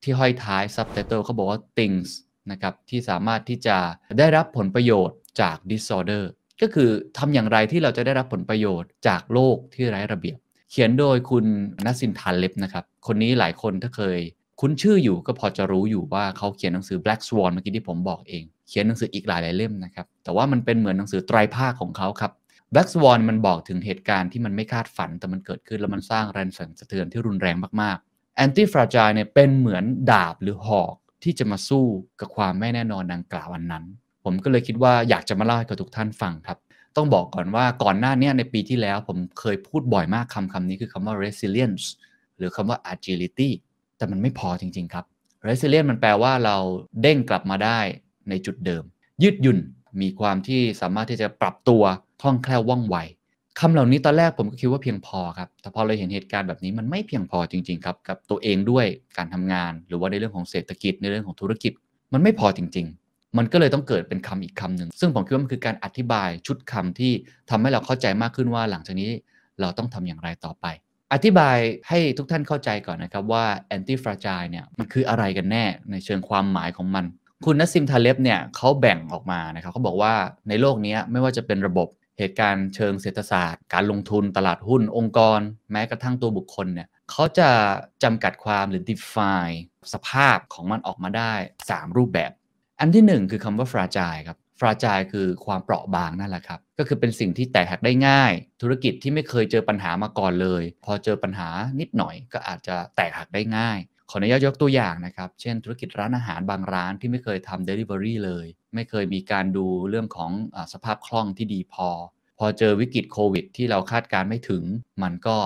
ที่ห้อยท้าย subtitle เขาบอกว่า things นะครับ ที่สามารถที่จะได้รับผลประโยชน์จาก disorder ก็คือทำอย่างไรที่เราจะได้รับผลประโยชน์จากโลกที่ไร้ระเบียบ เขียนโดยคุณนัสซินทานเล็บนะครับ คนนี้หลายคนถ้าเคย คุ้นชื่ออยู่ก็พอจะรู้อยู่ว่าเขาเขียนหนังสือ Black Swan เมื่อกี้ที่ผมบอกเอง เขียนหนังสืออีกหลายหลายเล่มนะครับ แต่ว่ามันเป็นเหมือนหนังสือไตรภาคของเขาครับ Black Swan มันบอกถึงเหตุการณ์ที่มันไม่คาดฝันแต่มันเกิดขึ้นแล้วมันสร้างแรงสั่นสะเทือนที่รุนแรงมากๆ Anti Fragile เนี่ยเป็นเหมือนดาบหรือหอกที่จะมาสู้กับความไม่แน่นอนดังกล่าววันนั้น ผมก็เลยคิดว่าอยากจะมาเล่าให้กับทุกท่านฟังครับ ต้องบอกก่อนว่าก่อนหน้านี้ในปีที่แล้วผมเคยพูดบ่อยมากคำคำนี้คือคำว่า resilience หรือคำว่า agility แต่มันไม่พอจริง ๆ ครับ resilient มันแปลว่าเราเด้งกลับมาได้ ในจุดเดิม ยืดหยุ่นมีความที่สามารถที่จะปรับตัวคล่องแคล่วว่องไวคำเหล่านี้ตอนแรกผมก็คิดว่าเพียงพอครับแต่พอเราเห็นเหตุการณ์แบบนี้มันไม่เพียงพอจริง ๆ ครับ กับตัวเองด้วยการทำงาน หรือว่าในเรื่องของเศรษฐกิจในเรื่องของธุรกิจ มันไม่พอจริง ๆ มันก็เลยต้องเกิดเป็นคำอีกคำหนึ่งซึ่งผมคิดว่ามันคือการอธิบายชุดคำที่ทำให้เราเข้าใจมากขึ้นว่าหลังจากนี้เราต้องทำอย่างไรต่อไป อธิบายให้ทุกท่านเข้าใจก่อนนะครับว่า anti fragile เนี่ยมันคืออะไรกันแน่ในเชิงความหมายของมัน คุณนัสซิมทาเลบเนี่ยเขาแบ่งออกมานะครับเขาบอกว่าในโลกนี้ไม่ว่าจะเป็นระบบเหตุการณ์เชิงเศรษฐศาสตร์ การลงทุนตลาดหุ้น องค์กร แม้กระทั่งตัวบุคคลเนี่ยเขาจะจำกัดความหรือ define สภาพของมันออกมาได้ 3 รูปแบบ อันที่ 1 คือคำว่า fragile ครับ fragile คือความเปราะบางนั่นแหละครับ ก็คือเป็นสิ่งที่แตกหักได้ง่าย ธุรกิจที่ไม่เคยเจอปัญหามาก่อนเลย พอเจอปัญหานิดหน่อยก็อาจจะแตกหักได้ง่าย ขออนุญาตยกตัวอย่างนะครับ เช่น ธุรกิจร้านอาหารบางร้านที่ไม่เคยทำ Delivery เลย ไม่เคยมีการดูเรื่องของอสภาพคล่องที่ดีพอ พอเจอวิกฤตโควิด ที่เราคาดการไม่ถึง มันก็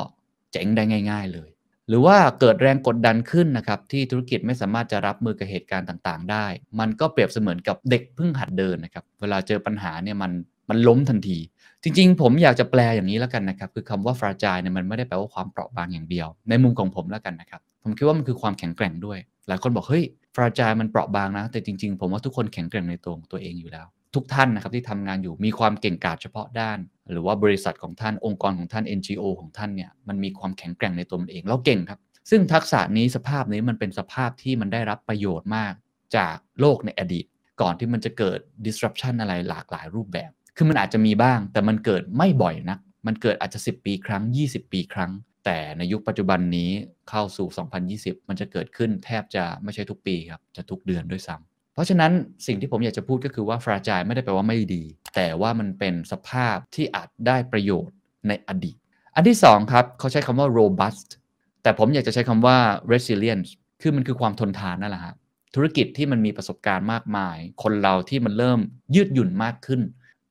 เจ๊งได้ง่าย ๆ เลย หรือว่าเกิดแรงกดดันขึ้นนะครับ ที่ธุรกิจไม่สามารถจะรับมือกับเหตุการณ์ต่างๆ ได้ มันก็เปรียบเสมือนกับเด็กเพิ่งหัดเดินนะครับ เวลาเจอปัญหาเนี่ยมันมันล้มทันที จริง ๆ ผมอยากจะแปลอย่างนี้แล้วกันนะครับ คือคำว่า fragile เนี่ยมันไม่ได้แปลว่าความเปราะบางอย่างเดียว ในมุมของผมแล้วกันนะครับ ผมคิดว่ามันคือความแข็งแกร่งด้วย หลายคนบอกเฮ้ย fragile มันเปราะบางนะ แต่จริง ๆ ผมว่าทุกคนแข็งแกร่งในตัวของตัวเองอยู่แล้ว ทุกท่านนะครับที่ทำงานอยู่มีความเก่งกาจเฉพาะด้าน หรือว่าบริษัทของท่านองค์กรของท่าน NGO ของท่านเนี่ยมันมีความแข็งแกร่งในตัวมันเองเราเก่งครับ ซึ่งทักษะนี้สภาพนี้มันเป็นสภาพที่มันได้รับประโยชน์มากจากโลกในอดีต ก่อนที่มันจะเกิด disruption อะไรหลากหลายรูปแบบ คือมันอาจจะมีบ้าง แต่มันเกิดไม่บ่อยนักมันเกิดอาจจะ 10 ปีครั้ง 20 ปีครั้ง แต่ในยุคปัจจุบันนี้เข้าสู่ 2020 มันจะเกิดขึ้นแทบจะไม่ใช่ทุกปีครับ จะทุกเดือนด้วยซ้ำเพราะฉะนั้นสิ่งที่ผมอยากจะพูดก็คือว่า fragile ไม่ได้แปลว่าไม่ดี แต่ว่ามันเป็นสภาพที่อาจได้ประโยชน์ในอดีต อันที่ 2 ครับ เขาใช้คำว่า robust แต่ผมอยากจะใช้คำว่า resilience คือมันคือความทนทานนั่นแหละฮะธุรกิจที่มันมีประสบการณ์มากมาย คนเราที่มันเริ่มยืดหยุ่นมากขึ้น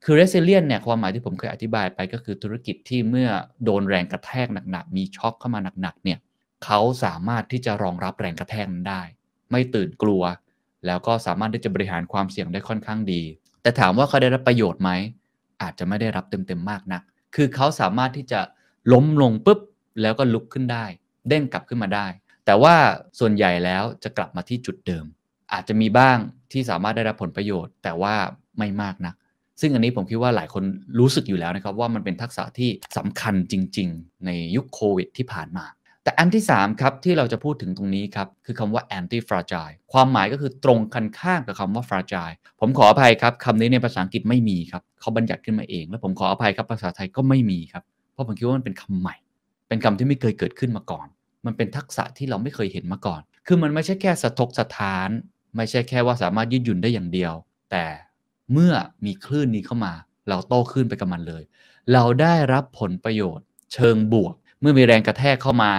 คือ resilient เนี่ยความหมายที่ผมเคยอธิบายไปก็คือธุรกิจที่เมื่อโดนแรงกระแทกหนักๆ มีช็อคเข้ามาหนักๆเนี่ยเขาสามารถที่จะรองรับแรงกระแทกนั้นได้ ไม่ตื่นกลัว แล้วก็สามารถที่จะบริหารความเสี่ยงได้ค่อนข้างดี แต่ถามว่าเขาได้รับประโยชน์ไหม อาจจะไม่ได้รับเต็มๆมากนัก คือเขาสามารถที่จะล้มลงปุ๊บแล้วก็ลุกขึ้นได้ เด้งกลับขึ้นมาได้ แต่ว่าส่วนใหญ่แล้วจะกลับมาที่จุดเดิม อาจจะมีบ้างที่สามารถได้รับผลประโยชน์ แต่ว่าไม่มากนัก ซึ่งอันนี้ผมคิดว่าหลายคนรู้สึกอยู่แล้วนะครับว่ามันเป็นทักษะที่สำคัญจริง ๆ ในยุคโควิดที่ผ่านมา แต่อันที่ 3 ครับ ที่เราจะพูดถึงตรงนี้ครับ คือคำว่า anti fragile ความหมายก็คือตรงกันข้ามกับคำว่า fragile ผมขออภัยครับคำนี้ในภาษาอังกฤษไม่มีครับเขาบัญญัติขึ้นมาเอง แล้วผมขออภัยครับภาษาไทยก็ไม่มีครับเพราะผมคิดว่ามันเป็นคำใหม่ เป็นคำที่ไม่เคยเกิดขึ้นมาก่อน มันเป็นทักษะที่เราไม่เคยเห็นมาก่อน คือมันไม่ใช่แค่สะทกสะท้าน ไม่ใช่แค่ว่าสามารถยืดหยุ่นได้อย่างเดียว แต่ เมื่อมีคลื่นนี้เข้ามา เราโต้ขึ้นไปกับมันเลย เราได้รับผลประโยชน์ เชิงบวก เมื่อมีแรงกระแทกเข้ามา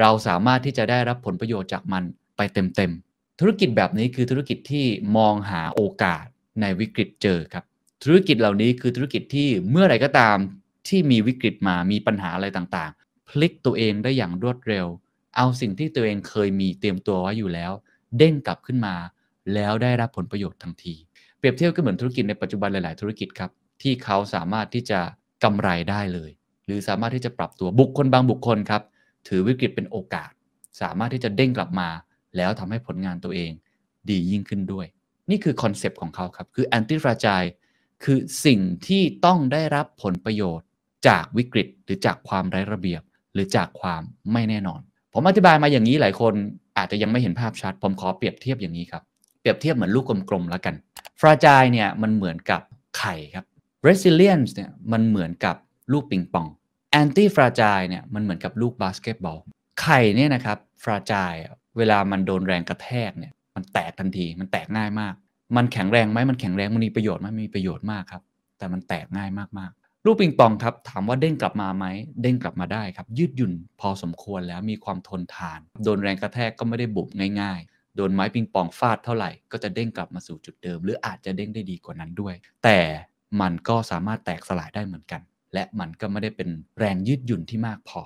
เราสามารถที่จะได้รับผลประโยชน์จากมันไปเต็มๆธุรกิจแบบนี้คือธุรกิจที่มองหาโอกาสในวิกฤตเจอครับ ธุรกิจเหล่านี้คือธุรกิจที่เมื่อไรก็ตามที่มีวิกฤตมามีปัญหาอะไรต่างๆ พลิกตัวเองได้อย่างรวดเร็ว เอาสิ่งที่ตัวเองเคยมีเตรียมตัวไว้อยู่แล้ว เด้งกลับขึ้นมา แล้วได้รับผลประโยชน์ทันที เปรียบเทียบก็เหมือนธุรกิจในปัจจุบันหลาย ๆ ธุรกิจครับที่เขาสามารถที่จะกำไรได้เลย หรือสามารถที่จะปรับตัวบุคคลบางบุคคลครับ ถือวิกฤตเป็นโอกาส สามารถที่จะเด้งกลับมา แล้วทำให้ผลงานตัวเองดียิ่งขึ้นด้วย นี่คือคอนเซปต์ของเขาครับ คือ anti fragile คือสิ่งที่ต้องได้รับผลประโยชน์ จากวิกฤต หรือจากความไร้ระเบียบ หรือจากความไม่แน่นอน ผมอธิบายมาอย่างนี้หลายคนอาจจะยังไม่เห็นภาพชัด ผมขอเปรียบเทียบอย่างนี้ครับ เปรียบเทียบเหมือนลูกกลมๆแล้วกัน fragile เนี่ยมันเหมือนกับไข่ครับ resilience เนี่ยมันเหมือนกับลูกปิงปอง anti fragile เนี่ยมันเหมือนกับลูกบาสเกตบอล ไข่เนี่ยนะครับ fragile เวลามันโดนแรงกระแทกเนี่ยมันแตกทันทีมันแตกง่ายมาก มันแข็งแรงไหมมันแข็งแรงมันมีประโยชน์ไหมมีประโยชน์มากครับ แต่มันแตกง่ายมากๆ ลูกปิงปองครับถามว่าเด้งกลับมาไหมเด้งกลับมาได้ครับ ยืดหยุ่นพอสมควรแล้วมีความทนทาน โดนแรงกระแทกก็ไม่ได้บุบง่าย โดนไม้ปิงปองฟาดเท่าไหร่ ก็จะเด้งกลับมาสู่จุดเดิม หรืออาจจะเด้งได้ดีกว่านั้นด้วย แต่มันก็สามารถแตกสลายได้เหมือนกัน และมันก็ไม่ได้เป็นแรงยืดหยุ่นที่มากพอ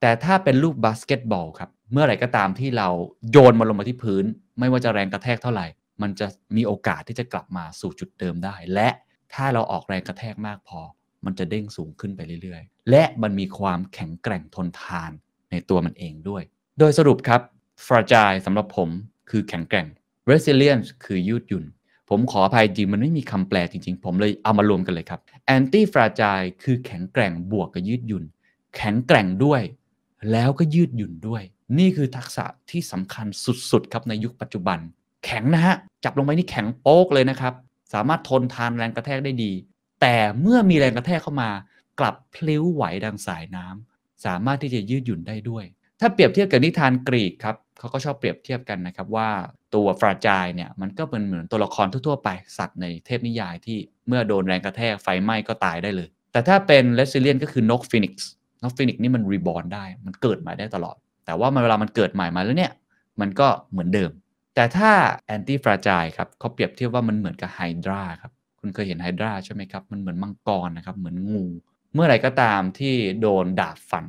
แต่ถ้าเป็นลูกบาสเกตบอลครับ เมื่อไหร่ก็ตามที่เราโยนมันลงมาที่พื้น ไม่ว่าจะแรงกระแทกเท่าไหร่ มันจะมีโอกาสที่จะกลับมาสู่จุดเดิมได้ และถ้าเราออกแรงกระแทกมากพอ มันจะเด้งสูงขึ้นไปเรื่อยๆ และมันมีความแข็งแกร่งทนทานในตัวมันเองด้วย โดยสรุปครับ fragile สำหรับผม คือแข็งแกร่ง resilience คือยืดหยุ่น ผมขออภัยจริงมันไม่มีคำแปลจริง ๆ ผมเลยเอามารวมกันเลยครับ anti fragile คือแข็งแกร่งบวกกับยืดหยุ่น แข็งแกร่งด้วย แล้วก็ยืดหยุ่นด้วย นี่คือทักษะที่สำคัญสุดๆครับในยุคปัจจุบัน แข็งนะฮะจับลงไปนี่แข็งโป๊กเลยนะครับ สามารถทนทานแรงกระแทกได้ดี แต่เมื่อมีแรงกระแทกเข้ามากลับพลิ้วไหวดังสายน้ำสามารถที่จะยืดหยุ่นได้ด้วย ถ้าเปรียบเทียบกับนิทานกรีกครับ เขาก็ชอบเปรียบเทียบกันนะครับว่าตัว fragile เนี่ยมันก็เป็นเหมือนตัวละครทั่วๆไปสัตว์ในเทพนิยายที่เมื่อโดนแรงกระแทกไฟไหม้ก็ตายได้เลย แต่ถ้าเป็น resilient ก็คือนกฟีนิกซ์นกฟีนิกซ์นี่มัน reborn ได้ มันเกิดใหม่ได้ตลอด แต่ว่ามันเวลามันเกิดใหม่มาแล้วเนี่ยมันก็เหมือนเดิม แต่ถ้าแอนตี้ฟราจายครับเขาเปรียบเทียบว่ามันเหมือนกับไฮดราครับคุณเคยเห็นไฮดราใช่ไหมครับมันเหมือนมังกรนะครับเหมือนงูเมื่อไรก็ตามที่โดนดาบฟัน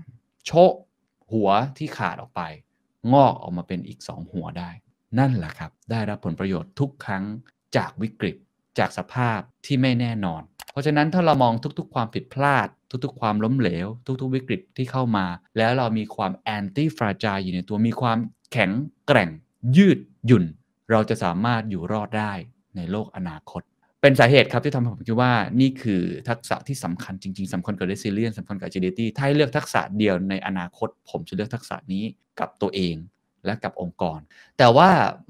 โชะหัวที่ขาดออกไป งอกออกมาเป็นอีก 2 หัวได้ นั่นแหละครับ ได้รับผลประโยชน์ทุกครั้งจากวิกฤตจากสภาพที่ไม่แน่นอน เพราะฉะนั้นถ้าเรามองทุกๆ ความผิดพลาด ทุกๆ ความล้มเหลว ทุกๆ วิกฤตที่เข้ามา แล้วเรามีความ anti fragile อยู่ในตัวมีความแข็งแกร่ง ยืดหยุ่น เราจะสามารถอยู่รอดได้ในโลกอนาคต เป็นสาเหตุครับที่ทำให้ผมคิดว่านี่คือทักษะที่สำคัญจริง ๆสำคัญกับ resilience สำคัญกับ agility ถ้าให้เลือกทักษะเดียวในอนาคต ผมจะเลือกทักษะนี้กับตัวเองและกับองค์กร แต่ว่า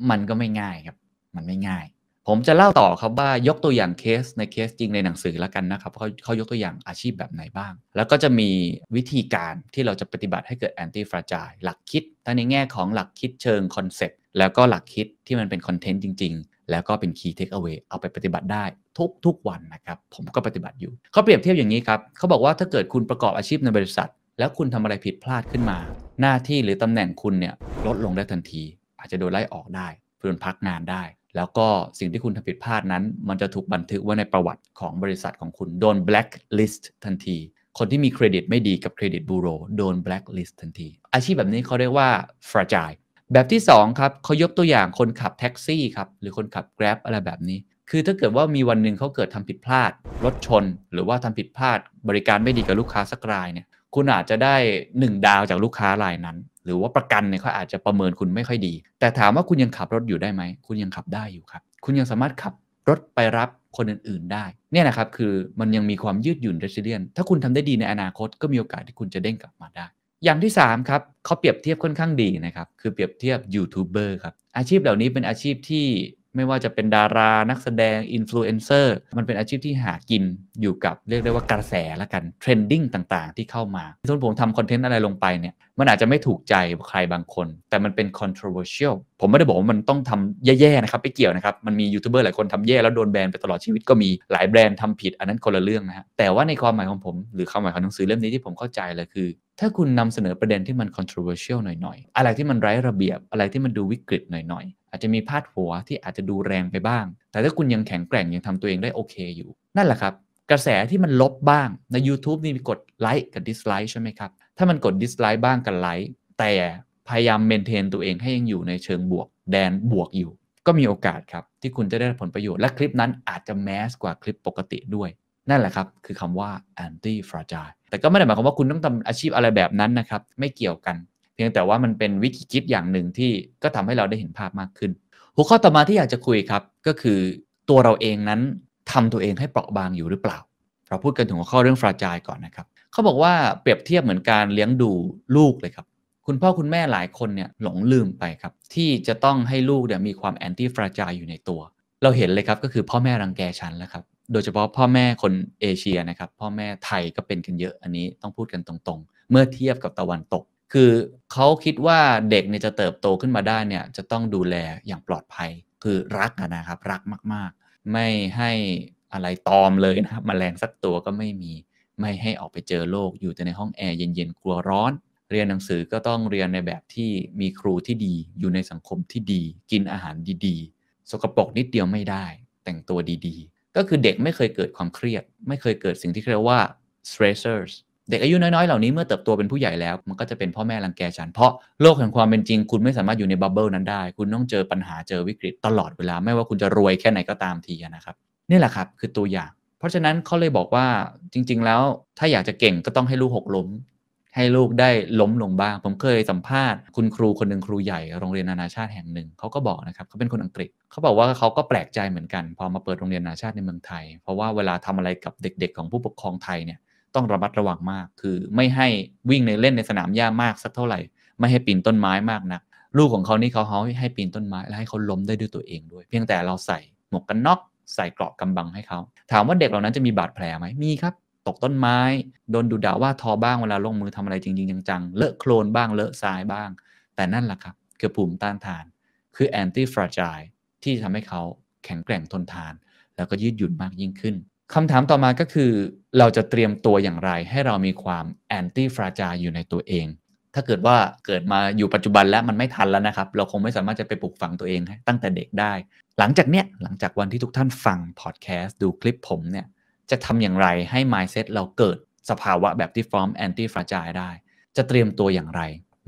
มันก็ไม่ง่ายครับ มันไม่ง่าย ผมจะเล่าต่อครับว่ายกตัวอย่างเคสในเคสจริงในหนังสือแล้วกันนะครับเขาเขายกตัวอย่างอาชีพแบบไหนบ้าง แล้วก็จะมีวิธีการที่เราจะปฏิบัติให้เกิด anti fragile หลักคิดทั้งในแง่ของหลักคิดเชิงคอนเซ็ปต์แล้วก็หลักคิดที่มันเป็นคอนเทนต์จริงๆ แล้วก็เป็น key take away เอาไปปฏิบัติได้ทุกทุกวันนะครับ ผมก็ปฏิบัติอยู่ เขาเปรียบเทียบอย่างนี้ครับ เขาบอกว่าถ้าเกิดคุณประกอบอาชีพในบริษัท แล้วคุณทำอะไรผิดพลาดขึ้นมา หน้าที่หรือตำแหน่งคุณเนี่ยลดลงได้ทันที อาจจะโดนไล่ออกได้โดนพักงานได้ แล้วก็สิ่งที่คุณทำผิดพลาดนั้น มันจะถูกบันทึกไว้ในประวัติของบริษัทของคุณโดน blacklist ทันทีคนที่มีเครดิตไม่ดีกับเครดิตบูโรโดน blacklist ทันที อาชีพแบบนี้เขาเรียกว่า fragile แบบที่2ครับเขายกตัวอย่างคนขับแท็กซี่ครับหรือคนขับ Grab อะไรแบบนี้ คือถ้าเกิดว่ามีวันหนึ่งเขาเกิดทำผิดพลาด รถชน หรือว่าทำผิดพลาด บริการไม่ดีกับลูกค้าสักรายเนี่ยคุณอาจจะได้ 1 ดาวจากลูกค้ารายนั้น หรือว่าประกันเนี่ยเขาอาจจะประเมินคุณไม่ค่อยดี แต่ถามว่าคุณยังขับรถอยู่ได้ไหม คุณยังขับได้อยู่ครับ คุณยังสามารถขับรถไปรับคนอื่นๆได้ เนี่ยนะครับคือมันยังมีความยืดหยุ่น resilient ถ้าคุณทำได้ดีในอนาคตก็มีโอกาสที่คุณจะเด้งกลับมาได้ อย่างที่ 3 ครับเขาเปรียบเทียบค่อนข้างดีนะครับ คือเปรียบเทียบยูทูบเบอร์ครับ อาชีพเหล่านี้เป็นอาชีพที่ไม่ว่าจะเป็นดารา นักแสดง อินฟลูเอนเซอร์ มันเป็นอาชีพที่หากินอยู่กับเรียกได้ว่ากระแสละกัน trending ต่างๆ ที่เข้ามาส่วนผมทำคอนเทนต์อะไรลงไปเนี่ย มันอาจจะไม่ถูกใจใครบางคน แต่มันเป็น controversial ผมไม่ได้บอกว่ามันต้องทำแย่ๆนะครับไม่เกี่ยวนะครับ มันมียูทูบเบอร์หลายคนทำแย่แล้วโดนแบนไปตลอดชีวิตก็มีหลายแบรนด์ทำผิดอันนั้นคนละเรื่องนะฮะแต่ว่าในความหมายของผม หรือความหมายของหนังสือเล่มนี้ที่ผมเข้าใจเลยคือ ถ้าคุณนำเสนอประเด็นที่มัน controversial หน่อยๆ อะไรที่มันไร้ระเบียบ อะไรที่มันดูวิกฤตหน่อยๆ อาจจะมีพาดหัวที่อาจจะดูแรงไปบ้าง แต่ถ้าคุณยังแข็งแกร่งยังทำตัวเองได้โอเคอยู่ นั่นแหละครับ กระแสที่มันลบบ้างใน YouTube นี่มีกดไลค์กับ dislike ใช่ไหมครับ ถ้ามันกดดิสไลค์บ้างกับไลค์แต่พยายามเมนเทนตัวเองให้ยังอยู่ในเชิงบวก แดนบวกอยู่ ก็มีโอกาสครับที่คุณจะได้ผลประโยชน์และคลิปนั้นอาจจะแมสกว่าคลิปปกติด้วย นั่นแหละครับ คือคำว่า anti fragile แต่ก็ไม่ได้หมายความว่าคุณต้องทำอาชีพอะไรแบบนั้นนะครับ ไม่เกี่ยวกัน เพียงแต่ว่ามันเป็นวิธีคิดอย่างหนึ่งที่ก็ทำให้เราได้เห็นภาพมากขึ้น หัวข้อต่อมาที่อยากจะคุยครับ ก็คือตัวเราเองนั้นทำตัวเองให้เปราะบางอยู่หรือเปล่า เราพูดกันถึงหัวข้อเรื่อง fragile ก่อนนะครับเขาบอกว่าเปรียบเทียบเหมือนการเลี้ยงดูลูกเลยครับคุณพ่อคุณแม่หลายคนเนี่ยหลงลืมไปครับ ที่จะต้องให้ลูกเนี่ยมีความ anti fragile อยู่ในตัว เราเห็นเลยครับก็คือพ่อแม่รังแกฉันแล้วครับ โดยเฉพาะพ่อแม่คนเอเชียนะครับพ่อแม่ไทยก็เป็นกันเยอะอันนี้ต้องพูดกันตรงๆ เมื่อเทียบกับตะวันตก คือเขาคิดว่าเด็กเนี่ยจะเติบโตขึ้นมาได้เนี่ยจะต้องดูแลอย่างปลอดภัย คือรักนะครับ รักมากๆ ไม่ให้อะไรตอมเลยนะครับมแมลงสักตัวก็ไม่มี ไม่ให้ออกไปเจอโลกอยู่แต่ในห้องแอร์เย็นๆกลัวร้อน เรียนหนังสือก็ต้องเรียนในแบบที่มีครูที่ดีอยู่ในสังคมที่ดี กินอาหารดีๆ สกปรกนิดเดียวไม่ได้ แต่งตัวดีๆ ก็คือเด็กไม่เคยเกิดความเครียด ไม่เคยเกิดสิ่งที่เรียกว่า stressors เด็กอายุน้อยๆ เหล่านี้เมื่อเติบโตเป็นผู้ใหญ่แล้ว มันก็จะเป็นพ่อแม่รังแกฉัน เพราะโลกแห่งความเป็นจริง คุณไม่สามารถอยู่ในบับเบิลนั้นได้ คุณต้องเจอปัญหาเจอวิกฤตตลอดเวลา ไม่ว่าคุณจะรวยแค่ไหนก็ตามทีนะครับ นี่แหละครับคือตัวอย่าง เพราะฉะนั้นเขาเลยบอกว่าจริง ๆ แล้วถ้าอยากจะเก่งก็ต้องให้ลูกหกล้ม ให้ลูกได้ล้มลงบ้าง ผมเคยสัมภาษณ์คุณครูคนหนึ่งครูใหญ่โรงเรียนนานาชาติแห่งหนึ่งเขาก็บอกนะครับเขาเป็นคนอังกฤษเขาบอกว่าเขาก็แปลกใจเหมือนกัน พอมาเปิดโรงเรียนนานาชาติในเมืองไทย เพราะว่าเวลาทำอะไรกับเด็ก ๆ ของผู้ปกครองไทยเนี่ยต้องระมัดระวังมาก คือไม่ให้วิ่งในเล่นในสนามหญ้ามากสักเท่าไหร่ ไม่ให้ปีนต้นไม้มากนัก ลูกของเขานี่เขาเขาให้ปีนต้นไม้และให้เขาล้มได้ด้วยตัวเองด้วย เพียงแต่เราใส่หมวกกันน็อกใส่เกราะกำบังให้เขา ถามว่าเด็กเหล่านั้นจะมีบาดแผลไหมมีครับ ตกต้นไม้ โดนดูด่าว่าทอบ้างเวลาลงมือทำอะไรจริง ๆ จังๆ เลอะโคลนบ้างเลอะทรายบ้าง แต่นั่นแหละครับ คือภูมิต้านทาน คือ anti fragile ที่ทำให้เขาแข็งแกร่งทนทาน แล้วก็ยืดหยุ่นมากยิ่งขึ้นคำถามต่อมาก็คือ เราจะเตรียมตัวอย่างไร ให้เรามีความ anti fragile อยู่ในตัวเอง ถ้าเกิดว่าเกิดมาอยู่ปัจจุบันแล้วมันไม่ทันแล้วนะครับ เราคงไม่สามารถจะไปปลูกฝังตัวเองตั้งแต่เด็กได้ หลังจากเนี้ยหลังจากวันที่ทุกท่านฟังพอดแคสต์ดูคลิปผมเนี่ย จะทำอย่างไรให้ mindset เราเกิดสภาวะแบบที่ฟอร์ม anti fragile ได้ จะเตรียมตัวอย่างไร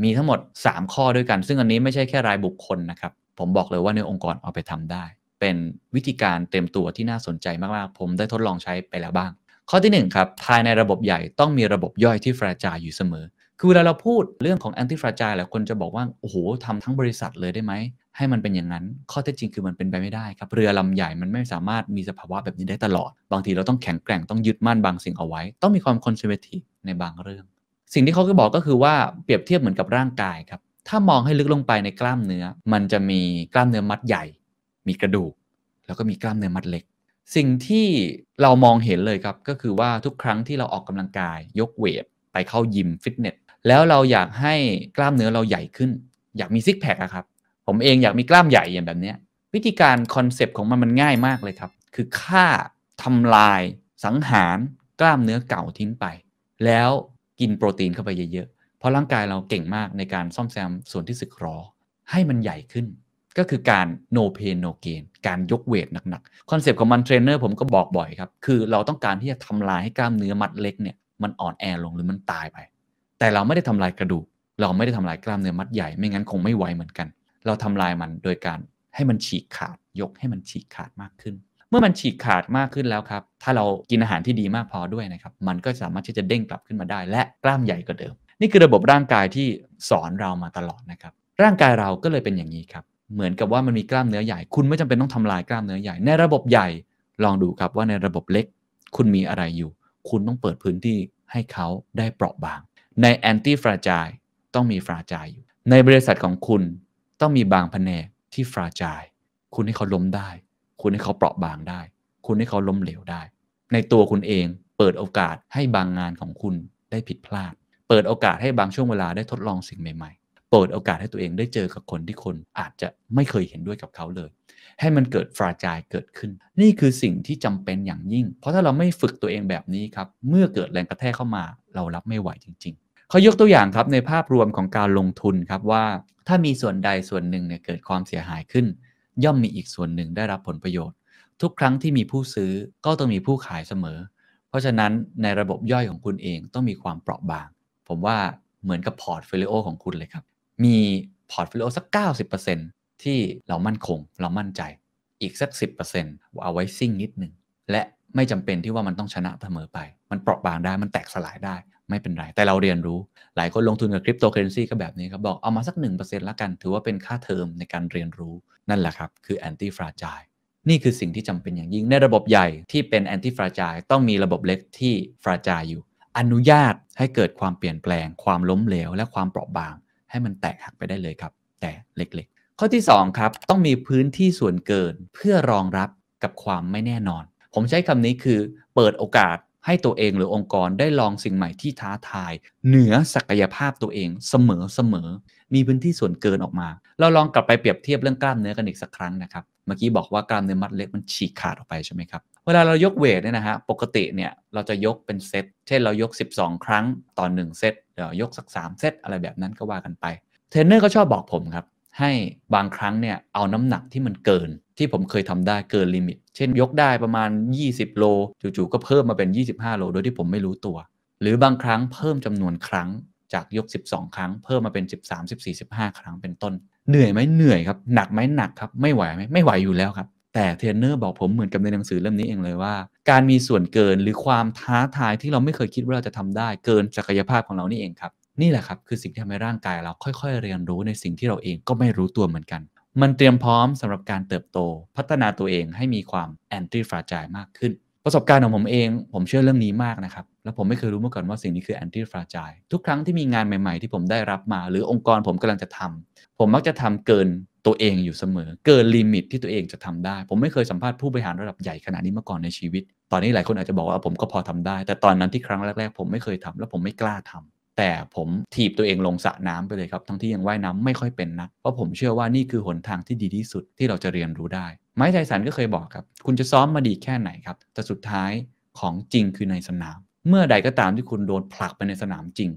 มีทั้งหมด 3 ข้อด้วยกัน ซึ่งอันนี้ไม่ใช่แค่รายบุคคลนะครับ ผมบอกเลยว่าในองค์กรเอาไปทำได้ เป็นวิธีการเตรียมตัวที่น่าสนใจมากๆ ผมได้ทดลองใช้ไปแล้วบ้าง ข้อที่1ครับภายในระบบใหญ่ต้องมีระบบย่อยที่ fragile อยู่เสมอ คือเวลาเราพูดเรื่องของ anti fragile หลายคนจะบอกว่าโอ้โหทำทั้งบริษัทเลยได้ไหม ให้มันเป็นอย่างนั้น ข้อเท็จจริงคือมันเป็นไปไม่ได้ครับ เรือลำใหญ่มันไม่สามารถมีสภาวะแบบนี้ได้ตลอด บางทีเราต้องแข็งแกร่งต้องยึดมั่นบางสิ่งเอาไว้ ต้องมีความ conservative ในบางเรื่อง สิ่งที่เขาก็บอกก็คือว่าเปรียบเทียบเหมือนกับร่างกายครับ ถ้ามองให้ลึกลงไปในกล้ามเนื้อ มันจะมีกล้ามเนื้อมัดใหญ่ มีกระดูก แล้วก็มีกล้ามเนื้อมัดเล็ก สิ่งที่เรามองเห็นเลยครับ ก็คือว่าทุกครั้งที่เราออกกำลังกาย ยกเวทไปเข้ายิมฟิตเนส แล้วเราอยากให้กล้ามเนื้อเราใหญ่ขึ้น อยากมีซิกแพคอะครับ ผมเองอยากมีกล้ามใหญ่อย่างแบบนี้วิธีการคอนเซปต์ของมันมันง่ายมากเลยครับ คือฆ่าทำลายสังหารกล้ามเนื้อเก่าทิ้งไป แล้วกินโปรตีนเข้าไปเยอะๆ เพราะร่างกายเราเก่งมากในการซ่อมแซมส่วนที่สึกหรอ ให้มันใหญ่ขึ้น ก็คือการ no pain no gain การยกเวทหนักๆ คอนเซปต์ของมันเทรนเนอร์ผมก็บอกบ่อยครับ คือเราต้องการที่จะทำลายให้กล้ามเนื้อมัดเล็กเนี่ยมันอ่อนแอลงหรือมันตายไป แต่เราไม่ได้ทำลายกระดูก เราไม่ได้ทำลายกล้ามเนื้อมัดใหญ่ ไม่งั้นคงไม่ไหวเหมือนกัน เราทำลายมันโดยการให้มันฉีกขาดยกให้มันฉีกขาดมากขึ้น เมื่อมันฉีกขาดมากขึ้นแล้วครับ ถ้าเรากินอาหารที่ดีมากพอด้วยนะครับมันก็สามารถที่จะเด้งกลับขึ้นมาได้ และกล้ามใหญ่กว่าเดิม นี่คือระบบร่างกายที่สอนเรามาตลอดนะครับร่างกายเราก็เลยเป็นอย่างนี้ครับเหมือนกับว่ามันมีกล้ามเนื้อใหญ่ คุณไม่จำเป็นต้องทำลายกล้ามเนื้อใหญ่ในระบบใหญ่ลองดูครับว่าในระบบเล็ก คุณมีอะไรอยู่ คุณต้องเปิดพื้นที่ให้เขาได้เปราะบาง ในแอนตี้ฟราจายต้องมีฟราจายอยู่ ในบริษัทของคุณ ต้องมีบางแผนกที่ฟราจายคุณให้เขาล้มได้ คุณให้เขาเปราะบางได้ คุณให้เขาล้มเหลวได้ ในตัวคุณเองเปิดโอกาสให้บางงานของคุณได้ผิดพลาด เปิดโอกาสให้บางช่วงเวลาได้ทดลองสิ่งใหม่ ๆ เปิดโอกาสให้ตัวเองได้เจอกับคนที่คนอาจจะไม่เคยเห็นด้วยกับเขาเลย ให้มันเกิดฟราจายเกิดขึ้น นี่คือสิ่งที่จำเป็นอย่างยิ่ง เพราะถ้าเราไม่ฝึกตัวเองแบบนี้ครับ เมื่อเกิดแรงกระแทกเข้ามา เรารับไม่ไหวจริงๆ เขายกตัวอย่างครับในภาพรวมของการลงทุนครับว่าถ้ามีส่วนใดส่วนหนึ่งเนี่ยเกิดความเสียหายขึ้น ย่อมมีอีกส่วนหนึ่งได้รับผลประโยชน์ ทุกครั้งที่มีผู้ซื้อก็ต้องมีผู้ขายเสมอ เพราะฉะนั้นในระบบย่อยของคุณเองต้องมีความเปราะบาง ผมว่าเหมือนกับพอร์ตโฟลิโอของคุณเลยครับ มีพอร์ตโฟลิโอสัก 90%ที่เรามั่นคง เรามั่นใจ อีกสัก 10%เอาไว้ซิ่งนิดหนึ่งและไม่จำเป็นที่ว่ามันต้องชนะเสมอไป มันเปราะบางได้ มันแตกสลายได้ ไม่เป็นไร แต่เราเรียนรู้ หลายคนลงทุนกับคริปโตเคอเรนซีก็แบบนี้ครับบอกเอามาสัก 1%ละกัน ถือว่าเป็นค่าเทอมในการเรียนรู้นั่นแหละครับ คือ antifragile นี่คือสิ่งที่จำเป็นอย่างยิ่งในระบบใหญ่ที่เป็น antifragile ต้องมีระบบเล็กที่ฟราจายอยู่ อนุญาตให้เกิดความเปลี่ยนแปลง ความล้มเหลว และความเปราะบาง ให้มันแตกหักไปได้เลยครับ แต่เล็กๆ ข้อที่ 2 ครับ ต้องมีพื้นที่ส่วนเกินเพื่อรองรับกับความไม่แน่นอน ผมใช้คำนี้คือเปิดโอกาส ให้ตัวเองหรือองค์กรได้ลองสิ่งใหม่ที่ท้าทาย เหนือศักยภาพตัวเองเสมอเสมอ มีพื้นที่ส่วนเกินออกมา เราลองกลับไปเปรียบเทียบเรื่องกล้ามเนื้อกันอีกสักครั้งนะครับ เมื่อกี้บอกว่ากล้ามเนื้อมัดเล็กมันฉีกขาดออกไปใช่ไหมครับ เวลาเรายกเวทเนี่ยนะฮะ ปกติเนี่ยเราจะยกเป็นเซต เช่นเรายก 12 ครั้งต่อ1เซต เดี๋ยวยกสัก 3 เซตอะไรแบบนั้นก็ว่ากันไป เทรนเนอร์ก็ชอบบอกผมครับ ให้บางครั้งเนี่ยเอาน้ำหนักที่มันเกิน ที่ผมเคยทำได้เกินลิมิต เช่นยกได้ประมาณ 20 โลจู่ๆก็เพิ่มมาเป็น 25 โล โดยที่ผมไม่รู้ตัว หรือบางครั้งเพิ่มจำนวนครั้งจากยก 12 ครั้ง เพิ่มมาเป็น 13 14 15 ครั้งเป็นต้น เหนื่อยไหมเหนื่อยครับ หนักไหมหนักครับ ไม่ไหวไหมไม่ไหวอยู่แล้วครับ แต่เทรนเนอร์บอกผมเหมือนกับในหนังสือเล่มนี้เองเลยว่า การมีส่วนเกินหรือความท้าทายที่เราไม่เคยคิดว่าเราจะทำได้ เกินศักยภาพของเรานี่เองครับนี่แหละครับ คือสิ่งที่ทำให้ร่างกายเราค่อย ๆ เรียนรู้ในสิ่งที่เราเองก็ไม่รู้ตัวเหมือนกัน มันเตรียมพร้อมสำหรับการเติบโต พัฒนาตัวเองให้มีความ antifragile มากขึ้น ประสบการณ์ของผมเอง ผมเชื่อเรื่องนี้มากนะครับ แล้วผมไม่เคยรู้มาก่อนว่าสิ่งนี้คือ antifragile ทุกครั้งที่มีงานใหม่ ๆ ที่ผมได้รับมา หรือองค์กรผมกำลังจะทำผมมักจะทำเกินตัวเองอยู่เสมอ เกินลิมิตที่ตัวเองจะทำได้ ผมไม่เคยสัมภาษณ์ผู้บริหารระดับใหญ่ขนาดนี้มาก่อนในชีวิต ตอนนี้หลายคนอาจจะบอกว่าผมก็พอทำได้ แต่ตอนนั้นที่ครั้งแรก ๆ ผมไม่เคยทำแล้วผมไม่กล้าทำ แต่ผมถีบตัวเองลงสระน้ำไปเลยครับ ทั้งที่ยังว่ายน้ำไม่ค่อยเป็นนัก เพราะผมเชื่อว่านี่คือหนทางที่ดีที่สุดที่เราจะเรียนรู้ได้ ไมค์ ไทสันก็เคยบอกครับ คุณจะซ้อมมาดีแค่ไหนครับ แต่สุดท้ายของจริงคือในสนาม เมื่อใดก็ตามที่คุณโดนผลักไปในสนามจริง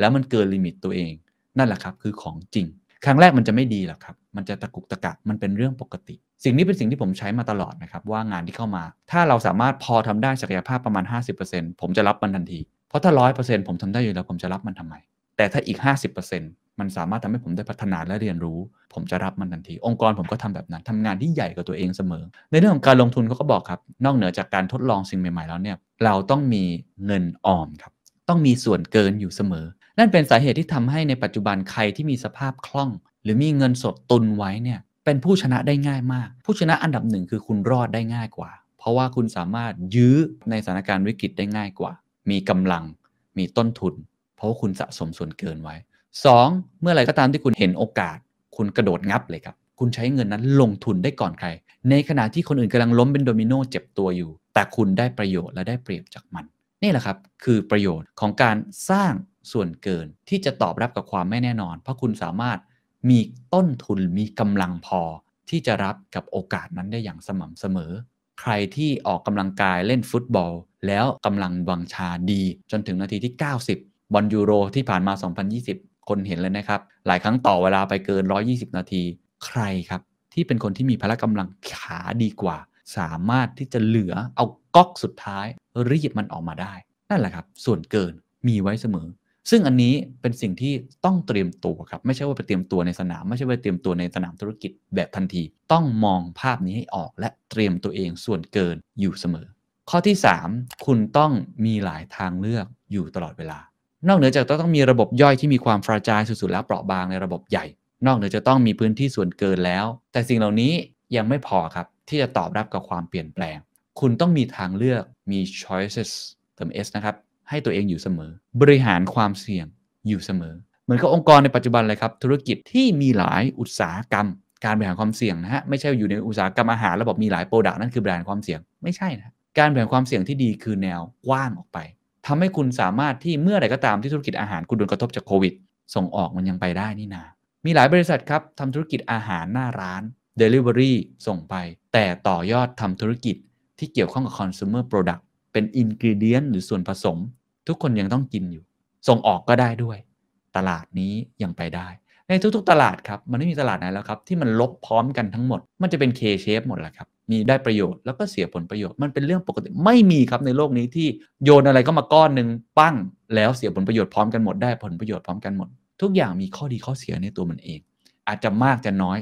แล้วมันเกินลิมิตตัวเอง นั่นแหละครับคือของจริง ครั้งแรกมันจะไม่ดีหรอกครับ มันจะตะกุกตะกักมันเป็นเรื่องปกติ สิ่งนี้เป็นสิ่งที่ผมใช้มาตลอดนะครับว่างานที่เข้ามา ถ้าเราสามารถพอทำได้ศักยภาพประมาณ 50%ผมจะรับมันทันที เพราะถ้า100%ผมทำได้อยู่แล้วผมจะรับมันทำไม แต่ถ้าอีก50%มันสามารถทำให้ผมได้พัฒนาและเรียนรู้ ผมจะรับมันทันที องค์กรผมก็ทำแบบนั้นทำงานที่ใหญ่กว่าตัวเองเสมอ ในเรื่องของการลงทุนเขาก็บอกครับ นอกเหนือจากการทดลองสิ่งใหม่ๆแล้วเนี่ย เราต้องมีเงินออมครับ ต้องมีส่วนเกินอยู่เสมอ นั่นเป็นสาเหตุที่ทำให้ในปัจจุบันใครที่มีสภาพคล่อง หรือมีเงินสดตุนไว้เนี่ย เป็นผู้ชนะได้ง่ายมาก ผู้ชนะอันดับหนึ่งคือคุณรอดได้ง่ายกว่า เพราะว่าคุณสามารถยื้อในสถานการณ์วิกฤตได้ง่ายกว่า มีกำลัง มีต้นทุน เพราะว่าคุณสะสมส่วนเกินไว้ 2. เมื่อไหร่ก็ตามที่คุณเห็นโอกาส คุณกระโดดงับเลยครับ คุณใช้เงินนั้นลงทุนได้ก่อนใคร ในขณะที่คนอื่นกำลังล้มเป็นโดมิโนเจ็บตัวอยู่ แต่คุณได้ประโยชน์และได้เปรียบจากมัน นี่แหละครับ คือประโยชน์ของการสร้างส่วนเกินที่จะตอบรับกับความไม่แน่นอน เพราะคุณสามารถมีต้นทุนมีกำลังพอ ที่จะรับกับโอกาสนั้นได้อย่างสม่ำเสมอ ใครที่ออกกำลังกายเล่นฟุตบอล แล้วกำลังวังชาดีจนถึงนาทีที่ 90 บอลยูโรที่ผ่านมา 2020 คนเห็นเลยนะครับ หลายครั้งต่อเวลาไปเกิน 120 นาที ใครครับ ที่เป็นคนที่มีพละกำลังขาดีกว่า สามารถที่จะเหลือเอาก๊อกสุดท้ายรีดมันออกมาได้ นั่นแหละครับ ส่วนเกินมีไว้เสมอ ซึ่งอันนี้เป็นสิ่งที่ต้องเตรียมตัวครับ ไม่ใช่ว่าไปเตรียมตัวในสนาม ไม่ใช่ว่าเตรียมตัวในสนามธุรกิจแบบทันที ต้องมองภาพนี้ให้ออกและเตรียมตัวเองส่วนเกินอยู่เสมอ ข้อที่ 3 คุณต้องมีหลายทางเลือกอยู่ตลอดเวลา นอกเหนือจากต้องมีระบบย่อยที่มีความฟราจายสุดๆแล้วเปราะบางในระบบใหญ่ นอกเหนือจะต้องมีพื้นที่ส่วนเกินแล้ว แต่สิ่งเหล่านี้ยังไม่พอครับ ที่จะตอบรับกับความเปลี่ยนแปลง คุณต้องมีทางเลือกมี choices เติม s นะครับ ให้ตัวเองอยู่เสมอ บริหารความเสี่ยงอยู่เสมอ เหมือนกับองค์กรในปัจจุบันเลยครับ ธุรกิจที่มีหลายอุตสาหกรรม การบริหารความเสี่ยงนะฮะ ไม่ใช่อยู่ในอุตสาหกรรมอาหารแล้วบอกมีหลายโปรดักต์นั่นคือบริหารความเสี่ยง ไม่ใช่นะ การบริหารความเสี่ยงที่ดีคือแนวกว้างออกไปทำให้คุณสามารถที่เมื่อใดก็ตามที่ธุรกิจอาหารคุณโดนกระทบจากโควิด ส่งออกมันยังไปได้นี่นา มีหลายบริษัทครับทำธุรกิจอาหารหน้าร้าน Delivery ส่งไป แต่ต่อยอดทำธุรกิจที่เกี่ยวข้องกับ consumer product เป็น ingredient หรือส่วนผสม ทุกคนยังต้องกินอยู่ ส่งออกก็ได้ด้วย ตลาดนี้ยังไปได้ ในทุกๆตลาดครับมันไม่มีตลาดไหนแล้วครับที่มันลบพร้อมกันทั้งหมด มันจะเป็น K shape หมดแหละครับ มีได้ประโยชน์แล้วก็เสียผลประโยชน์มันเป็นเรื่องปกติไม่มีครับในโลกนี้ที่โยนอะไรก็มาก้อนหนึ่งปั้งแล้วเสียผลประโยชน์พร้อมกันหมดได้ผลประโยชน์พร้อมกันหมด ทุกอย่างมีข้อดีข้อเสียในตัวมันเอง อาจจะมากจะน้อย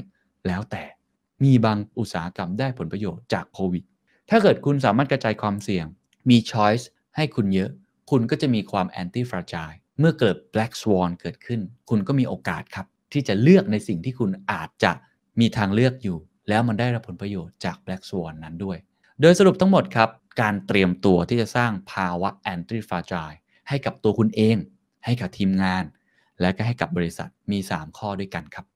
แล้วแต่มีบางอุตสาหกรรมได้ผลประโยชน์จากโควิดถ้าเกิดคุณสามารถกระจายความเสี่ยง มี choice ให้คุณเยอะ คุณก็จะมีความ anti fragile เมื่อเกิด black swan เกิดขึ้น คุณก็มีโอกาสครับ ที่จะเลือกในสิ่งที่คุณอาจจะมีทางเลือกอยู่ แล้วมันได้รับผลประโยชน์จาก black swan นั้นด้วย โดยสรุปทั้งหมดครับ การเตรียมตัวที่จะสร้างภาวะ anti fragile ให้กับตัวคุณเอง ให้กับทีมงาน และก็ให้กับบริษัทมี 3 ข้อด้วยกันครับ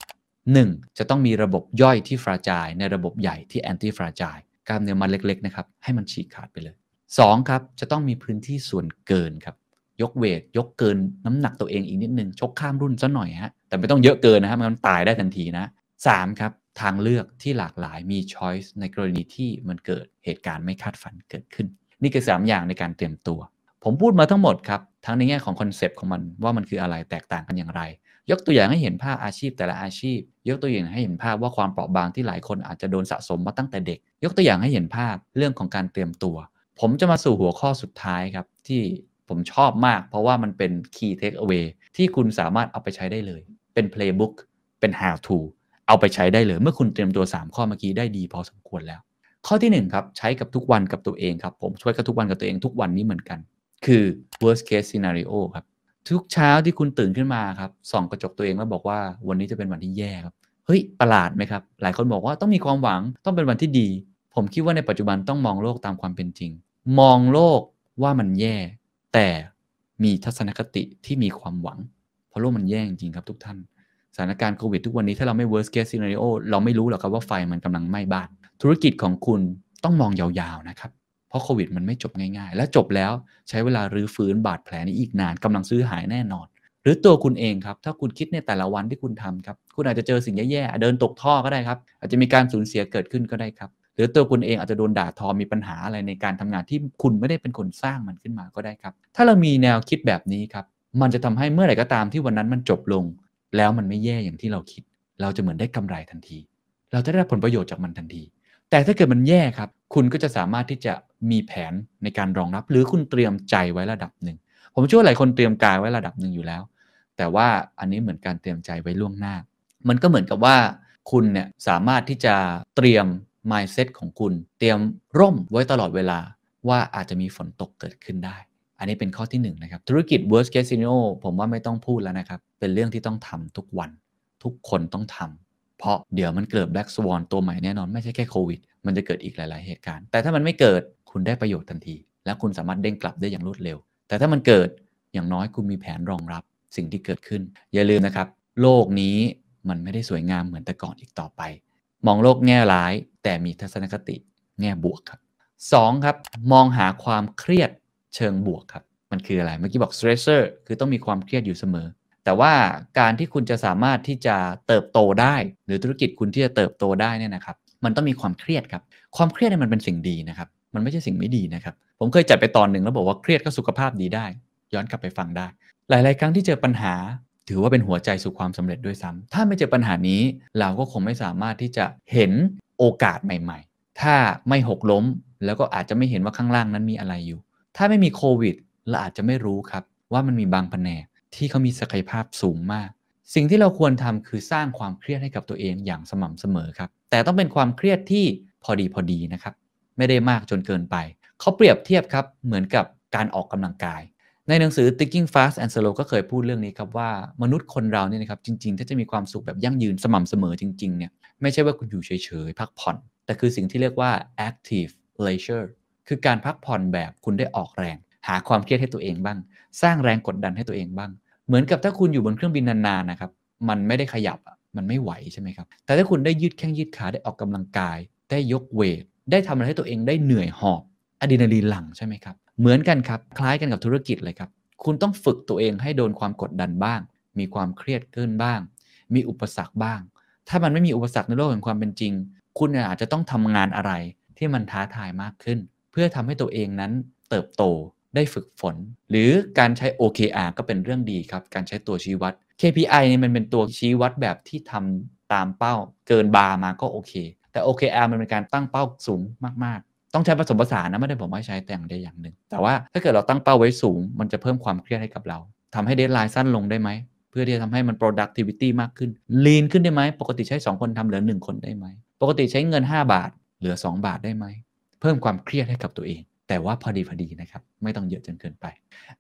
1. จะต้องมีระบบย่อยที่ฟราจายในระบบใหญ่ที่แอนตี้ฟราจายกล้ามเนื้อมันเล็กๆนะครับให้มันฉีกขาดไปเลย 2. ครับจะต้องมีพื้นที่ส่วนเกินครับยกเวท ยกเกินน้ำหนักตัวเองอีกนิดนึง ชกข้ามรุ่นซะหน่อยฮะแต่ไม่ต้องเยอะเกินนะครับมันตายได้ทันทีนะ 3. ครับ ทางเลือกที่หลากหลายมีช้อยส์ในกรณีที่มันเกิดเหตุการณ์ไม่คาดฝันเกิดขึ้น นี่คือ 3 อย่างในการเตรียมตัว ผมพูดมาทั้งหมดครับ ทั้งในแง่ของคอนเซปต์ของมันว่ามันคืออะไรแตกต่างกันอย่างไร ยกตัวอย่างให้เห็นภาพอาชีพแต่ละอาชีพ ยกตัวอย่างให้เห็นภาพว่าความเปราะบางที่หลายคนอาจจะโดนสะสมมาตั้งแต่เด็ก ยกตัวอย่างให้เห็นภาพเรื่องของการเตรียมตัว ผมจะมาสู่หัวข้อสุดท้ายครับที่ผมชอบมาก เพราะว่ามันเป็น key take away ที่คุณสามารถเอาไปใช้ได้เลย เป็น playbook เป็น how to เอาไปใช้ได้เลย เมื่อคุณเตรียมตัว 3 ข้อเมื่อกี้ได้ดีพอสมควรแล้ว ข้อที่ 1 ครับ ใช้กับทุกวันกับตัวเองครับผมช่วยกับทุกวันกับตัวเองทุกวันนี้เหมือนกัน คือ worst case scenario ครับทุกเช้าที่คุณตื่นขึ้นมาครับส่องกระจกตัวเองแล้วบอกว่าวันนี้จะเป็นวันที่แย่ครับเฮ้ยประหลาดไหมครับ หลายคนบอกว่าต้องมีความหวังต้องเป็นวันที่ดี ผมคิดว่าในปัจจุบันต้องมองโลกตามความเป็นจริง มองโลกว่ามันแย่ แต่มีทัศนคติที่มีความหวัง เพราะโลกมันแย่จริงครับทุกท่าน สถานการณ์โควิดทุกวันนี้ถ้าเราไม่ worst case scenario เราไม่รู้หรอกครับว่าไฟมันกำลังไหม้บ้าน ธุรกิจของคุณต้องมองยาวๆนะครับ เพราะโควิดมันไม่จบง่ายๆ และจบแล้วใช้เวลารื้อฟื้นบาดแผลนี้อีกนานกำลังซื้อหายแน่นอน หรือตัวคุณเองครับ ถ้าคุณคิดในแต่ละวันที่คุณทำครับ คุณอาจจะเจอสิ่งแย่ๆ เดินตกท่อก็ได้ครับ อาจจะมีการสูญเสียเกิดขึ้นก็ได้ครับ หรือตัวคุณเองอาจจะโดนด่าทอมีปัญหาอะไรในการทำงานที่คุณไม่ได้เป็นคนสร้างมันขึ้นมาก็ได้ครับ ถ้าเรามีแนวคิดแบบนี้ครับ มันจะทำให้เมื่อไหร่ก็ตามที่วันนั้นมันจบลง แล้วมันไม่แย่อย่างที่เราคิด เราจะเหมือนได้กำไรทันที เราจะได้ผลประโยชน์จากมันทันที แต่ถ้าเกิดมันแย่ครับ คุณก็จะสามารถที่จะมีแผนในการรองรับ หรือคุณเตรียมใจไว้ระดับหนึ่ง ผมเชื่อว่าหลายคนเตรียมกายไว้ระดับหนึ่งอยู่แล้ว แต่ว่าอันนี้เหมือนการเตรียมใจไว้ล่วงหน้า มันก็เหมือนกับว่าคุณเนี่ยสามารถที่จะเตรียม mindset ของคุณ เตรียมร่มไว้ตลอดเวลาว่าอาจจะมีฝนตกเกิดขึ้นได้ อันนี้เป็นข้อที่1นนะครับธุรกิจ worst case scenario ผมว่าไม่ต้องพูดแล้วนะครับ เป็นเรื่องที่ต้องทำทุกวัน ทุกคนต้องทำเพราะเดี๋ยวมันเกิด black swan ตัวใหม่แน่นอนไม่ใช่แค่โควิดมันจะเกิดอีกหลาย ๆ เหตุการณ์ แต่ถ้ามันไม่เกิดคุณได้ประโยชน์ทันที และคุณสามารถเด้งกลับได้อย่างรวดเร็ว แต่ถ้ามันเกิดอย่างน้อยคุณมีแผนรองรับสิ่งที่เกิดขึ้น อย่าลืมนะครับ โลกนี้มันไม่ได้สวยงามเหมือนแต่ก่อนอีกต่อไป มองโลกแง่ร้าย แต่มีทัศนคติแง่บวกครับ 2. ครับ มองหาความเครียด เชิงบวกครับ มันคืออะไร เมื่อกี้บอก stressor คือต้องมีความเครียดอยู่เสมอ แต่ว่าการที่คุณจะสามารถที่จะเติบโตได้ หรือธุรกิจคุณที่จะเติบโตได้เนี่ยนะครับ มันต้องมีความเครียดครับ ความเครียดเนี่ยมันเป็นสิ่งดีนะครับ มันไม่ใช่สิ่งไม่ดีนะครับ ผมเคยจัดไปตอนหนึ่งแล้วบอกว่าเครียดก็สุขภาพดีได้ ย้อนกลับไปฟังได้ หลาย ๆ ครั้งที่เจอปัญหา ถือว่าเป็นหัวใจสู่ความสำเร็จด้วยซ้ำถ้าไม่เจอปัญหานี้ เราก็คงไม่สามารถที่จะเห็นโอกาสใหม่ ๆ ถ้าไม่หกล้มแล้วก็อาจจะไม่เห็นว่าข้างล่างนั้นมีอะไรอยู่ ถ้าไม่มีโควิดเราอาจจะไม่รู้ครับว่ามันมีบางแผนกที่เขามีศักยภาพสูงมาก สิ่งที่เราควรทำคือสร้างความเครียดให้กับตัวเองอย่างสม่ำเสมอครับ แต่ต้องเป็นความเครียดที่พอดีพอดีนะครับ ไม่ได้มากจนเกินไป เขาเปรียบเทียบครับเหมือนกับการออกกำลังกาย ในหนังสือ Thinking Fast and Slow ก็เคยพูดเรื่องนี้ครับว่ามนุษย์คนเราเนี่ยนะครับจริงๆ ถ้าจะมีความสุขแบบยั่งยืนสม่ำเสมอจริงๆเนี่ยไม่ใช่ว่าคุณอยู่เฉยๆพักผ่อน แต่คือสิ่งที่เรียกว่า active leisure คือการพักผ่อนแบบคุณได้ออกแรง หาความเครียดให้ตัวเองบ้าง สร้างแรงกดดันให้ตัวเองบ้าง เหมือนกับถ้าคุณอยู่บนเครื่องบินนานๆนะครับมันไม่ได้ขยับมันไม่ไหวใช่ไหมครับ แต่ถ้าคุณได้ยืดแข้งยืดขาได้ออกกำลังกาย ได้ยกเวท ได้ทำอะไรให้ตัวเองได้เหนื่อยหอบอะดรีนาลีนหลั่งใช่ไหมครับ เหมือนกันครับ คล้ายกันกับธุรกิจเลยครับ คุณต้องฝึกตัวเองให้โดนความกดดันบ้าง มีความเครียดเกินบ้าง มีอุปสรรคบ้าง ถ้ามันไม่มีอุปสรรคในโลกแห่งความเป็นจริง คุณอาจจะต้องทำงานอะไรที่มันท้าทายมากขึ้น เพื่อทำให้ตัวเองนั้นเติบโตได้ฝึกฝน หรือการใช้ OKR ก็เป็นเรื่องดีครับ การใช้ตัวชี้วัด KPI เนี่ยมันเป็นตัวชี้วัดแบบที่ททำตามเป้า เกินบาร์มาก็โอเค แต่ OKR มันเป็นการตั้งเป้าสูงมากๆ ต้องใช้ผสมผสานนะไม่ได้ผมว่าใช้แต่อย่างใดอย่างหนึ่ง แต่ว่าถ้าเกิดเราตั้งเป้าไว้สูง มันจะเพิ่มความเครียดให้กับเราทำให้ deadline สั้นลงได้ไหมเพื่อที่จะทำให้มัน productivity มากขึ้น lean ขึ้นได้ไหม ปกติใช้ 2 คนทำเหลือ 1 คนได้ไหม ปกติใช้เงิน 5 บาท เหลือ 2 บาทได้ไหม เพิ่มความเครียดให้กับตัวเอง แต่ว่าพอดีพอดีนะครับ ไม่ต้องเยอะจนเกินไป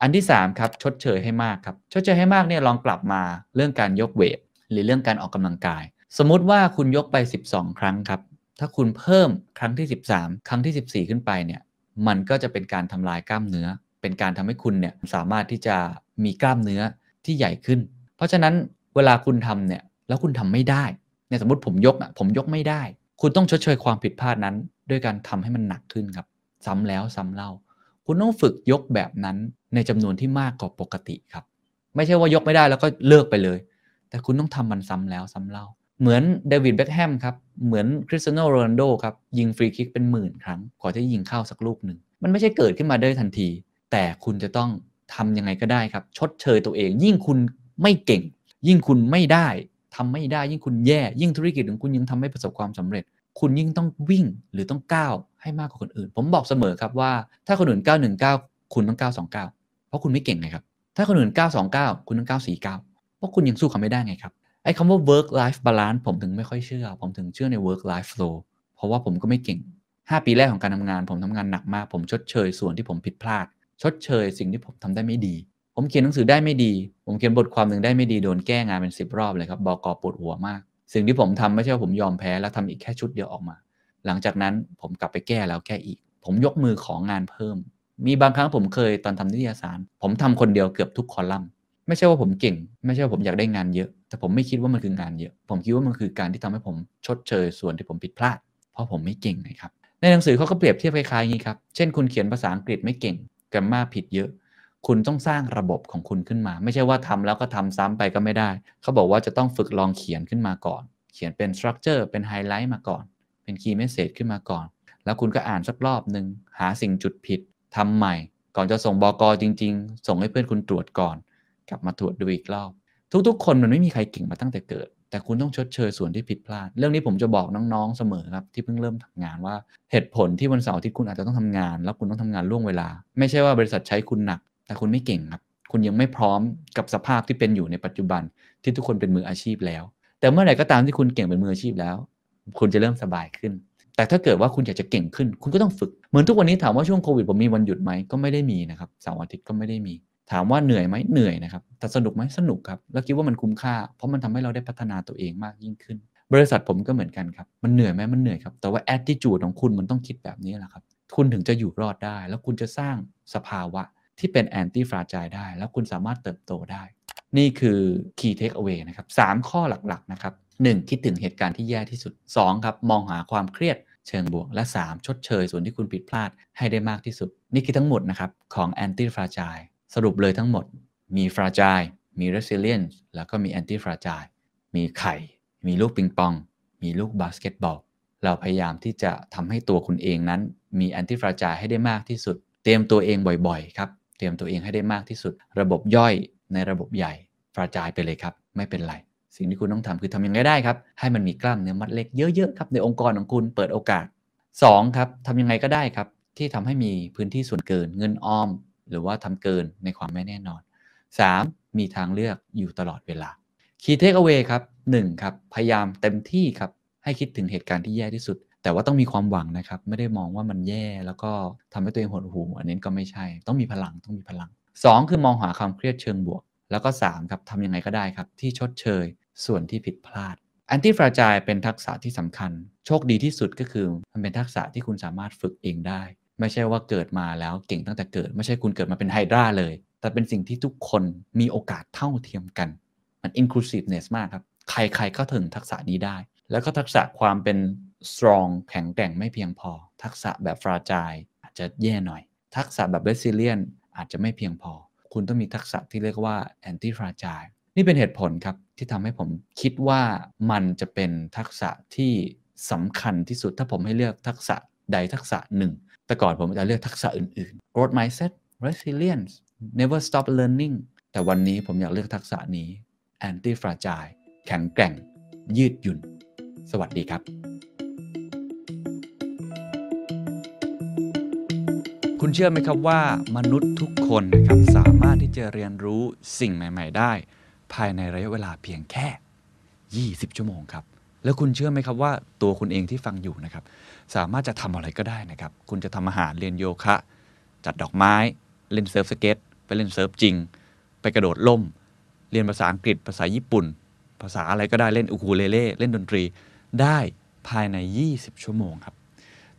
อันที่3ครับชดเชยให้มากครับชดเชยให้มากเนี่ยลองกลับมาเรื่องการยกเวทหรือเรื่องการออกกำลังกาย สมมุติว่าคุณยกไป 12 ครั้งครับถ้าคุณเพิ่มครั้งที่ 13 ครั้งที่ 14 ขึ้นไปเนี่ยมันก็จะเป็นการทำลายกล้ามเนื้อ เป็นการทำให้คุณเนี่ยสามารถที่จะมีกล้ามเนื้อที่ใหญ่ขึ้น เพราะฉะนั้นเวลาคุณทำเนี่ยแล้วคุณทำไม่ได้เนี่ยสมมติผมยกอะผมยกไม่ได้ คุณต้องชดเชยความผิดพลาดนั้น ด้วยการทำให้มันหนักขึ้นครับ ซ้ำแล้วซ้ำเล่า คุณต้องฝึกยกแบบนั้นในจำนวนที่มากกว่าปกติครับ ไม่ใช่ว่ายกไม่ได้แล้วก็เลิกไปเลย แต่คุณต้องทำมันซ้ำแล้วซ้ำเล่า เหมือนเดวิดเบ็คแฮมครับเหมือนคริสเตียโนโรนัลโดครับยิงฟรีคิกเป็นหมื่นครั้งกว่าจะยิงเข้าสักลูกหนึ่งมันไม่ใช่เกิดขึ้นมาได้ทันที แต่คุณจะต้องทำยังไงก็ได้ครับ ชดเชยตัวเอง ยิ่งคุณไม่เก่ง ยิ่งคุณไม่ได้ทำไม่ได้ ยิ่งคุณแย่ ยิ่งธุรกิจของคุณยังทำไม่ประสบความสำเร็จ คุณยิ่งต้องวิ่งหรือต้องก้าวให้มากกว่าคนอื่น ผมบอกเสมอครับว่าถ้าคนอื่น 919 คุณต้อง 929 เพราะคุณไม่เก่งไงครับ ถ้าคนอื่น 929 คุณต้อง 949 เพราะคุณยังสู้เขาไม่ได้ไงครับ ไอ้คำว่า work life balance ผมถึงไม่ค่อยเชื่อ ผมถึงเชื่อใน work life flow เพราะว่าผมก็ไม่เก่ง 5 ปีแรกของการทำงาน ผมทำงานหนักมาก ผมชดเชยส่วนที่ผมผิดพลาด ชดเชยสิ่งที่ผมทำได้ไม่ดี ผมเขียนหนังสือได้ไม่ดี ผมเขียนบทความหนึ่งได้ไม่ดีโดนแก้งานเป็น10รอบเลยครับบอกอปวดหัวมาก สิ่งที่ผมทำไม่ใช่ว่าผมยอมแพ้แล้วทำอีกแค่ชุดเดียวออกมา หลังจากนั้นผมกลับไปแก้แล้วแก้อีก ผมยกมือของงานเพิ่ม มีบางครั้งผมเคยตอนทำนิตยสาร ผมทำคนเดียวเกือบทุกคอลัมน์ไม่ใช่ว่าผมเก่ง ไม่ใช่ว่าผมอยากได้งานเยอะ แต่ผมไม่คิดว่ามันคืองานเยอะ ผมคิดว่ามันคือการที่ทำให้ผมชดเชยส่วนที่ผมผิดพลาด เพราะผมไม่เก่งไงครับในหนังสือเขาก็เปรียบเทียบคล้ายๆอย่างนี้ครับเช่นคุณเขียนภาษาอังกฤษไม่เก่งกรมมาผิดเยอะ คุณต้องสร้างระบบของคุณขึ้นมา ไม่ใช่ว่าทำแล้วก็ทำซ้ำไปก็ไม่ได้ เขาบอกว่าจะต้องฝึกลองเขียนขึ้นมาก่อน เขียนเป็น structure เป็นไฮไลท์มาก่อน เป็น key message ขึ้นมาก่อน แล้วคุณก็อ่านสักรอบหนึ่งหาสิ่งจุดผิดทำใหม่ ก่อนจะส่งบอกอจริง ๆ ส่งให้เพื่อนคุณตรวจก่อน กลับมาตรวจดูอีกรอบ ทุกๆ คนมันไม่มีใครเก่งมาตั้งแต่เกิด แต่คุณต้องชดเชยส่วนที่ผิดพลาด เรื่องนี้ผมจะบอกน้องๆเสมอครับที่เพิ่งเริ่มทำงานว่าเหตุผลที่วันเสาร์ที่คุณอาจจะต้องทำงาน แล้วคุณต้องทำงานล่วงเวลา ไม่ใช่ว่าบริษัทใช้คุณหนัก แต่คุณไม่เก่งครับ คุณยังไม่พร้อมกับสภาพที่เป็นอยู่ในปัจจุบันที่ทุกคนเป็นมืออาชีพแล้ว แต่เมื่อไหร่ก็ตามที่คุณเก่งเป็นมืออาชีพแล้ว คุณจะเริ่มสบายขึ้น แต่ถ้าเกิดว่าคุณอยากจะเก่งขึ้น คุณก็ต้องฝึก เหมือนทุกวันนี้ถามว่าช่วงโควิดผมมีวันหยุดไหมก็ไม่ได้มีนะครับเสาร์อาทิตย์ก็ไม่ได้มี ถามว่าเหนื่อยไหมเหนื่อยนะครับ แต่สนุกไหมสนุกครับ แล้วคิดว่ามันคุ้มค่า เพราะมันทำให้เราได้พัฒนาตัวเองมากยิ่งขึ้น บริษัทผมก็เหมือนกันครับ มันเหนื่อยไหมมันเหนื่อยครับ แต่ว่า attitude ของคุณมันต้องคิดแบบนี้แหละครับ คุณถึงจะอยู่รอดได้ แล้วคุณจะสร้างสภาวะ ที่เป็น anti fragile ได้ แล้วคุณสามารถเติบโตได้ นี่คือ key take away นะครับสามข้อหลักๆนะครับ 1. คิดถึงเหตุการณ์ที่แย่ที่สุด 2. ครับมองหาความเครียดเชิงบวก และ 3. ชดเชยส่วนที่คุณผิดพลาดให้ได้มากที่สุด นี่คือทั้งหมดนะครับ ของ anti fragile สรุปเลยทั้งหมด มี fragile มี resilience แล้วก็มี anti fragile มีไข่ มีลูกปิงปอง มีลูกบาสเกตบอลเราพยายามที่จะทำให้ตัวคุณเองนั้น มี anti fragile ให้ได้มากที่สุด เตรียมตัวเองบ่อยๆครับ เตรียมตัวเองให้ได้มากที่สุด ระบบย่อยในระบบใหญ่ฟราจายไปเลยครับ ไม่เป็นไรสิ่งที่คุณต้องทำคือทำยังไงได้ครับ ให้มันมีกล้ามเนื้อมัดเล็กเยอะๆครับในองค์กรของคุณเปิดโอกาส 2. ครับทำยังไงก็ได้ครับ ที่ทำให้มีพื้นที่ส่วนเกินเงินออม หรือว่าทำเกินในความไม่แน่นอน 3. มีทางเลือกอยู่ตลอดเวลา Key Takeaway ครับ1ครับพยายามเต็มที่ครับให้คิดถึงเหตุการณ์ที่แย่ที่สุด แต่ว่าต้องมีความหวังนะครับ ไม่ได้มองว่ามันแย่แล้วก็ทำให้ตัวเองหดหู่อันนี้ก็ไม่ใช่ ต้องมีพลังต้องมีพลัง 2 คือมองหาความเครียดเชิงบวก แล้วก็ 3 ครับทำยังไงก็ได้ครับ ที่ชดเชย ส่วนที่ผิดพลาดแอนตี้ฟราจายเป็นทักษะที่สำคัญ โชคดีที่สุดก็คือ มันเป็นทักษะที่คุณสามารถฝึกเองได้ ไม่ใช่ว่าเกิดมาแล้วเก่งตั้งแต่เกิด ไม่ใช่คุณเกิดมาเป็นไฮดราเลย แต่เป็นสิ่งที่ทุกคนมีโอกาสเท่าเทียมกัน มัน inclusiveness มากครับ ใครๆก็ถึงทักษะนี้ได้ แล้วก็ทักษะความเป็น strong แข็งแกร่งไม่เพียงพอ ทักษะแบบฟราจายอาจจะแย่หน่อย ทักษะแบบ resilient อาจจะไม่เพียงพอ คุณต้องมีทักษะที่เรียกว่า anti fragile นี่เป็นเหตุผลครับที่ทำให้ผมคิดว่ามันจะเป็นทักษะที่สำคัญที่สุดถ้าผมให้เลือกทักษะใดทักษะหนึ่ง แต่ก่อนผมจะเลือกทักษะอื่นๆ growth mindset resilience never stop learning แต่วันนี้ผมอยากเลือกทักษะนี้ anti fragile แข็งแกร่ง ยืดหยุ่น สวัสดีครับ คุณเชื่อไหมครับว่ามนุษย์ทุกคนนะครับสามารถที่จะเรียนรู้สิ่งใหม่ ๆ ได้ ภายในระยะเวลาเพียงแค่ 20 ชั่วโมงครับ แล้วคุณเชื่อไหมครับว่าตัวคุณเองที่ฟังอยู่นะครับ สามารถจะทำอะไรก็ได้นะครับ คุณจะทำอาหารเรียนโยคะ จัดดอกไม้ เล่นเซิร์ฟสเก็ตไปเล่นเซิร์ฟจริง ไปกระโดดร่ม เรียนภาษาอังกฤษ ภาษาญี่ปุ่น ภาษาอะไรก็ได้เล่นอูคูเลเล่เล่นดนตรี ได้ภายใน 20 ชั่วโมงครับ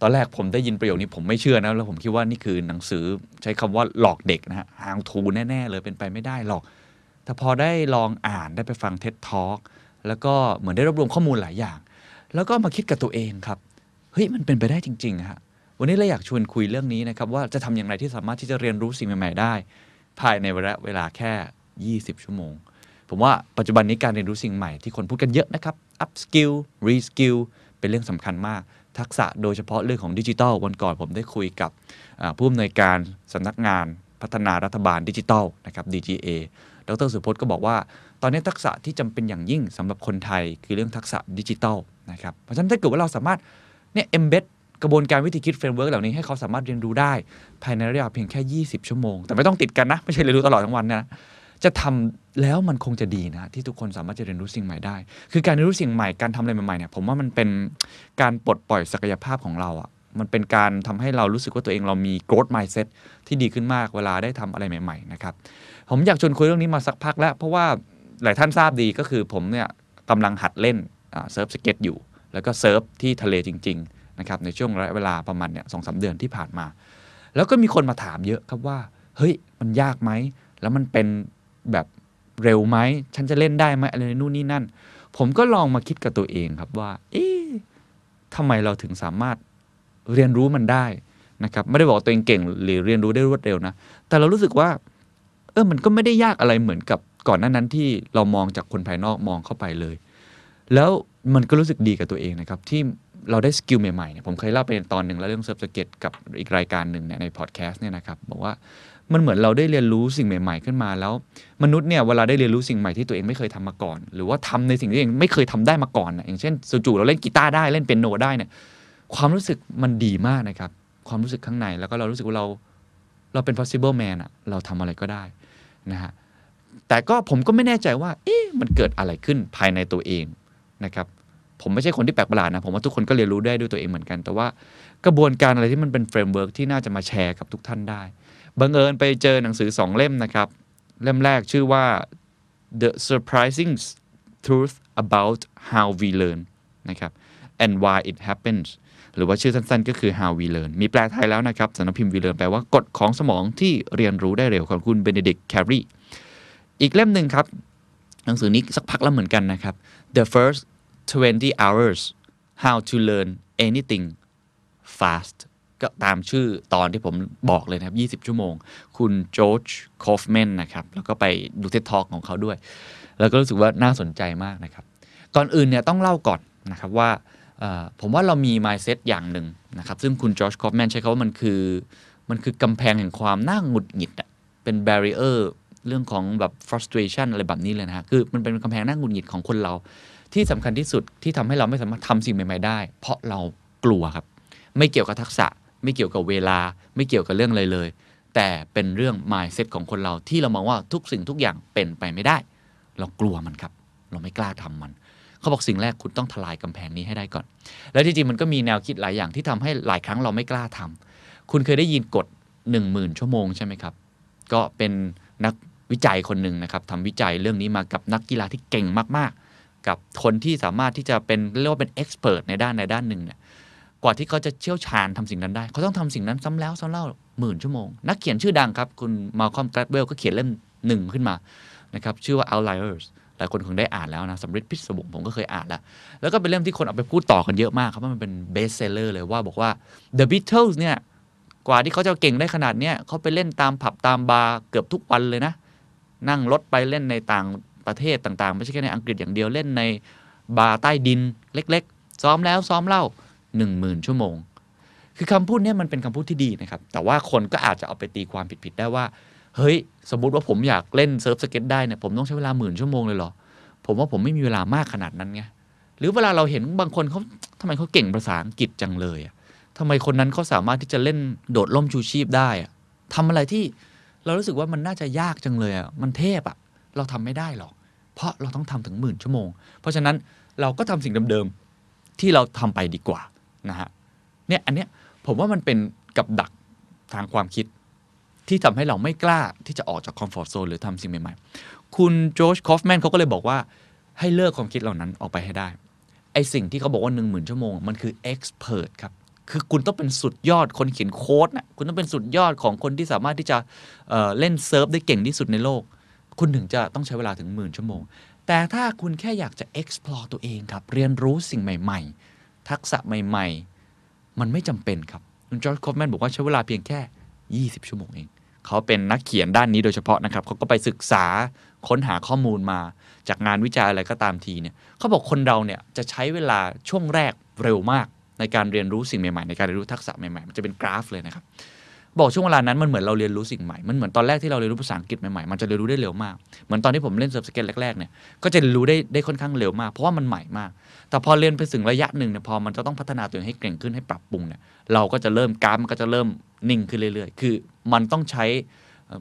ตอนแรกผมได้ยินประโยคนี้ผมไม่เชื่อนะแล้วผมคิดว่านี่คือหนังสือใช้คำว่าหลอกเด็กนะฮะหางทูแน่ ๆ เลยเป็นไปไม่ได้หรอก แต่พอได้ลองอ่านได้ไปฟังเท็ d ท a l k แล้วก็เหมือนได้รวบรวมข้อมูลหลายอย่าง แล้วก็มาคิดกับตัวเองครับเฮ้ยมันเป็นไปได้จริงๆฮะวันนี้เราอยากชวนคุยเรื่องนี้นะครับว่าจะทำอย่างไรที่สามารถที่จะเรียนรู้สิ่งใหม่ๆได้ ภายในระยะเวลาแค่ 20 ชั่วโมง ผมว่าปัจจุบันนี้การเรียนรู้สิ่งใหม่ที่คนพูดกันเยอะนะครับ up skill re skill เป็นเรื่องสำคัญมาก ทักษะโดยเฉพาะเรื่องของดิจิทัล วันก่อนผมได้คุยกับผู้อำนวยการสำนักงานพัฒนารัฐบาลดิจิทัลนะครับ DGA ดรสุพจน์ก็บอกว่า ตอนนี้ทักษะที่จำเป็นอย่างยิ่งสำหรับคนไทยคือเรื่องทักษะดิจิทัลนะครับเพราะฉะนั้นถ้าเกิดว่าเราสามารถเนี่ย embed กระบวนการวิธีคิด framework เหล่านี้ให้เขาสามารถเรียนรู้ได้ ภายในระยะเพียงแค่ 20 ชั่วโมง แต่ไม่ต้องติดกันนะ ไม่ใช่เรียนรู้ตลอดทั้งวันนะ จะทำแล้วมันคงจะดีนะ ที่ทุกคนสามารถจะเรียนรู้สิ่งใหม่ได้ คือการเรียนรู้สิ่งใหม่การทำอะไรใหม่ๆเนี่ยผมว่ามันเป็นการปลดปล่อยศักยภาพของเราอะ่ะมันเป็นการทำให้เรารู้สึกว่าตัวเองเรามี growth mindset ที่ดีขึ้นมากเวลาได้ทำอะไรใหม่ๆนะครับผมอยากชวนคุยเรื่องนี้มาสักพักแล้ว เพราะว่าหลายท่านทราบดีก็คือผมเนี่ยกำลังหัดเล่นเซิร์ฟสเก็ตอยู่ แล้วก็เซิร์ฟที่ทะเลจริงๆนะครับในช่วงระยะเวลาประมาณเนี่ยสองสามเดือนที่ผ่านมา แล้วก็มีคนมาถามเยอะครับว่า เฮ้ยมันยากไหมแล้วมันเป็น แบบเร็วไหม ฉันจะเล่นได้ไหมอะไรนู่นนี่นั่น ผมก็ลองมาคิดกับตัวเองครับว่า เอ๊ะทำไมเราถึงสามารถเรียนรู้มันได้นะครับ ไม่ได้บอกตัวเองเก่งหรือเรียนรู้ได้รวดเร็วนะ แต่เรารู้สึกว่า เออ มันก็ไม่ได้ยากอะไรเหมือนกับก่อนหน้านั้นที่เรามองจากคนภายนอกมองเข้าไปเลย แล้วมันก็รู้สึกดีกับตัวเองนะครับ ที่เราได้สกิลใหม่ๆเนี่ยผมเคยเล่าไปตอนหนึ่งแล้วเรื่องเซิร์ฟสเก็ตกับอีกรายการหนึ่งเนี่ยในพอดแคสต์เนี่ยนะครับ บอกว่า มันเหมือนเราได้เรียนรู้สิ่งใหม่ ๆ ขึ้นมาแล้ว มนุษย์เนี่ยเวลาได้เรียนรู้สิ่งใหม่ที่ตัวเองไม่เคยทำมาก่อน หรือว่าทำในสิ่งที่ตัวเองไม่เคยทำได้มาก่อนนะอย่างเช่นจู่ๆเราเล่นกีตาร์ได้เล่นเปียโนได้เนี่ยความรู้สึกมันดีมากนะครับ ความรู้สึกข้างในแล้วก็เรารู้สึกว่าเราเราเป็น possible man อะเราทำอะไรก็ได้นะฮะแต่ก็ผมก็ไม่แน่ใจว่า เอ๊ะมันเกิดอะไรขึ้นภายในตัวเองนะครับผมไม่ใช่คนที่แปลกประหลาดนะ ผมว่าทุกคนก็เรียนรู้ได้ด้วยตัวเองเหมือนกัน แต่ว่ากระบวนการอะไรที่มันเป็น framework ที่น่าจะมาแชร์กับทุกท่านได้ บังเอิญไปเจอหนังสือสองเล่มนะครับ เล่มแรกชื่อว่า The Surprising Truth About How We Learn นะครับ and Why It Happens หรือว่าชื่อสั้นๆ ก็คือ How We Learn มีแปลไทยแล้วนะครับสำนักพิมพ์ We Learn แปลว่ากฎของสมองที่เรียนรู้ได้เร็วของคุณเบนเด i กแครีอีกเล่มหนึ่งครับ หนังสือนี้สักพักแล้วเหมือนกันนะครับ The First 20 Hours How to Learn Anything Fast ก็ตามชื่อตอนที่ผมบอกเลยนะครับ 20 ชั่วโมง คุณ Josh Kaufman นะครับ แล้วก็ไปดู TED Talk ของเขาด้วย แล้วก็รู้สึกว่าน่าสนใจมากนะครับ ก่อนอื่นเนี่ยต้องเล่าก่อนนะครับว่าผมว่าเรามี mindset อย่างหนึ่งนะครับ ซึ่งคุณ Josh Kaufman ใช้คำว่ามันคือ มันคือกำแพงแห่งความน่าหงุดหงิดอะเป็น barrier เรื่องของแบบ frustration อะไรแบบนี้เลยนะฮะคือมันเป็นกำแพงน่าหงุดหงิดของคนเรา ที่สำคัญที่สุดที่ทำให้เราไม่สามารถทำสิ่งใหม่ ๆ ได้ เพราะเรากลัวครับ ไม่เกี่ยวกับทักษะ ไม่เกี่ยวกับเวลา ไม่เกี่ยวกับเรื่องอะไรเลย แต่เป็นเรื่อง mindset ของคนเราที่เรามองว่าทุกสิ่งทุกอย่างเป็นไปไม่ได้ เรากลัวมันครับ เราไม่กล้าทำมัน เขาบอกสิ่งแรกคุณต้องทลายกำแพงนี้ให้ได้ก่อน แล้วจริงมันก็มีแนวคิดหลายอย่างที่ทำให้หลายครั้งเราไม่กล้าทำคุณเคยได้ยินกฎ1 0,000 ชั่วโมงใช่ไหมครับ ก็เป็นนักวิจัยคนหนึ่งนะครับทำวิจัยเรื่องนี้มากับนักกีฬาที่เก่งมากๆ กับคนที่สามารถที่จะเป็นเรียกว่าเป็น expert ในด้านในด้านหนึ่งเนี่ย กว่าที่เขาจะเชี่ยวชาญทำสิ่งนั้นได้ เขาต้องทำสิ่งนั้นซ้ำแล้วซ้ำเล่าหมื่นชั่วโมง นักเขียนชื่อดังครับ คุณ Malcolm Gladwell ก็เขียนเล่มหนึ่งขึ้นมานะครับ ชื่อว่า Outliers หลายคนคงได้อ่านแล้วนะสัมฤทธิ์พิศวงผมก็เคยอ่านแล้ว แล้วก็เป็นเรื่องที่คนเอาไปพูดต่อกันเยอะมากครับว่ามันเป็น bestseller เลยว่าบอกว่า The Beatles เนี่ยกว่าที่เขาจะเก่งได้ขนาดเนี้ยเขาไปเล่นตามผับตามบาร์เกือบทุกวันเลยนะ นั่งรถไปเล่นในต่างประเทศต่างๆ ไม่ใช่แค่ในอังกฤษอย่างเดียวเล่นในบาร์ใต้ดินเล็ก ๆ ซ้อมแล้วซ้อมเล่า 10,000 ชั่วโมง คือคำพูดเนี้ยมันเป็นคำพูดที่ดีนะครับ แต่ว่าคนก็อาจจะเอาไปตีความผิดๆได้ว่า เฮ้ย สมมุติว่าผมอยากเล่นเซิร์ฟสเก็ตได้เนี่ยผมต้องใช้เวลาหมื่นชั่วโมงเลยเหรอ ผมว่าผมไม่มีเวลามากขนาดนั้นไง หรือเวลาเราเห็นบางคนเขาทำไมเขาเก่งภาษาอังกฤษจังเลยอะทำไมคนนั้นเขาสามารถที่จะเล่นโดดล่มชูชีพได้อะทำอะไรที่เรารู้สึกว่ามันน่าจะยากจังเลยอะมันเทพอะเราทำไม่ได้หรอก เพราะเราต้องทำถึงหมื่นชั่วโมง เพราะฉะนั้นเราก็ทำสิ่งเดิมๆที่เราทำไปดีกว่า นะฮะเนี่ยอันเนี้ยผมว่ามันเป็นกับดักทางความคิด ที่ทำให้เราไม่กล้าที่จะออกจากคอมฟอร์ทโซนหรือทำสิ่งใหม่ๆ คุณโจชคอฟแมนเขาก็เลยบอกว่าให้เลิกความคิดเหล่านั้นออกไปให้ได้ ไอสิ่งที่เขาบอกว่า 10,000 ชั่วโมง มันคือ expert ครับ คือคุณต้องเป็นสุดยอดคนเขียนโค้ดนะคุณต้องเป็นสุดยอดของคนที่สามารถที่จะเล่นเซิร์ฟได้เก่งที่สุดในโลก คุณถึงจะต้องใช้เวลาถึงหมื่นชั่วโมง แต่ถ้าคุณแค่อยากจะ explore ตัวเองครับ เรียนรู้สิ่งใหม่ ๆ ทักษะใหม่ ๆ มันไม่จำเป็นครับคุณ Josh Kaufman บอกว่าใช้เวลาเพียงแค่ 20 ชั่วโมงเอง เขาเป็นนักเขียนด้านนี้โดยเฉพาะนะครับ เขาก็ไปศึกษาค้นหาข้อมูลมา จากงานวิจัยอะไรก็ตามทีเนี่ยเขาบอกคนเราเนี่ยจะใช้เวลาช่วงแรกเร็วมากในการเรียนรู้สิ่งใหม่ๆ ในการเรียนรู้ทักษะใหม่ๆ มันจะเป็นกราฟเลยนะครับ บอกช่วงเวลานั้นมันเหมือนเราเรียนรู้สิ่งใหม่ มันเหมือนตอนแรกที่เราเรียนรู้ภาษาอังกฤษใหม่ๆ มันจะเรียนรู้ได้เร็วมาก เหมือนตอนที่ผมเล่นเซิร์ฟสเก็ตแรกๆเนี่ย ก็จะเรียนรู้ได้ได้ค่อนข้างเร็วมาก เพราะว่ามันใหม่มาก แต่พอเรียนไปถึงระยะหนึ่งเนี่ย พอมันจะต้องพัฒนาตัวเองให้เก่งขึ้นให้ปรับปรุงเนี่ย เราก็จะเริ่มกราฟมันก็จะเริ่มนิ่งขึ้นเรื่อยๆ คือมันต้องใช้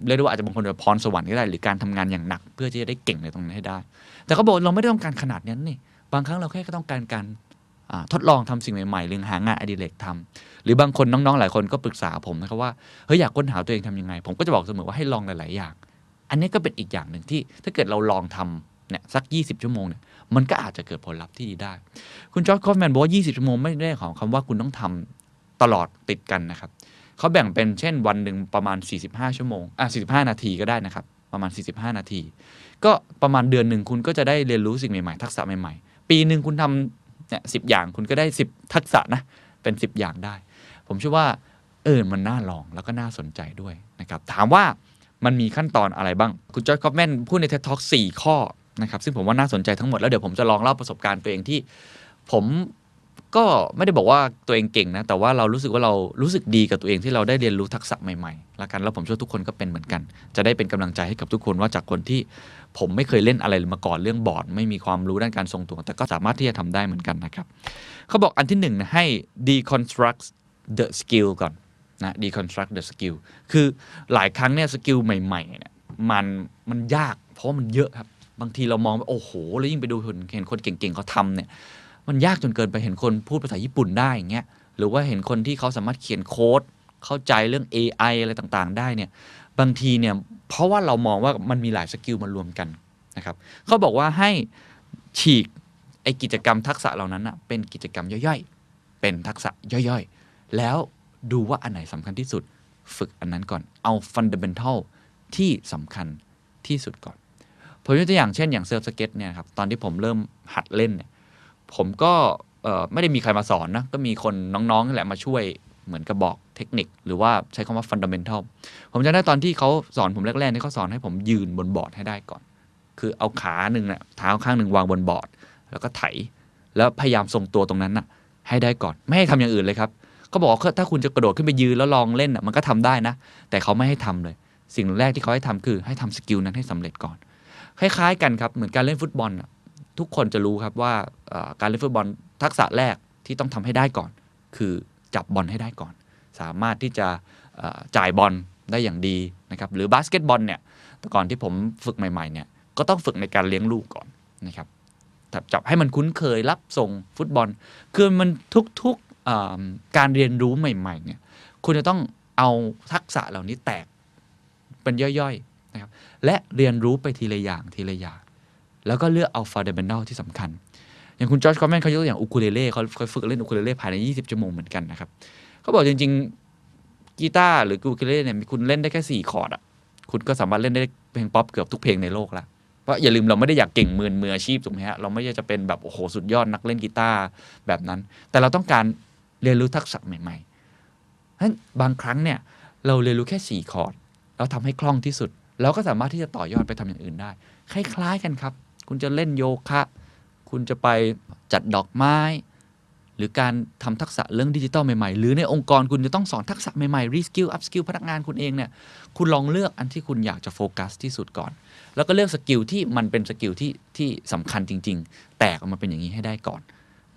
เรียกได้ว่าอาจจะบางคนแบบพรสวรรค์ก็ได้ หรือการทำงานอย่างหนัก เพื่อที่จะได้เก่งในตรงนั้ให้ได้ แต่เขาบอกเราไม่ได้ต้องการขนาดนั้นนี่ บางครั้งเราแค่ต้องการการ ทดลองทำสิ่งใหม่ๆหรือหางานอดิเรกทำหรือบางคนน้องๆหลายคนก็ปรึกษาผมนะครับว่าเฮ้ยอยากค้นหาตัวเองทำยังไง ผมก็จะบอกเสมอว่าให้ลองหลายๆอย่าง อันนี้ก็เป็นอีกอย่างหนึ่งที่ถ้าเกิดเราลองทำเนี่ยสัก 20 ชั่วโมงเนี่ยมันก็อาจจะเกิดผลลัพธ์ที่ดีได้ คุณจอร์จคอฟแมนบอกว่า 20 ชั่วโมงไม่ได้ของคำว่าคุณต้องทำตลอดติดกันนะครับเขาแบ่งเป็นเช่นวันหนึ่งประมาณ 45 ชั่วโมงอะ45 นาทีก็ได้นะครับประมาณ 45 นาที ก็ประมาณเดือนหนึ่งคุณก็จะได้เรียนรู้สิ่งใหม่ๆ ทักษะใหม่ๆ ปีหนึ่งคุณทำ เนี่ยสิอย่างคุณก็ได้ 10 ทักษะนะ เป็น 10 อย่างได้ ผมเชื่อว่าเออมันน่าลองแล้วก็น่าสนใจด้วยนะครับ ถามว่ามันมีขั้นตอนอะไรบ้าง คุณจอร์จคอฟแมนพูดใน TED Talk 4ข้อนะครับ ซึ่งผมว่าน่าสนใจทั้งหมด แล้วเดี๋ยวผมจะลองเล่าประสบการณ์ตัวเองที่ ผมก็ไม่ได้บอกว่าตัวเองเก่งนะ แต่ว่าเรารู้สึกว่าเรารู้สึกดีกับตัวเองที่เราได้เรียนรู้ทักษะใหม่ๆละกัน แล้วผมเชื่อทุกคนก็เป็นเหมือนกัน จะได้เป็นกำลังใจให้กับทุกคนว่าจากคนที่ ผมไม่เคยเล่นอะไรมาก่อนเรื่องบอร์ด ไม่มีความรู้ด้านการทรงตัว แต่ก็สามารถที่จะทำได้เหมือนกันนะครับเขาบอกอันที่หนึ่งนะให้ deconstruct the skill ก่อนนะ deconstruct the skill คือหลายครั้งเนี่ยสกิลใหม่ๆเนี่ยมันมันยากเพราะมันเยอะครับ บางทีเรามองโอ้โห แล้วยิ่งไปดูเห็นคนเก่งๆเขาทำเนี่ยมันยากจนเกินไปเห็นคนพูดภาษาญี่ปุ่นได้อย่างเงี้ยหรือว่าเห็นคนที่เขาสามารถเขียนโค้ดเข้าใจเรื่อง AI อะไรต่างๆ ได้เนี่ยบางทีเนี่ย เพราะว่าเรามองว่ามันมีหลายสกิลมารวมกันนะครับเขาบอกว่าให้ฉีกไอกิจกรรมทักษะเหล่านั้นอะเป็นกิจกรรมย่อยๆ เป็นทักษะย่อยๆ แล้วดูว่าอันไหนสำคัญที่สุด ฝึกอันนั้นก่อนเอา fundamentalที่สำคัญที่สุดก่อน ผมยกตัวอย่างเช่นอย่างเซิร์ฟสเก็ตเนี่ยครับตอนที่ผมเริ่มหัดเล่นเนี่ยผมก็ไม่ได้มีใครมาสอนนะ ก็มีคนน้องๆนี่แหละมาช่วย เหมือนกับบอกเทคนิค หรือว่าใช้คำว่าฟันดัมเ n นทัลผมจำได้ตอนที่เขาสอนผมแรกๆนี่เขาสอนให้ผมยืนบนบอร์ดให้ได้ก่อน คือเอาขาหนึ่งเนี่ยเท้าข้างหนึ่งวางบนบอร์ด แล้วก็ไถ แล้วพยายามทรงตัวตรงนั้นน่ะ ให้ได้ก่อน ไม่ให้ทำอย่างอื่นเลยครับเขาบอกว่าถ้าคุณจะกระโดดขึ้นไปยืนแล้วลองเล่นน่ะมันก็ทำได้นะ แต่เขาไม่ให้ทำเลย สิ่งแรกที่เขาให้ทำคือให้ทำสกิลนั้นให้สำเร็จก่อน คล้าย ๆ กันครับเหมือนการเล่นฟุตบอลทุกคนจะรู้ครับว่าการเล่นฟุตบอลทักษะแรกที่ต้องทำให้ได้ก่อน คือ จับบอลให้ได้ก่อน สามารถที่จะจ่ายบอลได้อย่างดีนะครับหรือบาสเกตบอลเนี่ยแต่ก่อนที่ผมฝึกใหม่ๆเนี่ยก็ต้องฝึกในการเลี้ยงลูกก่อนนะครับจับให้มันคุ้นเคยรับส่งฟุตบอล คือมันทุกๆการเรียนรู้ใหม่ๆเนี่ยคุณจะต้องเอาทักษะเหล่านี้แตกเป็นย่อยๆนะครับและเรียนรู้ไปทีละอย่างทีละอย่าง แล้วก็เลือกเอาฟ u เดเ e น d ลที่สำคัญ อย่างคุณ Josh Kaufman เขายกตัวอย่างอูคูเลเล่เขาเขาฝึกเล่นอูคูเลเล่ภายใน 20 ชั่วโมงเหมือนกันนะครับเขาบอกจริง ๆกีตาร์หรืออูคูเลเล่เนี่ยคุณเล่นได้แค่ 4 คอร์ดอะคุณก็สามารถเล่นได้เพลงป๊อปเกือบทุกเพลงในโลกละเพราะอย่าลืมเราไม่ได้อยากเก่งมือมืออาชีพถูกไหมฮะเราไม่ได้จะเป็นแบบโอ้โหสุดยอดนักเล่นกีตาร์แบบนั้น แต่เราต้องการเรียนรู้ทักษะใหม่ๆฉะนั้นบางครั้งเนี่ยเราเรียนรู้แค่4คอร์ดเราทำให้คล่องที่สุดเราก็สามารถที่จะต่อยอดไปทำอย่างอื่นได้ คล้าย ๆ กันครับ คุณจะเล่นโยคะ คุณจะไปจัดดอกไม้ หรือการทำทักษะเรื่องดิจิตอลใหม่ๆ หรือในองค์กรคุณจะต้องสอนทักษะใหม่ๆ reskill upskill พนักงานคุณเองเนี่ยคุณลองเลือกอันที่คุณอยากจะโฟกัสที่สุดก่อน แล้วก็เลือก skill ที่มันเป็น skill ที่ที่สำคัญจริง ๆ แตกออกมาเป็นอย่างนี้ให้ได้ก่อน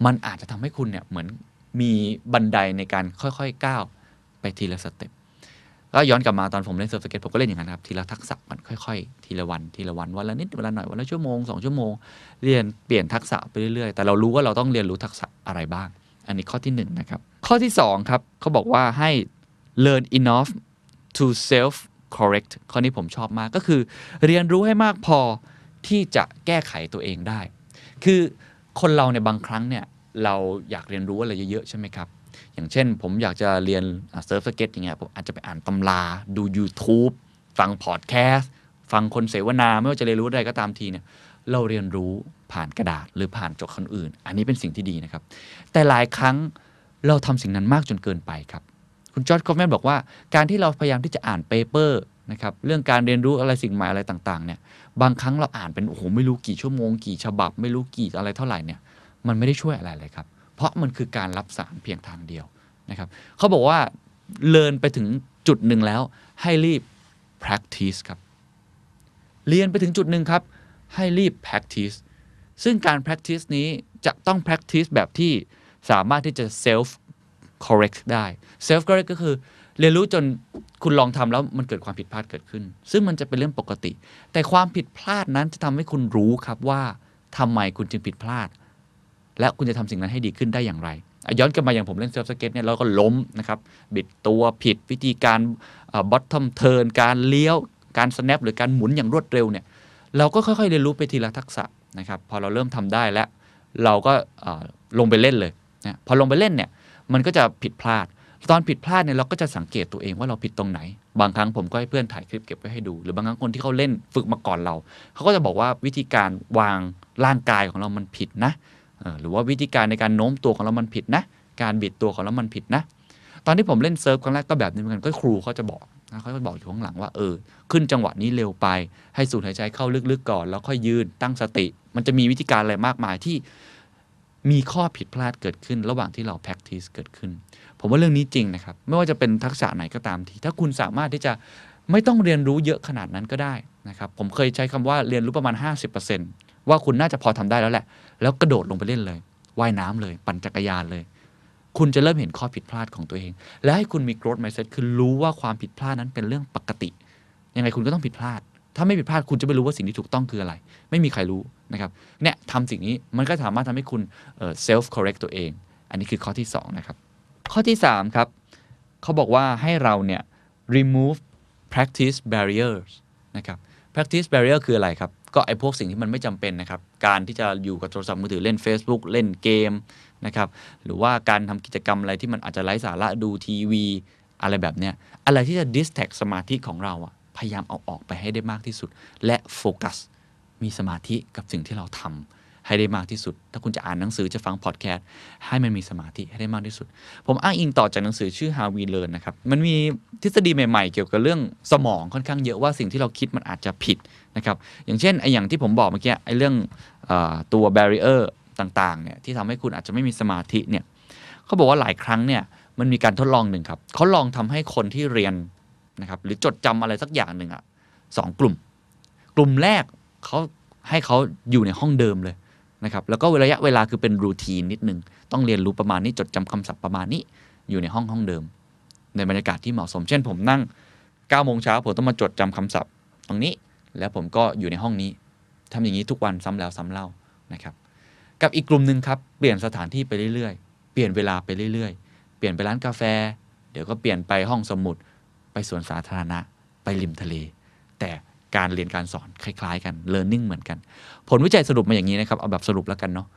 มันอาจจะทำให้คุณเนี่ยเหมือนมีบันไดในการค่อยๆก้าวไปทีละ step ก็ย้อนกลับมาตอนผมเล่นเซิร์ฟสเก็ตผมก็เล่นอย่างนั้นครับทีละทักษะมันค่อยๆ ทีละวันทีละวันวันละนิดวันละหน่อยวันละชั่วโมงสองชั่วโมงเรียนเปลี่ยนทักษะไปเรื่อยๆ แต่เรารู้ว่าเราต้องเรียนรู้ทักษะอะไรบ้าง อันนี้ข้อที่หนึ่งนะครับข้อที่สองครับเขาบอกว่าให้ learn enough to self correct ข้อนี้ผมชอบมากก็คือ เรียนรู้ให้มากพอที่จะแก้ไขตัวเองได้ คือคนเราในยบางครั้งเนี่ยเราอยากเรียนรู้อะไรเยอะๆใช่ไหมครับ อย่างเช่น ผมอยากจะเรียนเซิร์ฟสเก็ตอย่างเงี้ยผมอาจจะไปอ่านตำราดู YouTube ฟังพอดแคสต์ฟังคนเสวนา ไม่ว่าจะเรียนรู้อะไรก็ตามทีเนี่ยเราเรียนรู้ผ่านกระดาษหรือผ่านจากคนอื่น อันนี้เป็นสิ่งที่ดีนะครับ แต่หลายครั้งเราทำสิ่งนั้นมากจนเกินไปครับ คุณ Josh Kaufman บอกว่า การที่เราพยายามที่จะอ่าน paper นะครับเรื่องการเรียนรู้อะไรสิ่งใหม่อะไรต่างๆเนี่ยบางครั้งเราอ่านเป็นโอ้โหไม่รู้กี่ชั่วโมง กี่ฉบับ ไม่รู้กี่อะไรเท่าไหร่เนี่ยมันไม่ได้ช่วยอะไรเลยครับ เพราะมันคือการรับสารเพียงทางเดียวนะครับเขาบอกว่าเรียนไปถึงจุดหนึ่งแล้วให้รีบ practice ครับ เรียนไปถึงจุดหนึ่งครับ ให้รีบ practice ซึ่งการ practice นี้จะต้อง practice แบบที่สามารถที่จะ self correct ได้ self correct ก็คือเรียนรู้จนคุณลองทำแล้วมันเกิดความผิดพลาดเกิดขึ้น ซึ่งมันจะเป็นเรื่องปกติ แต่ความผิดพลาดนั้นจะทำให้คุณรู้ครับว่าทำไมคุณจึงผิดพลาด และคุณจะทำสิ่งนั้นให้ดีขึ้นได้อย่างไร ย้อนกลับมาอย่างผมเล่นเซิร์ฟสเก็ตเนี่ยเราก็ล้มนะครับบิดตัวผิดวิธีการ bottom turn การเลี้ยวการ snap หรือการหมุนอย่างรวดเร็วเนี่ยเราก็ค่อยๆเรียนรู้ไปทีละทักษะนะครับพอเราเริ่มทำได้แล้วเราก็ลงไปเล่นเลยนะพอลงไปเล่นเนี่ยมันก็จะผิดพลาด ตอนผิดพลาดเนี่ยเราก็จะสังเกตตัวเองว่าเราผิดตรงไหน บางครั้งผมก็ให้เพื่อนถ่ายคลิปเก็บไว้ให้ดู หรือบางครั้งคนที่เขาเล่นฝึกมาก่อนเรา เขาก็จะบอกว่าวิธีการวางร่างกายของเรามันผิดนะ หรือว่าวิธีการในการโน้มตัวของเรามันผิดนะ การบิดตัวของเรามันผิดนะ ตอนที่ผมเล่นเซิร์ฟครั้งแรกก็แบบนี้เหมือนกันก็ครูเขาจะบอกนะเขาจะบอกอยู่ข้างหลังว่าเออขึ้นจังหวะนี้เร็วไปให้สูดหายใจเข้าลึกๆก่อน แล้วค่อยยืนตั้งสติ มันจะมีวิธีการอะไรมากมายที่มีข้อผิดพลาดเกิดขึ้น ระหว่างที่เรา practice เกิดขึ้น ผมว่าเรื่องนี้จริงนะครับ ไม่ว่าจะเป็นทักษะไหนก็ตามที ถ้าคุณสามารถที่จะไม่ต้องเรียนรู้เยอะขนาดนั้นก็ได้นะครับ ผมเคยใช้คำว่าเรียนรู้ประมาณ 50% ว่าคุณน่าจะพอทำได้แล้วแหละ แล้วกระโดดลงไปเล่นเลยว่ายน้ำเลย ปั่นจักรยานเลย คุณจะเริ่มเห็นข้อผิดพลาดของตัวเอง และให้คุณมี growth mindset คือรู้ว่าความผิดพลาดนั้นเป็นเรื่องปกติ ยังไงคุณก็ต้องผิดพลาด ถ้าไม่ผิดพลาดคุณจะไม่รู้ว่าสิ่งที่ถูกต้องคืออะไร ไม่มีใครรู้นะครับเนี่ยทำสิ่งนี้มันก็สามารถทำให้คุณ self correct ตัวเอง อันนี้คือข้อที่ 2 นะครับ ข้อที่ 3 ครับเขาบอกว่าให้เราเนี่ย remove practice barriers นะครับ practice barrier คืออะไรครับ ก็ไอ้พวกสิ่งที่มันไม่จำเป็นนะครับ การที่จะอยู่กับโทรศัพท์มือถือเล่น Facebook เล่นเกมนะครับ หรือว่าการทำกิจกรรมอะไรที่มันอาจจะไร้สาระดูทีวี อะไรแบบเนี้ย อะไรที่จะ distract สมาธิของเราอะพยายามเอาออกไปให้ได้มากที่สุด และโฟกัสมีสมาธิกับสิ่งที่เราทำ ให้ได้มากที่สุด ถ้าคุณจะอ่านหนังสือจะฟังพอดแคสต์ให้มันมีสมาธิให้ได้มากที่สุด ผมอ้างอิงต่อจากหนังสือชื่อ How We Learn นะครับ มันมีทฤษฎีใหม่ๆ เกี่ยวกับเรื่องสมองค่อนข้างเยอะว่าสิ่งที่เราคิดมันอาจจะผิดนะครับ อย่างเช่นไอ้อย่างที่ผมบอกเมื่อกี้ไอ้เรื่องอตัว barrier ต่างๆเนี่ยที่ทำให้คุณอาจจะไม่มีสมาธิเนี่ยเขาบอกว่าหลายครั้งเนี่ยมันมีการทดลองหนึ่งครับเขาลองทำให้คนที่เรียนนะครับหรือจดจำอะไรสักอย่างหนึ่งอะสองกลุ่ม กลุ่มแรกเขาให้เขาอยู่ในห้องเดิมเลย นะครับแล้วก็ระยะเวลาคือเป็นรูทีนนิดนึง ต้องเรียนรู้ประมาณนี้จดจำคำศัพท์ประมาณนี้อยู่ในห้องห้องเดิม ในบรรยากาศที่เหมาะสม เช่น ผมนั่ง9โมงเช้าผมต้องมาจดจำคำศัพท์ ตรงนี้แล้วผมก็อยู่ในห้องนี้ทำอย่างนี้ทุกวันซ้ำแล้วซ้ำเล่านะครับ กับอีกกลุ่มหนึ่งครับเปลี่ยนสถานที่ไปเรื่อยๆ เปลี่ยนเวลาไปเรื่อยๆ เปลี่ยนไปร้านกาแฟ เดี๋ยวก็เปลี่ยนไปห้องสมุด ไปสวนสาธารณะ ไปริมทะเล แต่การเรียนการสอนคล้าย ๆ กัน learning เหมือนกัน ผลวิจัยสรุปมาอย่างนี้นะครับ เอาแบบสรุปแล้วกันเนาะ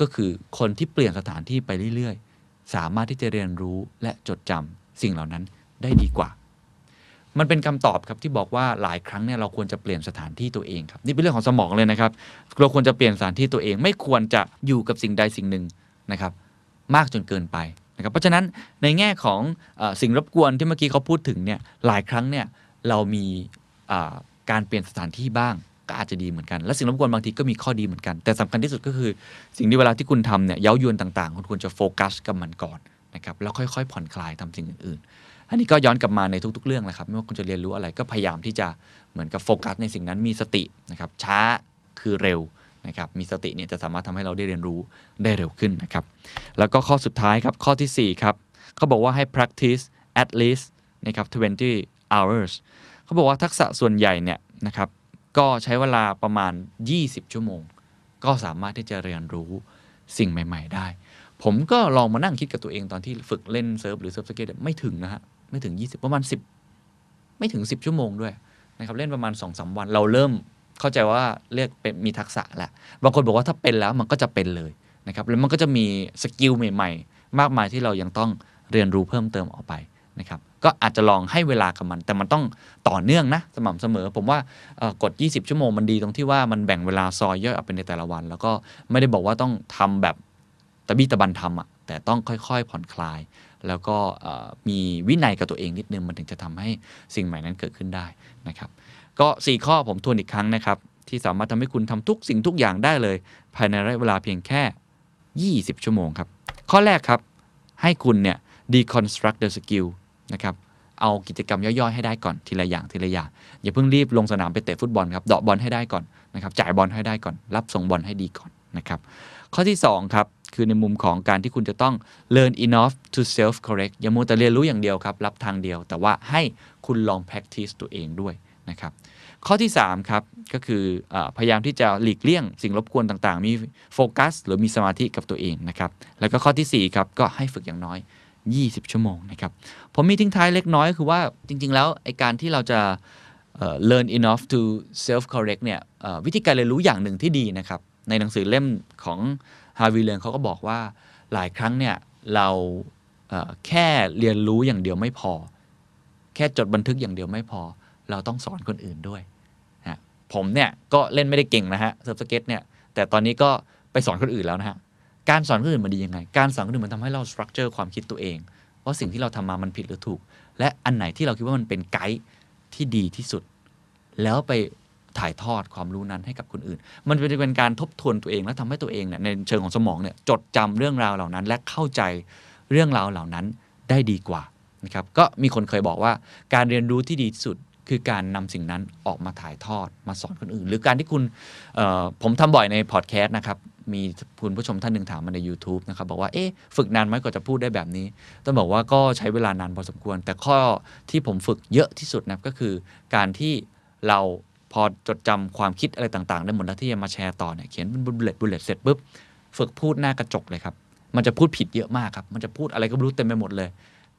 ก็คือคนที่เปลี่ยนสถานที่ไปเรื่อยๆ สามารถที่จะเรียนรู้และจดจำสิ่งเหล่านั้นได้ดีกว่า มันเป็นคำตอบครับที่บอกว่าหลายครั้งเนี่ยเราควรจะเปลี่ยนสถานที่ตัวเองครับนี่เป็นเรื่องของสมองเลยนะครับ เราควรจะเปลี่ยนสถานที่ตัวเอง ไม่ควรจะอยู่กับสิ่งใดสิ่งหนึ่งนะครับ มากจนเกินไปนะครับเพราะฉะนั้นในแง่ของอสิ่งรบกวนที่เมื่อกี้เขาพูดถึงเนี่ยหลายครั้งเนี่ยเรามีการเปลี่ยนสถานที่บ้าง ก็อาจจะดีเหมือนกัน และสิ่งรบกวนบางทีก็มีข้อดีเหมือนกัน แต่สำคัญที่สุดก็คือ สิ่งที่เวลาที่คุณทำเนี่ยเย้ายวนต่างๆคุณควรจะโฟกัสกับมันก่อนนะครับแล้วค่อยๆ ผ่อนคลายทำสิ่งอื่นๆ อันนี้ก็ย้อนกลับมาในทุกๆ เรื่องแหละครับไม่ว่าคุณจะเรียนรู้อะไรก็พยายามที่จะเหมือนกับโฟกัสในสิ่งนั้นมีสตินะครับช้าคือเร็วนะครับมีสติเนี่ยจะสามารถทำให้เราได้เรียนรู้ได้เร็วขึ้นนะครับแล้วก็ข้อสุดท้ายครับข้อทีสี่4ครับเขาบอกว่าให้ practice at least นะครับ20 hours เขาบอกว่าทักษะส่วนใหญ่เนี่ยนะครับ ก็ใช้เวลาประมาณ 20 ชั่วโมง ก็สามารถที่จะเรียนรู้สิ่งใหม่ ๆ ได้ ผมก็ลองมานั่งคิดกับตัวเองตอนที่ฝึกเล่นเซิร์ฟหรือเซิร์ฟสเก็ตไม่ถึงนะฮะ ไม่ถึง 20 ประมาณ 10 ไม่ถึง 10 ชั่วโมงด้วยนะครับเล่นประมาณสองวันเราเริ่มเข้าใจว่าเรียกเป็นมีทักษะแล้วบางคนบอกว่าถ้าเป็นแล้วมันก็จะเป็นเลยนะครับแล้วมันก็จะมี skill ใหม่ ๆ มากมายที่เรายังต้องเรียนรู้เพิ่มเติมออกไปนะครับ ก็อาจจะลองให้เวลากับมัน แต่มันต้องต่อเนื่องนะ สม่ำเสมอ ผมว่ากด 20 ชั่วโมงมันดีตรงที่ว่ามันแบ่งเวลาซอยย่อยออกเป็นในแต่ละวัน แล้วก็ไม่ได้บอกว่าต้องทำแบบตะบี้ตะบันทำอะแต่ต้องค่อยๆผ่อนคลาย แล้วก็มีวินัยกับตัวเองนิดนึงมันถึงจะทำให้สิ่งใหม่นั้นเกิดขึ้นได้นะครับ ก็ 4 ข้อผมทวนอีกครั้งนะครับ ที่สามารถทำให้คุณทำทุกสิ่งทุกอย่างได้เลย ภายในระยะเวลาเพียงแค่ 20 ชั่วโมงครับ ข้อแรกครับ ให้คุณเนี่ย deconstruct the skill นะครับเอากิจกรรมย่อยๆให้ได้ก่อนทีละอย่างทีละอย่างอย่าเพิ่งรีบลงสนามไปเตะฟุตบอลครับเดาะบอลให้ได้ก่อนนะครับจ่ายบอลให้ได้ก่อน รับส่งบอลให้ดีก่อนนะครับข้อที่2ครับคือในมุมของการที่คุณจะต้อง learn enough to self correct อย่ามัวแต่เรียนรู้อย่างเดียวครับ รับทางเดียว แต่ว่าให้คุณลอง practice ตัวเองด้วยนะครับข้อที่3ครับก็คืออพยายามที่จะหลีกเลี่ยงสิ่งรบกวนต่างๆ มีโฟกัส หรือมีสมาธิกับตัวเองนะครับแล้วก็ข้อทีสี่4ครับก็ให้ฝึกอย่างน้อย 20 ชั่วโมงนะครับ ผมมีทิ้งท้ายเล็กน้อยคือว่าจริง ๆ แล้วไอการที่เราจะ learn enough to self correct เนี่ยวิธีการเรียนรู้อย่างหนึ่งที่ดีนะครับ ในหนังสือเล่มของ How We Learn เขาก็บอกว่าหลายครั้งเนี่ยเราแค่เรียนรู้อย่างเดียวไม่พอ แค่จดบันทึกอย่างเดียวไม่พอ เราต้องสอนคนอื่นด้วยนะผมเนี่ยก็เล่นไม่ได้เก่งนะฮะเซิร์ฟสเก็ตเนี่ยแต่ตอนนี้ก็ไปสอนคนอื่นแล้วนะฮะ การสอนคนอื่นมันดียังไง การสอนคนอื่นมันทำให้เรา structure ความคิดตัวเอง ว่าสิ่งที่เราทำมามันผิดหรือถูก และอันไหนที่เราคิดว่ามันเป็นไกด์ที่ดีที่สุด แล้วไปถ่ายทอดความรู้นั้นให้กับคนอื่น มันจะเป็นการทบทวนตัวเองและทำให้ตัวเองเนี่ยในเชิงของสมองเนี่ยจดจำเรื่องราวเหล่านั้น และเข้าใจเรื่องราวเหล่านั้นได้ดีกว่านะครับก็มีคนเคยบอกว่าการเรียนรู้ที่ดีที่สุดคือการนำสิ่งนั้นออกมาถ่ายทอดมาสอนคนอื่น หรือการที่คุณผมทำบ่อยในพอดแคสต์นะครับ มีคุณผู้ชมท่านหนึ่งถามมาใน YouTube นะครับ บอกว่า เอ๊ะ ฝึกนานไหมกว่าจะพูดได้แบบนี้ ต้องบอกว่าก็ใช้เวลานานพอสมควร แต่ข้อที่ผมฝึกเยอะที่สุดนะก็คือ การที่เราพอจดจำความคิดอะไรต่างๆ ได้หมดแล้วที่จะมาแชร์ต่อเนี่ยเขียนเป็น bullet bullet เสร็จปุ๊บฝึกพูดหน้ากระจกเลยครับ มันจะพูดผิดเยอะมากครับ มันจะพูดอะไรก็ไม่รู้เต็มไปหมดเลย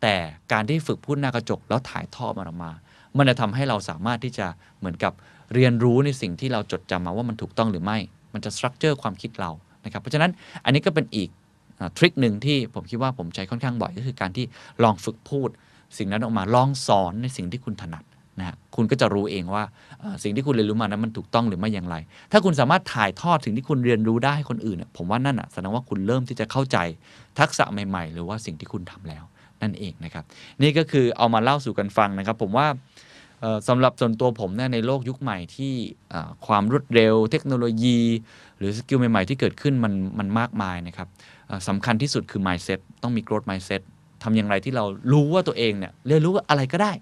แต่การที่ฝึกพูดหน้ากระจกแล้วถ่ายทอดมันออกมา มันจะทำให้เราสามารถที่จะเหมือนกับเรียนรู้ในสิ่งที่เราจดจำมาว่ามันถูกต้องหรือไม่ มันจะสตรัคเจอร์ความคิดเรานะครับเพราะฉะนั้นอันนี้ก็เป็นอีกทริคหนึ่งที่ผมคิดว่าผมใช้ค่อนข้างบ่อยก็คือการที่ลองฝึกพูด สิ่งนั้นออกมาลองสอนในสิ่งที่คุณถนัดนะฮะคุณก็จะรู้เองว่าสิ่งที่คุณเรียนรู้มานั้นมันถูกต้องหรือไม่อย่างไร ถ้าคุณสามารถถ่ายทอดสิ่งที่คุณเรียนรู้ได้ให้คนอื่นเนี่ยผมว่านั่นอะแสดงว่าคุณเริ่มที่จะเข้าใจทักษะใหม่ ๆ หรือว่าสิ่งที่คุณทำแล้วนั่นเองนะครับ นี่ก็คือเอามาเล่าสู่กันฟังนะครับ ผมว่า สำหรับส่วนตัวผมเนี่ยในโลกยุคใหม่ที่ความรวดเร็วเทคโนโลยี หรือสกิลใหม่ ๆ ที่เกิดขึ้นมันมันมากมายนะครับสำคัญที่สุดคือ mindset ต้องมี growth mindset ทำอย่างไรที่เรารู้ว่าตัวเองเนี่ยเรียนรู้ว่าอะไรก็ได้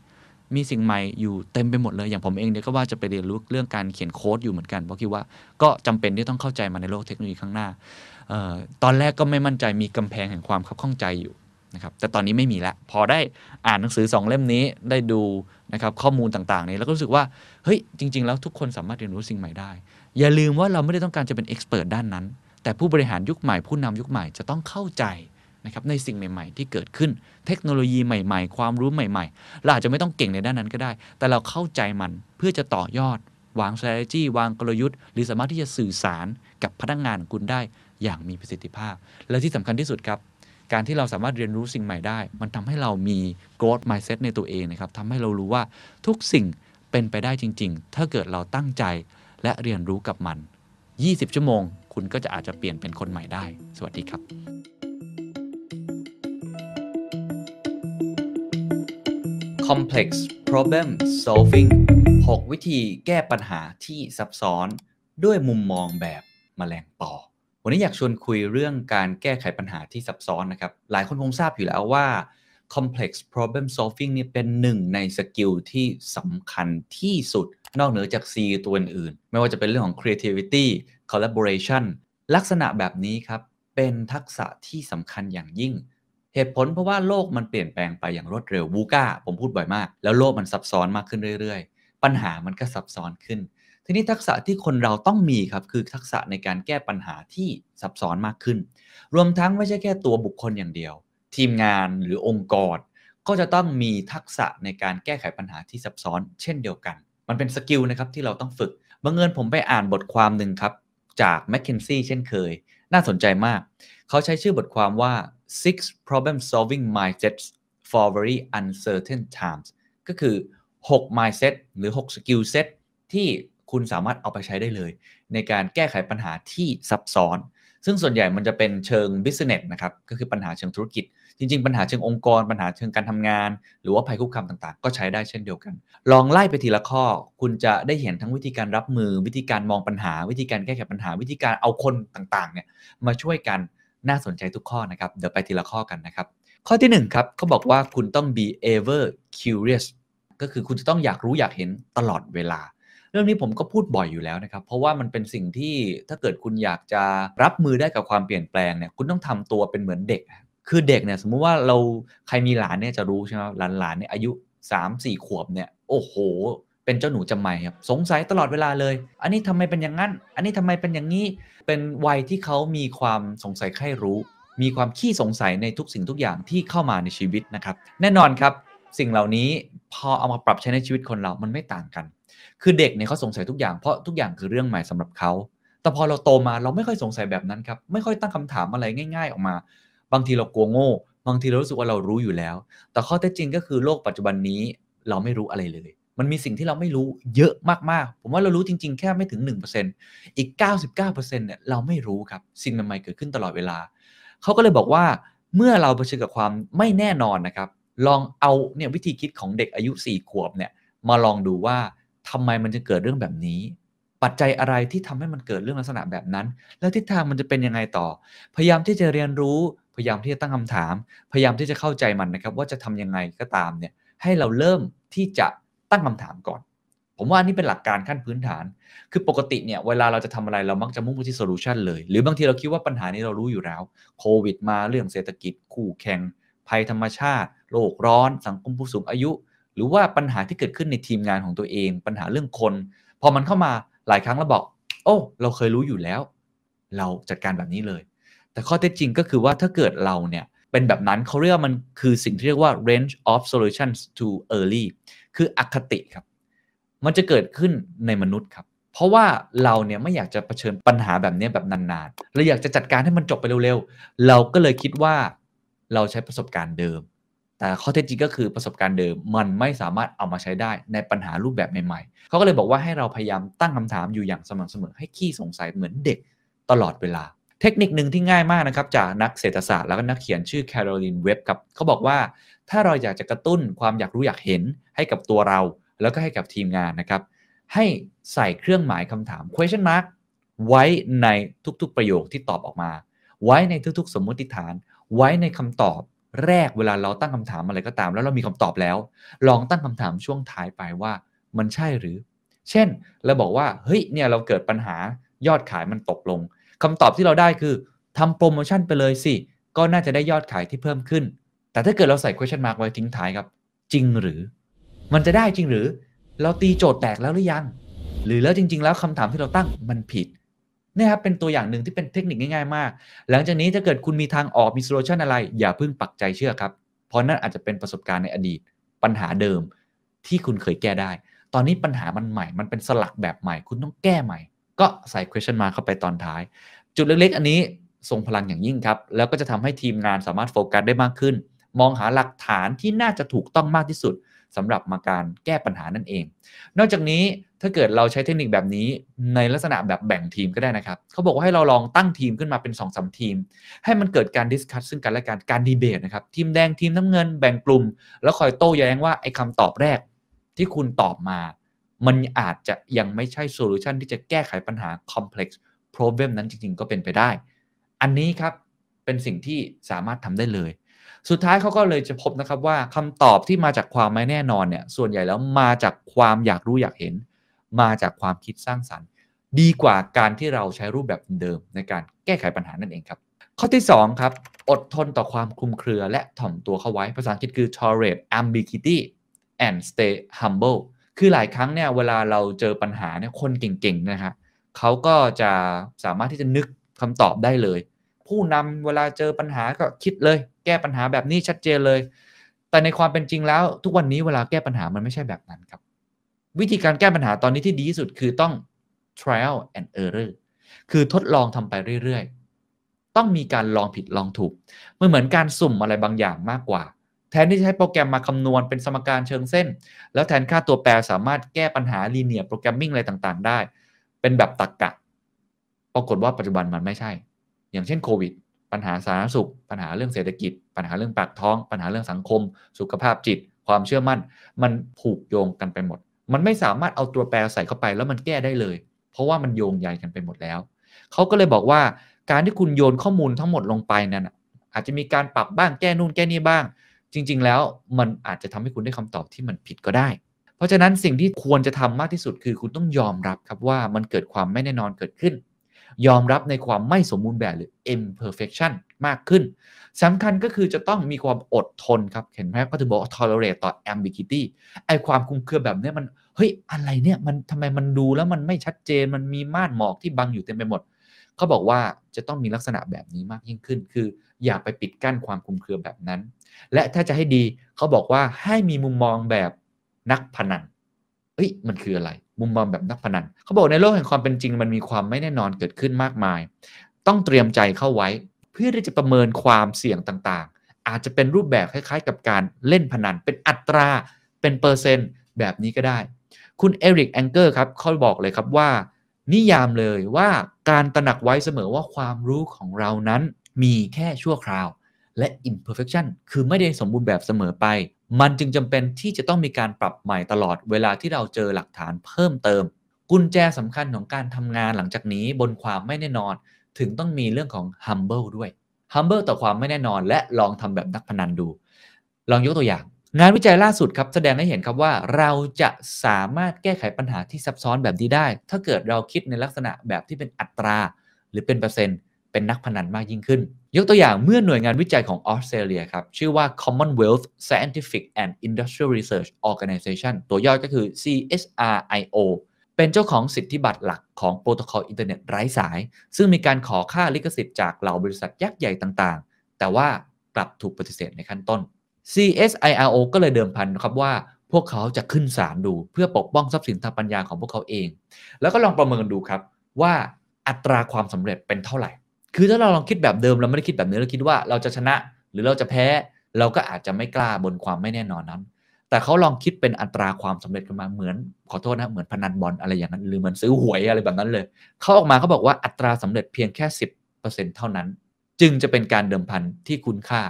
มีสิ่งใหม่อยู่เต็มไปหมดเลย อย่างผมเองเนี่ยก็ว่าจะไปเรียนรู้เรื่องการเขียนโค้ดอยู่เหมือนกันเพราะคิดว่าก็จำเป็นที่ต้องเข้าใจมาในโลกเทคโนโลยีข้างหน้าออตอนแรกก็ไม่มั่นใจมีกำแพงแห่งความคับข้องใจอยู่ นะครับแต่ตอนนี้ไม่มีแล้วพอได้อ่านหนังสือ 2 เล่มนี้ได้ดูนะครับข้อมูลต่างๆนี้แล้วก็รู้สึกว่าเฮ้ยจริง ๆ แล้วทุกคนสามารถเรียนรู้สิ่งใหม่ได้ อย่าลืมว่าเราไม่ได้ต้องการจะเป็นเอ็กซ์เพรสด้านนั้น แต่ผู้บริหารยุคใหม่ผู้นำยุคใหม่จะต้องเข้าใจนะครับในสิ่งใหม่ ๆ ที่เกิดขึ้นเทคโนโลยีใหม่ ๆ ความรู้ใหม่ๆ เราอาจจะไม่ต้องเก่งในด้านนั้นก็ได้ แต่เราเข้าใจมันเพื่อจะต่อยอด วาง strategy วางกลยุทธ์ หรือสามารถที่จะสื่อสารกับพนักงานของคุณได้อย่างมีประสิทธิภาพ และที่สำคัญที่สุดครับ การที่เราสามารถเรียนรู้สิ่งใหม่ได้ มันทำให้เรามี growth mindset ในตัวเองนะครับทำให้เรารู้ว่าทุกสิ่งเป็นไปได้จริง ๆ ถ้าเกิดเราตั้งใจและเรียนรู้กับมัน 20 ชั่วโมง คุณก็จะอาจจะเปลี่ยนเป็นคนใหม่ได้ สวัสดีครับ complex problem solving 6 วิธีแก้ปัญหาที่ซับซ้อนด้วยมุมมองแบบแมลงปอ วันนี้อยากชวนคุยเรื่องการแก้ไขปัญหาที่ซับซ้อนนะครับ หลายคนคงทราบอยู่แล้วว่า complex problem solving นี่เป็นหนึ่งในสกิลที่สำคัญที่สุด นอกเหนือจาก C ตัวอื่น ไม่ว่าจะเป็นเรื่องของ creativity collaboration ลักษณะแบบนี้ครับ เป็นทักษะที่สำคัญอย่างยิ่ง เหตุผลเพราะว่าโลกมันเปลี่ยนแปลงไปอย่างรวดเร็ว VUCA ผมพูดบ่อยมาก แล้วโลกมันซับซ้อนมากขึ้นเรื่อยๆ ปัญหามันก็ซับซ้อนขึ้น ทีนี้ทักษะที่คนเราต้องมีครับคือทักษะในการแก้ปัญหาที่ซับซ้อนมากขึ้น รวมทั้งไม่ใช่แค่ตัวบุคคลอย่างเดียว ทีมงานหรือองค์กร ก็จะต้องมีทักษะในการแก้ไขปัญหาที่ซับซ้อน เช่นเดียวกัน มันเป็น skill นะครับที่เราต้องฝึกบังเอิญผมไปอ่านบทความหนึ่งครับ จาก McKinsey เช่นเคย น่าสนใจมาก เขาใช้ชื่อบทความว่า six problem solving mindsets for very uncertain times ก็คือ 6 mindset หรือ 6 skill set ที่ คุณสามารถเอาไปใช้ได้เลย ในการแก้ไขปัญหาที่ซับซ้อน ซึ่งส่วนใหญ่มันจะเป็นเชิง business นะครับก็คือปัญหาเชิงธุรกิจ จริง ๆ ปัญหาเชิงองค์กร ปัญหาเชิงการทำงาน หรือว่าภัยคุกคามต่างๆ ก็ใช้ได้เช่นเดียวกัน ลองไล่ไปทีละข้อ คุณจะได้เห็นทั้งวิธีการรับมือ วิธีการมองปัญหา วิธีการแก้ไขปัญหา วิธีการเอาคนต่างๆเนี่ยมาช่วยกันน่าสนใจทุกข้อนะครับเดี๋ยวไปทีละข้อกันนะครับข้อที่1ครับเขาบอกว่าคุณต้อง be ever curious ก็คือคุณจะต้องอยากรู้อยากเห็นตลอดเวลา เรื่องนี้ผมก็พูดบ่อยอยู่แล้วนะครับ เพราะว่ามันเป็นสิ่งที่ถ้าเกิดคุณอยากจะรับมือได้กับความเปลี่ยนแปลงเนี่ยคุณต้องทำตัวเป็นเหมือนเด็ก คือเด็กเนี่ยสมมุติว่าเราใครมีหลานเนี่ยจะรู้ใช่ไหมหลานหลานเนี่ยอายุ 3 4 ขวบเนี่ยโอ้โห เป็นเจ้าหนูจำไม่ครับสงสัยตลอดเวลาเลย อันนี้ทำไมเป็นอย่างนั้น อันนี้ทำไมเป็นอย่างนี้เป็นวัยที่เขามีความสงสัยใคร่รู้ มีความขี้สงสัยในทุกสิ่งทุกอย่างที่เข้ามาในชีวิตนะครับ แน่นอนครับ สิ่งเหล่านี้พอเอามาปรับใช้ในชีวิตคนเรามันไม่ต่างกัน คือเด็กเนี่ยเขาสงสัยทุกอย่างเพราะทุกอย่างคือเรื่องใหม่สำหรับเขา แต่พอเราโตมาเราไม่ค่อยสงสัยแบบนั้นครับ ไม่ค่อยตั้งคำถามอะไรง่าย ๆ ออกมา บางทีเรากลัวโง่ บางทีเรารู้สึกว่าเรารู้อยู่แล้ว แต่ข้อเท็จจริงก็คือโลกปัจจุบันนี้เราไม่รู้อะไรเลย มันมีสิ่งที่เราไม่รู้เยอะมากๆ ผมว่าเรารู้จริง ๆ แค่ไม่ถึง 1%อีก 99%เนี่ยเราไม่รู้ครับ สิ่งใหม่ๆเกิดขึ้นตลอดเวลา เขาก็เลยบอกว่าเมื่อเราเผชิญกับความไม่แน่นอนนะครับ ลองเอาเนี่ยวิธีคิดของเด็กอายุ 4 ขวบเนี่ยมาลองดูว่า ทำไมมันจะเกิดเรื่องแบบนี้ ปัจจัยอะไรที่ทำให้มันเกิดเรื่องลักษณะแบบนั้น แล้วทิศทางมันจะเป็นยังไงต่อ พยายามที่จะเรียนรู้ พยายามที่จะตั้งคำถาม พยายามที่จะเข้าใจมันนะครับ ว่าจะทำยังไงก็ตามเนี่ยให้เราเริ่มที่จะตั้งคำถามก่อน ผมว่านี่เป็นหลักการขั้นพื้นฐาน คือปกติเนี่ยเวลาเราจะทำอะไรเรามักจะมุ่งไปที่โซลูชันเลย หรือบางทีเราคิดว่าปัญหานี้เรารู้อยู่แล้ว โควิดมาเรื่องเศรษฐกิจ คู่แข่ง ภัยธรรมชาติ โลกร้อน สังคมผู้สูงอายุ หรือว่าปัญหาที่เกิดขึ้นในทีมงานของตัวเอง ปัญหาเรื่องคน พอมันเข้ามาหลายครั้งเราบอก โอ้ เราเคยรู้อยู่แล้ว เราจัดการแบบนี้เลย แต่ข้อเท็จจริงก็คือว่าถ้าเกิดเราเนี่ยเป็นแบบนั้นเขาเรียกมันคือสิ่งที่เรียกว่า range of solutions too early คืออคติครับ มันจะเกิดขึ้นในมนุษย์ครับ เพราะว่าเราเนี่ยไม่อยากจะเผชิญปัญหาแบบนี้แบบนานๆ เราอยากจะจัดการให้มันจบไปเร็วๆ เราก็เลยคิดว่าเราใช้ประสบการณ์เดิม แต่ข้อเท็จจริงก็คือประสบการณ์เดิมมันไม่สามารถเอามาใช้ได้ในปัญหารูปแบบใหม่ๆเขาก็เลยบอกว่าให้เราพยายามตั้งคำถามอยู่อย่างสม่ำเสมอให้ขี้สงสัยเหมือนเด็กตลอดเวลา เทคนิคหนึ่งที่ง่ายมากนะครับจากนักเศรษฐศาสตร์แล้วก็นักเขียนชื่อแคโรลินเว็บครับเขาบอกว่า ถ้าเราอยากจะกระตุ้นความอยากรู้อยากเห็นให้กับตัวเรา แล้วก็ให้กับทีมงานนะครับให้ใส่เครื่องหมายคำถาม question mark ไว้ในทุกๆประโยคที่ตอบออกมา ไว้ในทุกๆ สมมติฐาน ไว้ในคำตอบ แรกเวลาเราตั้งคำถามอะไรก็ตาม แล้วเรามีคำตอบแล้ว ลองตั้งคำถามช่วงท้ายไปว่ามันใช่หรือ เช่นเราบอกว่าเฮ้ยเนี่ยเราเกิดปัญหายอดขายมันตกลงคำตอบที่เราได้คือทำโปรโมชั่นไปเลยสิ ก็น่าจะได้ยอดขายที่เพิ่มขึ้น แต่ถ้าเกิดเราใส่ question mark ไว้ทิ้งท้ายครับ จริงหรือ มันจะได้จริงหรือ เราตีโจทย์แตกแล้วหรือยัง หรือแล้วจริง ๆ แล้วคำถามที่เราตั้งมันผิด นี่ครับเป็นตัวอย่างหนึ่งที่เป็นเทคนิคง่ายๆมาก หลังจากนี้ถ้าเกิดคุณมีทางออกมี solution อะไร อย่าเพิ่งปักใจเชื่อครับ เพราะนั่นอาจจะเป็นประสบการณ์ในอดีตปัญหาเดิมที่คุณเคยแก้ได้ ตอนนี้ปัญหามันใหม่ มันเป็นสลักแบบใหม่ คุณต้องแก้ใหม่ ก็ใส่ question mark เข้าไปตอนท้าย จุดเล็กๆ อันนี้ทรงพลังอย่างยิ่งครับ แล้วก็จะทำให้ทีมงานสามารถโฟกัสได้มากขึ้น มองหาหลักฐานที่น่าจะถูกต้องมากที่สุด สำหรับมาการแก้ปัญหานั่นเอง นอกจากนี้ถ้าเกิดเราใช้เทคนิคแบบนี้ในลักษณะแบบแบ่งทีมก็ได้นะครับเขาบอกว่าให้เราลองตั้งทีมขึ้นมาเป็น2อสทีม ให้มันเกิดการ discuss ซึ่งกันและกันการดีเบตนะครับทีมแดงทีมน้ำเงินแบ่งกลุ่ม แล้วคอยโต้แย้งว่าไอ้คำตอบแรกที่คุณตอบมา มันอาจจะยังไม่ใช่โซลูชันที่จะแก้ไขปัญหา complex problem นั้นจริงๆ ก็เป็นไปได้ อันนี้ครับเป็นสิ่งที่สามารถทำได้เลย สุดท้ายเขาก็เลยจะพบนะครับว่าคำตอบที่มาจากความไม่แน่นอนเนี่ยส่วนใหญ่แล้วมาจากความอยากรู้อยากเห็น มาจากความคิดสร้างสรรค์ ดีกว่าการที่เราใช้รูปแบบเดิมในการแก้ไขปัญหานั่นเองครับ ข้อที่2ครับอดทนต่อความคลุมเครือ และถ่อมตัวเข้าไว้ภาษาอังกฤษคือ tolerate ambiguity and stay humble คือหลายครั้งเนี่ยเวลาเราเจอปัญหาเนี่ยคนเก่งๆนะครับเขาก็จะสามารถที่จะนึกคำตอบได้เลย ผู้นำเวลาเจอปัญหาก็คิดเลย แก้ปัญหาแบบนี้ชัดเจนเลย แต่ในความเป็นจริงแล้ว ทุกวันนี้เวลาแก้ปัญหามันไม่ใช่แบบนั้นครับ วิธีการแก้ปัญหาตอนนี้ที่ดีที่สุดคือต้อง trial and error คือทดลองทำไปเรื่อยๆ ต้องมีการลองผิดลองถูกมันเหมือนการสุ่มอะไรบางอย่างมากกว่า แทนที่จะใช้โปรแกรมมาคำนวณเป็นสมการเชิงเส้น แล้วแทนค่าตัวแปรสามารถแก้ปัญหา linear programming อะไรต่างๆ ได้ เป็นแบบตรรกกะ ปรากฏว่าปัจจุบันมันไม่ใช่ อย่างเช่นโควิด ปัญหาสาธารณสุข ปัญหาเรื่องเศรษฐกิจ ปัญหาเรื่องปากท้อง ปัญหาเรื่องสังคม สุขภาพจิต ความเชื่อมั่น มันผูกโยงกันไปหมด มันไม่สามารถเอาตัวแปรใส่เข้าไปแล้วมันแก้ได้เลย เพราะว่ามันโยงใยกันไปหมดแล้ว เขาก็เลยบอกว่าการที่คุณโยนข้อมูลทั้งหมดลงไปนั้นอาจจะมีการปรับบ้างแก้นู่นแก้นี่บ้าง จริง ๆ แล้วมันอาจจะทำให้คุณได้คำตอบที่มันผิดก็ได้ เพราะฉะนั้นสิ่งที่ควรจะทำมากที่สุดคือ คุณต้องยอมรับครับว่ามันเกิดความไม่แน่นอนเกิดขึ้น ยอมรับในความไม่สมบูรณ์แบบหรือ imperfection มากขึ้นสำคัญก็คือจะต้องมีความอดทนครับ เห็นไหมก็ถึงบอก tolerate ต่อ ambiguity ไอความคุมเครือแบบนี้มัน เฮ้ย อะไรเนี่ย มันทำไมมันดูแล้วมันไม่ชัดเจน มันมีม่านหมอกที่บังอยู่เต็มไปหมด เขาบอกว่าจะต้องมีลักษณะแบบนี้มากยิ่งขึ้น คือ อย่าไปปิดกั้นความคุมเครือแบบนั้น และถ้าจะให้ดีเขาบอกว่าให้มีมุมมองแบบนักพนันเอ้ย มันคืออะไร มุมมองแบบนักพนันเขาบอกในโลกแห่งความเป็นจริงมันมีความไม่แน่นอนเกิดขึ้นมากมาย ต้องเตรียมใจเข้าไว้ เพื่อที่จะประเมินความเสี่ยงต่างๆ อาจจะเป็นรูปแบบคล้ายๆ กับการเล่นพนัน เป็นอัตราเป็นเปอร์เซ็นต์แบบนี้ก็ได้ คุณเอริกแองเกอร์ครับเขาบอกเลยครับว่า นิยามเลยว่าการตระหนักไว้เสมอว่าความรู้ของเรานั้นมีแค่ชั่วคราว และ imperfection คือไม่ได้สมบูรณ์แบบเสมอไป มันจึงจำเป็นที่จะต้องมีการปรับใหม่ตลอดเวลาที่เราเจอหลักฐานเพิ่มเติม กุญแจสำคัญของการทำงานหลังจากนี้บนความไม่แน่นอน ถึงต้องมีเรื่องของ humble ด้วย humble ต่อความไม่แน่นอน และลองทำแบบนักพนันดู ลองยกตัวอย่างงานวิจัยล่าสุดครับแสดงให้เห็นครับว่าเราจะสามารถแก้ไขปัญหาที่ซับซ้อนแบบนี้ได้ ถ้าเกิดเราคิดในลักษณะแบบที่เป็นอัตรา หรือเป็นเปอร์เซ็นต์ เป็นนักพนันมากยิ่งขึ้น ยกตัวอย่างเมื่อหน่วยงานวิจัยของออสเตรเลียครับ ชื่อว่า Commonwealth Scientific and Industrial Research Organization ตัวย่อก็คือ CSRIO เป็นเจ้าของสิทธิบัตรหลักของโปรโตคอลอินเทอร์เน็ตไร้สาย ซึ่งมีการขอค่าลิขสิทธิ์จากเหล่าบริษัทยักษ์ใหญ่ต่างๆ แต่ว่ากลับถูกปฏิเสธในขั้นต้น CSIRO ก็เลยเดิมพันครับว่าพวกเขาจะขึ้นศาลดูเพื่อปกป้องทรัพย์สินทางปัญญาของพวกเขาเอง แล้วก็ลองประเมินดูครับว่าอัตราความสำเร็จเป็นเท่าไหร่ คือถ้าเราลองคิดแบบเดิมเราไม่ได้คิดแบบนี้เราคิดว่าเราจะชนะหรือเราจะแพ้ เราก็อาจจะไม่กล้าบนความไม่แน่นอนนั้น แต่เขาลองคิดเป็นอัตราความสำเร็จกันมาเหมือน ขอโทษนะเหมือนพนันบอลอะไรอย่างนั้นหรือเหมือนซื้อหวยอะไรแบบนั้นเลยเขาออกมาเขาบอกว่าอัตราสำเร็จเพียงแค่สิบเปอร์เซ็นเท่านั้น จึงจะเป็นการเดิมพันที่คุณค่า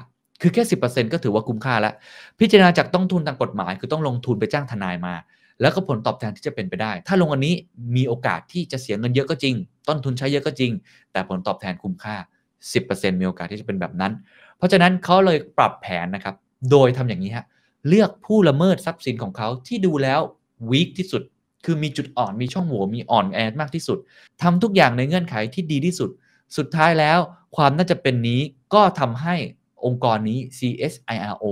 คือแค่สิบเปอร์เซ็นก็ถือว่าคุ้มค่าแล้ว พิจารณาจากต้องทุนทางกฎหมาย คือต้องลงทุนไปจ้างทนายมา แล้วก็ผลตอบแทนที่จะเป็นไปได้ ถ้าลงอันนี้มีโอกาสที่จะเสียเงินเยอะก็จริง ต้นทุนใช้เยอะก็จริง แต่ผลตอบแทนคุ้มค่า 10%มีโอกาสที่จะเป็นแบบนั้น เพราะฉะนั้นเขาเลยปรับแผนนะครับ โดยทำอย่างนี้ฮะเลือกผู้ละเมิดทรัพย์สินของเขาที่ดูแล้ววีคที่สุด คือมีจุดอ่อนมีช่องโหว่มีอ่อนแอมากที่สุดทำทุกอย่างในเงื่อนไขที่ดีที่สุด สุดท้ายแล้ว ความน่าจะเป็นนี้ก็ทำให้องค์กรนี้ CSIRO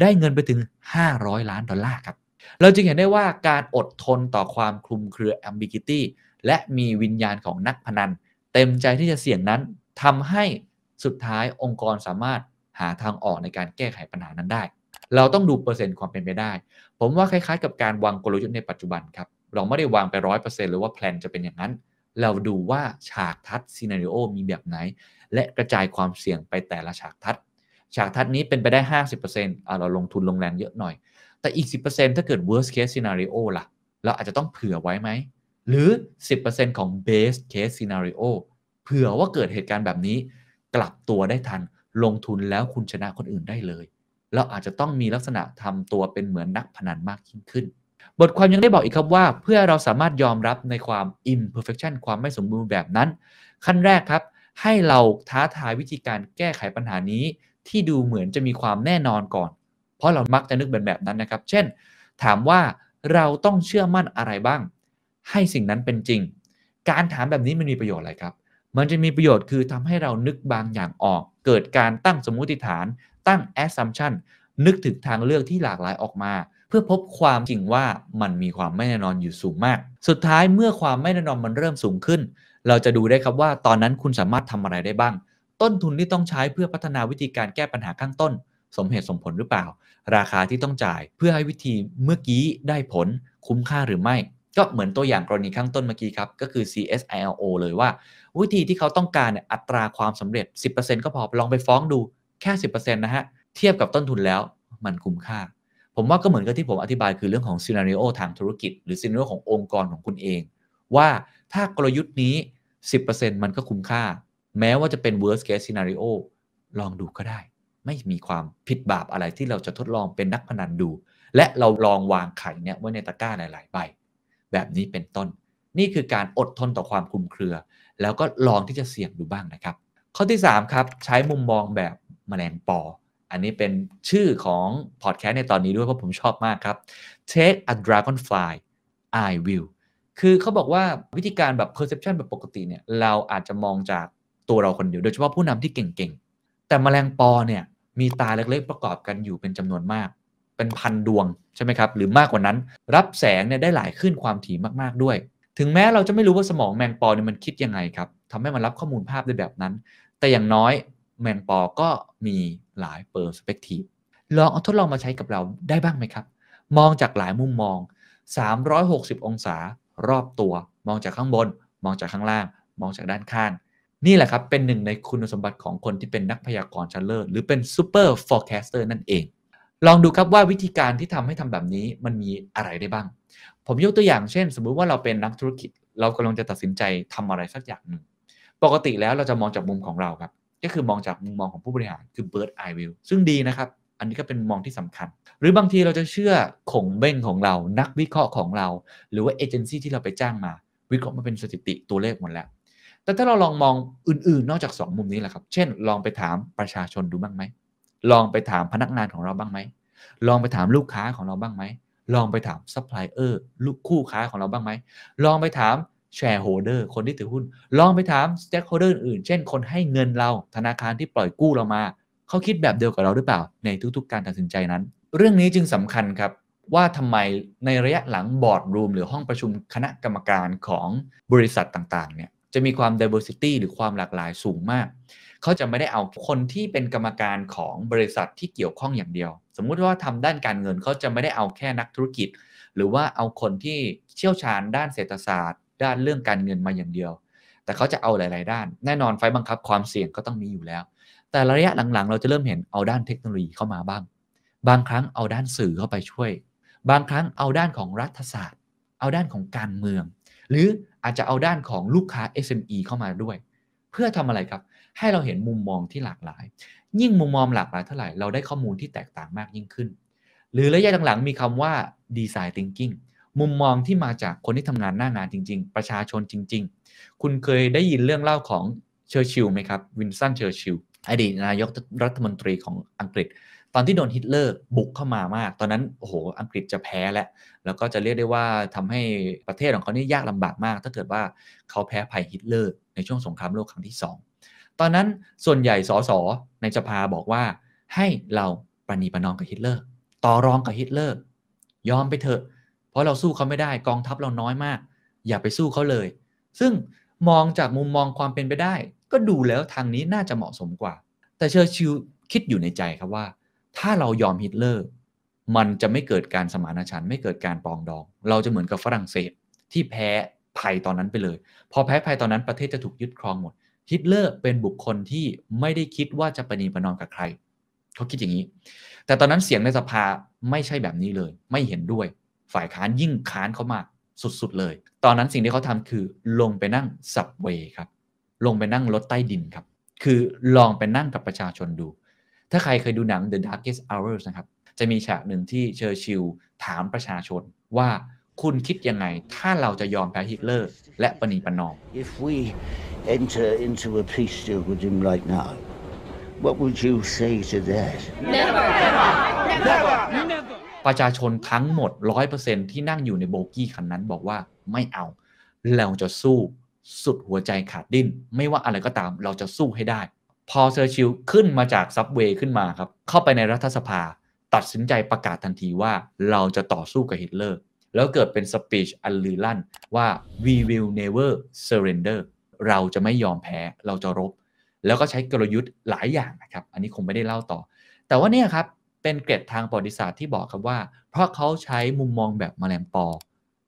ได้เงินไปถึง 500 ล้านดอลลาร์ครับ เราจึงเห็นได้ว่าการอดทนต่อความคลุมเครือ ambiguity และมีวิญญาณของนักพนัน เต็มใจที่จะเสี่ยงนั้นทำให้สุดท้ายองค์กรสามารถหาทางออกในการแก้ไขปัญหานั้นได้ เราต้องดูเปอร์เซ็นต์ความเป็นไปได้ ผมว่าคล้ายๆ กับการวางกลยุทธ์ในปัจจุบันครับ เราไม่ได้วางไปร้อยเปอร์เซ็นต์หรือว่า plan จะเป็นอย่างนั้น เราดูว่าฉากทัศน์ scenario มีแบบไหน และกระจายความเสี่ยงไปแต่ละฉากทัศน์ฉากทัศน์นี้เป็นไปได้ 50%อ่าเราลงทุนลงแรงเยอะหน่อย แต่อีก 10%ถ้าเกิด worst case scenario ล่ะ เราอาจจะต้องเผื่อไว้ไหม หรือ 10%ของ best case scenario เผื่อว่าเกิดเหตุการณ์แบบนี้ กลับตัวได้ทันลงทุนแล้วคุณชนะคนอื่นได้เลย เราอาจจะต้องมีลักษณะทำตัวเป็นเหมือนนักพนันมากยิ่งขึ้น บทความยังได้บอกอีกครับว่า เพื่อเราสามารถยอมรับในความ imperfection ความไม่สมบูรณ์แบบนั้น ขั้นแรกครับ ให้เราท้าทายวิธีการแก้ไขปัญหานี้ ที่ดูเหมือนจะมีความแน่นอนก่อน เพราะเรามักจะนึกเป็นแบบนั้นนะครับ เช่น ถามว่าเราต้องเชื่อมั่นอะไรบ้าง ให้สิ่งนั้นเป็นจริง การถามแบบนี้มันมีประโยชน์อะไรครับ มันจะมีประโยชน์คือทำให้เรานึกบางอย่างออก เกิดการตั้งสมมุติฐาน ตั้ง assumption นึกถึงทางเลือกที่หลากหลายออกมา เพื่อพบความจริงว่ามันมีความไม่แน่นอนอยู่สูงมาก สุดท้ายเมื่อความไม่แน่นอนมันเริ่มสูงขึ้น เราจะดูได้ครับว่าตอนนั้นคุณสามารถทำอะไรได้บ้าง ต้นทุนที่ต้องใช้เพื่อพัฒนาวิธีการแก้ปัญหาข้างต้น สมเหตุสมผลหรือเปล่า ราคาที่ต้องจ่ายเพื่อให้วิธีเมื่อกี้ได้ผลคุ้มค่าหรือไม่ ก็เหมือนตัวอย่างกรณีข้างต้นเมื่อกี้ครับ ก็คือ CSILO เลยว่า วิธีที่เขาต้องการเนี่ยอัตราความสำเร็จ 10%ก็พอลองไปฟ้องดูแค่ 10%นะฮะ เทียบกับต้นทุนแล้วมันคุ้มค่า ผมว่าก็เหมือนกับที่ผมอธิบายคือเรื่องของซีนารีโอทางธุรกิจ หรือซีนารีโอขององค์กรของคุณเอง ว่าถ้ากลยุทธ์นี้ 10%มันก็คุ้มค่า แม้ว่าจะเป็น worst case scenario ลองดูก็ได้ ไม่มีความผิดบาปอะไรที่เราจะทดลองเป็นนักพนันดู และเราลองวางไข่เนี่ยไว้ในตะกร้าหลาย ๆ ใบ แบบนี้เป็นต้น นี่คือการอดทนต่อความคลุมเครือ แล้วก็ลองที่จะเสี่ยงดูบ้างนะครับ ข้อที่3ครับใช้มุมมองแบบแมลงปอ อันนี้เป็นชื่อของพอดแคสต์ในตอนนี้ด้วยเพราะผมชอบมากครับ Take a dragonfly I will คือเขาบอกว่าวิธีการแบบ perception แบบปกติเนี่ยเราอาจจะมองจากตัวเราคนเดียวโดยเฉพาะผู้นำที่เก่งๆ แต่มแมลงปอเนี่ยมีตาเล็กๆประกอบกันอยู่เป็นจำนวนมาก เป็นพันดวงใช่ไหมครับ หรือมากกว่านั้น รับแสงเนี่ยได้หลายขึ้นความถี่มากๆด้วย ถึงแม้เราจะไม่รู้ว่าสมองแมงปอเนี่ยมันคิดยังไงครับทำให้มันรับข้อมูลภาพได้แบบนั้น แต่อย่างน้อยแมงปอก็มีหลาย perspective ลองเอาทดลองมาใช้กับเราได้บ้างไหมครับ มองจากหลายมุมมอง 360 องศารอบตัว มองจากข้างบน มองจากข้างล่าง มองจากด้านข้าง นี่แหละครับ เป็นหนึ่งในคุณสมบัติของคนที่เป็นนักพยากรณ์ชั้นเลิศหรือเป็น superforecaster นั่นเอง ลองดูครับว่าวิธีการที่ทำให้ทำแบบนี้มันมีอะไรได้บ้าง ผมยกตัวอย่างเช่น สมมุติว่าเราเป็นนักธุรกิจ เรากำลังจะตัดสินใจทำอะไรสักอย่างหนึ่งปกติแล้วเราจะมองจากมุมของเราครับก็คือมองจากมุมมองของผู้บริหารคือ bird eye view ซึ่งดีนะครับ อันนี้ก็เป็นมองที่สำคัญ หรือบางทีเราจะเชื่อขงเบ้งของเรา นักวิเคราะห์ของเรา หรือว่าเอเจนซี่ที่เราไปจ้างมา วิเคราะห์มาเป็นสถิติตัวเลขหมดแล้ว แต่ถ้าเราลองมองอื่นๆ นอกจาก 2 มุมนี้แหละครับ เช่น ลองไปถามประชาชนดูบ้างไหม ลองไปถามพนักงานของเราบ้างไหม ลองไปถามลูกค้าของเราบ้างไหม ลองไปถามซัพพลายเออร์ลูกคู่ค้าของเราบ้างไหม ลองไปถาม shareholder คนที่ถือหุ้น ลองไปถาม stakeholder อื่น เช่น คนให้เงินเราธนาคารที่ปล่อยกู้เรามา เขาคิดแบบเดียวกับเราหรือเปล่า ในทุกๆ การตัดสินใจนั้น เรื่องนี้จึงสำคัญครับว่าทำไมในระยะหลัง boardroom หรือห้องประชุมคณะกรรมการของบริษัทต่างๆเนี่ยจะมีความ diversity หรือความหลากหลายสูงมาก เขาจะไม่ได้เอาคนที่เป็นกรรมการของบริษัทที่เกี่ยวข้องอย่างเดียว สมมุติว่าทำด้านการเงินเขาจะไม่ได้เอาแค่นักธุรกิจ หรือว่าเอาคนที่เชี่ยวชาญด้านเศรษฐศาสตร์ ด้านเรื่องการเงินมาอย่างเดียว แต่เขาจะเอาหลาย ๆ ด้าน แน่นอนไฟบังคับความเสี่ยงก็ต้องมีอยู่แล้ว แต่ระยะหลัง ๆ เราจะเริ่มเห็นเอาด้านเทคโนโลยีเข้ามาบ้าง บางครั้งเอาด้านสื่อเข้าไปช่วย บางครั้งเอาด้านของรัฐศาสตร์ เอาด้านของการเมือง หรืออาจจะเอาด้านของลูกค้า SME เข้ามาด้วย เพื่อทำอะไรครับ ให้เราเห็นมุมมองที่หลากหลาย ยิ่งมุมมองหลากหลายเท่าไหร่เราได้ข้อมูลที่แตกต่างมากยิ่งขึ้น หรือระยะหลังๆมีคำว่า design thinking มุมมองที่มาจากคนที่ทำงานหน้างานจริง ๆ ประชาชนจริง ๆ คุณเคยได้ยินเรื่องเล่าของเชอร์ชิลไหมครับวินสันเชอร์ชิลอดีตนายกรัฐมนตรีของอังกฤษ ตอนที่โดนฮิตเลอร์บุกเข้ามามาก ตอนนั้นโอ้โหอังกฤษจะแพ้แล้ว แล้วก็จะเรียกได้ว่าทำให้ประเทศของเขานี่ยากลำบากมาก ถ้าเกิดว่าเขาแพ้ภัยฮิตเลอร์ในช่วงสงครามโลกครั้งที่2 ตอนนั้นส่วนใหญ่สสในสภาบอกว่า ให้เราประนีประนอมกับฮิตเลอร์ ต่อรองกับฮิตเลอร์ ยอมไปเถอะ เพราะเราสู้เขาไม่ได้กองทัพเราน้อยมาก อย่าไปสู้เขาเลย ซึ่งมองจากมุมมองความเป็นไปได้ ก็ดูแล้วทางนี้น่าจะเหมาะสมกว่า แต่เชอร์ชิลคิดอยู่ในใจครับว่า ถ้าเรายอมฮิตเลอร์ มันจะไม่เกิดการสมานฉันท์ไม่เกิดการปรองดอง เราจะเหมือนกับฝรั่งเศสที่แพ้ภัยตอนนั้นไปเลย พอแพ้ภัยตอนนั้นประเทศจะถูกยึดครองหมด ฮิตเลอร์เป็นบุคคลที่ไม่ได้คิดว่าจะประนีประนอมกับใคร เขาคิดอย่างนี้ แต่ตอนนั้นเสียงในสภาไม่ใช่แบบนี้เลย ไม่เห็นด้วย ฝ่ายค้านยิ่งค้านเขามากสุดๆเลย ตอนนั้นสิ่งที่เขาทำคือลงไปนั่งสับเวย์ครับ ลงไปนั่งรถใต้ดินครับ คือลองไปนั่งกับประชาชนดู ถ้าใครเคยดูหนัง The Darkest Hours นะครับ จะมีฉากหนึ่งที่เชอร์ชิลถามประชาชนว่า คุณคิดยังไง ถ้าเราจะยอมแพ้ฮิตเลอร์ และประนีประนอม If we enter into a peace deal with him right now, what would you say to that? ประชาชนทั้งหมด 100%ที่นั่งอยู่ในโบกี้คันนั้นบอกว่าไม่เอา เราจะสู้สุดหัวใจขาดดิ้น ไม่ว่าอะไรก็ตามเราจะสู้ให้ได้ พอเชอร์ชิลขึ้นมาจาก subway ขึ้นมาครับ เข้าไปในรัฐสภา ตัดสินใจประกาศทันทีว่าเราจะต่อสู้กับฮิตเลอร์ แล้วเกิดเป็น speech อันลือลั่นว่า we will never surrender เราจะไม่ยอมแพ้เราจะรบ แล้วก็ใช้กลยุทธ์หลายอย่างนะครับ อันนี้คงไม่ได้เล่าต่อ แต่ว่าเนี่ยครับ เป็นเกร็ดทางประวัติศาสตร์ที่บอกครับว่า เพราะเขาใช้มุมมองแบบแมลงปอ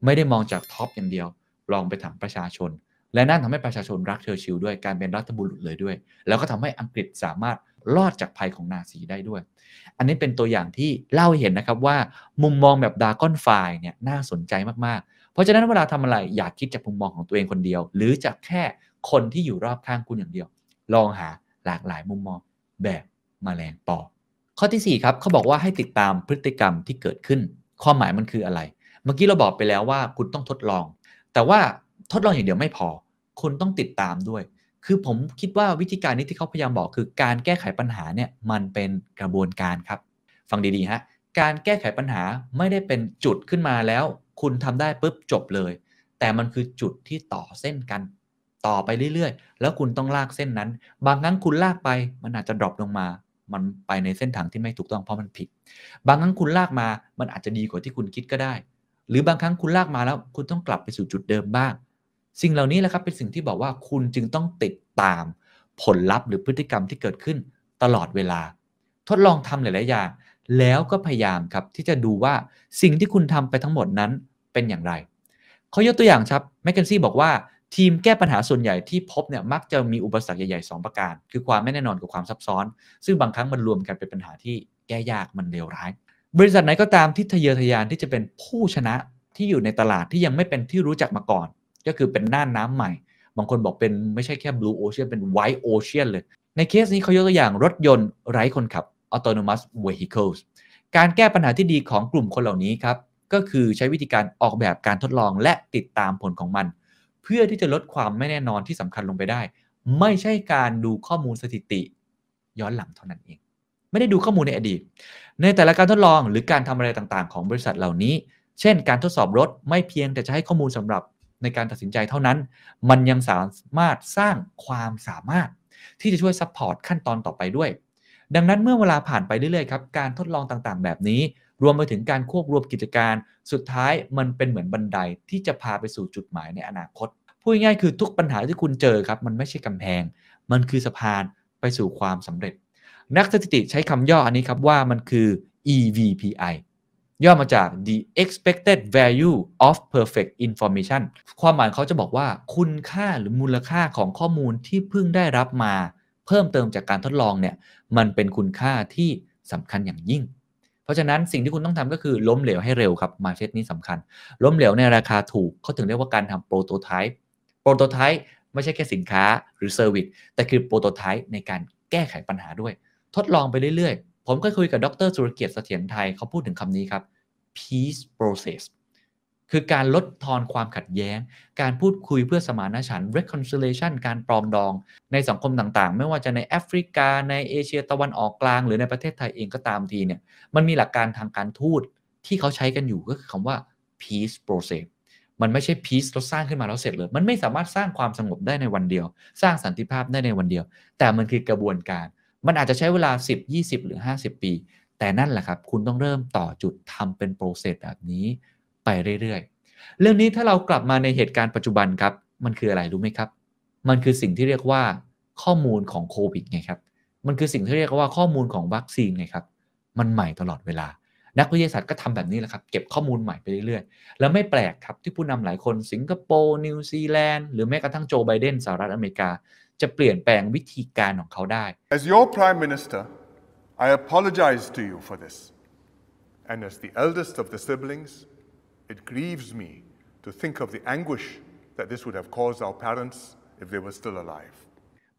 ไม่ได้มองจาก top อย่างเดียว ลองไปถามประชาชน และนั่นทำให้ประชาชนรักเชอร์ชิลด้วยการเป็นรัฐบุรุษเลยด้วย แล้วก็ทำให้อังกฤษสามารถรอดจากภัยของนาซีได้ด้วย อันนี้เป็นตัวอย่างที่เล่าให้เห็นนะครับว่ามุมมองแบบดากอนไฟเนี่ยน่าสนใจมากๆ เพราะฉะนั้นเวลาทำอะไรอย่าคิดจากมุมมองของตัวเองคนเดียว หรือจากแค่คนที่อยู่รอบข้างคุณอย่างเดียว ลองหาหลากหลายมุมมองแบบมแมลงปอ ข้อที่ 4 ครับเขาบอกว่าให้ติดตามพฤติกรรมที่เกิดขึ้น ความหมายมันคืออะไร เมื่อกี้เราบอกไปแล้วว่าคุณต้องทดลอง แต่ว่า ทดลองอย่างเดียวไม่พอ คุณต้องติดตามด้วย คือผมคิดว่าวิธีการนี้ที่เขาพยายามบอกคือการแก้ไขปัญหาเนี่ยมันเป็นกระบวนการครับ ฟังดีๆฮะการแก้ไขปัญหาไม่ได้เป็นจุดขึ้นมาแล้ว คุณทำได้ปุ๊บจบเลย แต่มันคือจุดที่ต่อเส้นกัน ต่อไปเรื่อยๆ แล้วคุณต้องลากเส้นนั้น บางครั้งคุณลากไปมันอาจจะดรอปลงมา มันไปในเส้นทางที่ไม่ถูกต้องเพราะมันผิด บางครั้งคุณลากมา มันอาจจะดีกว่าที่คุณคิดก็ได้ หรือบางครั้งคุณลากมาแล้ว คุณต้องกลับไปสู่จุดเดิมบ้าง สิ่งเหล่านี้แหละครับเป็นสิ่งที่บอกว่าคุณจึงต้องติดตามผลลัพธ์หรือพฤติกรรมที่เกิดขึ้นตลอดเวลา ทดลองทำหลาย ๆ อย่าง แล้วก็พยายามครับที่จะดูว่าสิ่งที่คุณทำไปทั้งหมดนั้นเป็นอย่างไรเขายกตัวอย่างครับแมคเคนซี่บอกว่าทีมแก้ปัญหาส่วนใหญ่ที่พบเนี่ยมักจะมีอุปสรรคใหญ่ ๆ 2 ประการ คือความไม่แน่นอนกับความซับซ้อน ซึ่งบางครั้งมันรวมกันเป็นปัญหาที่แก้ยากมันเลวร้าย บริษัทไหนก็ตามที่ทะเยอทะยานที่จะเป็นผู้ชนะที่อยู่ในตลาดที่ยังไม่เป็นที่รู้จักมาก่อน ก็คือเป็นน่านน้ำใหม่ บางคนบอกเป็นไม่ใช่แค่ blue ocean เป็น white ocean เลย ในเคสนี้เขายกตัวอย่างรถยนต์ไร้คนขับ autonomous vehicles การแก้ปัญหาที่ดีของกลุ่มคนเหล่านี้ครับ ก็คือใช้วิธีการออกแบบการทดลองและติดตามผลของมัน เพื่อที่จะลดความไม่แน่นอนที่สำคัญลงไปได้ ไม่ใช่การดูข้อมูลสถิติ ย้อนหลังเท่านั้นเอง ไม่ได้ดูข้อมูลในอดีต ในแต่ละการทดลองหรือการทำอะไรต่างๆ ของบริษัทเหล่านี้ เช่น การทดสอบรถไม่เพียงแต่จะให้ข้อมูลสำหรับ ในการตัดสินใจเท่านั้น มันยังสามารถสร้างความสามารถที่จะช่วย support ขั้นตอนต่อไปด้วย ดังนั้นเมื่อเวลาผ่านไปเรื่อยๆครับการทดลองต่างๆ แบบนี้ รวมไปถึงการควบรวมกิจการสุดท้ายมันเป็นเหมือนบันไดที่จะพาไปสู่จุดหมายในอนาคตพูดง่ายๆคือทุกปัญหาที่คุณเจอครับมันไม่ใช่กำแพง มันคือสะพานไปสู่ความสำเร็จ นักสถิติใช้คำย่ออันนี้ครับว่ามันคือ EVPI ย่อมาจาก the expected value of perfect information ความหมายเขาจะบอกว่า คุณค่าหรือมูลค่าของข้อมูลที่เพิ่งได้รับมา เพิ่มเติมจากการทดลองเนี่ยมันเป็นคุณค่าที่สำคัญอย่างยิ่ง เพราะฉะนั้นสิ่งที่คุณต้องทำก็คือล้มเหลวให้เร็วครับ mindset นี้สำคัญ ล้มเหลวในราคาถูกเขาถึงเรียกว่าการทำ prototype prototype ไม่ใช่แค่สินค้าหรือ service แต่คือ prototype ในการแก้ไขปัญหาด้วย ทดลองไปเรื่อยๆ ผมก็คุยกับดรสุรเกียรติเสถียรไทยเขาพูดถึงคำนี้ครับ peace process คือการลดทอนความขัดแย้ง การพูดคุยเพื่อสมานฉันท์ reconciliation การปรองดอง ในสังคมต่างๆ ไม่ว่าจะในแอฟริกา ในเอเชียตะวันออกกลาง หรือในประเทศไทยเองก็ตามทีเนี่ย มันมีหลักการทางการทูตที่เขาใช้กันอยู่ก็คือคำว่า peace process มันไม่ใช่ peace เราสร้างขึ้นมาแล้วเสร็จเลย มันไม่สามารถสร้างความสงบได้ในวันเดียว สร้างสันติภาพได้ในวันเดียว แต่มันคือกระบวนการ มันอาจจะใช้เวลา 10 20 หรือ 50 ปี แต่นั่นแหละครับ คุณต้องเริ่มต่อจุดทำเป็นโปรเซสแบบนี้ไปเรื่อยๆ เรื่องนี้ถ้าเรากลับมาในเหตุการณ์ปัจจุบันครับ มันคืออะไรรู้ไหมครับ มันคือสิ่งที่เรียกว่าข้อมูลของโควิดไงครับ มันคือสิ่งที่เรียกว่าข้อมูลของวัคซีนไงครับ มันใหม่ตลอดเวลา นักวิทยาศาสตร์ก็ทำแบบนี้แหละครับ เก็บข้อมูลใหม่ไปเรื่อยๆ แล้วไม่แปลกครับที่ผู้นำหลายคนสิงคโปร์นิวซีแลนด์หรือแม้กระทั่งโจไบเดนสหรัฐอเมริกา จะเปลี่ยนแปลงวิธีการของเขาได้ As your Prime Minister, I apologize to you for this. And as the eldest of the siblings, it grieves me to think of the anguish that this would have caused our parents if they were still alive.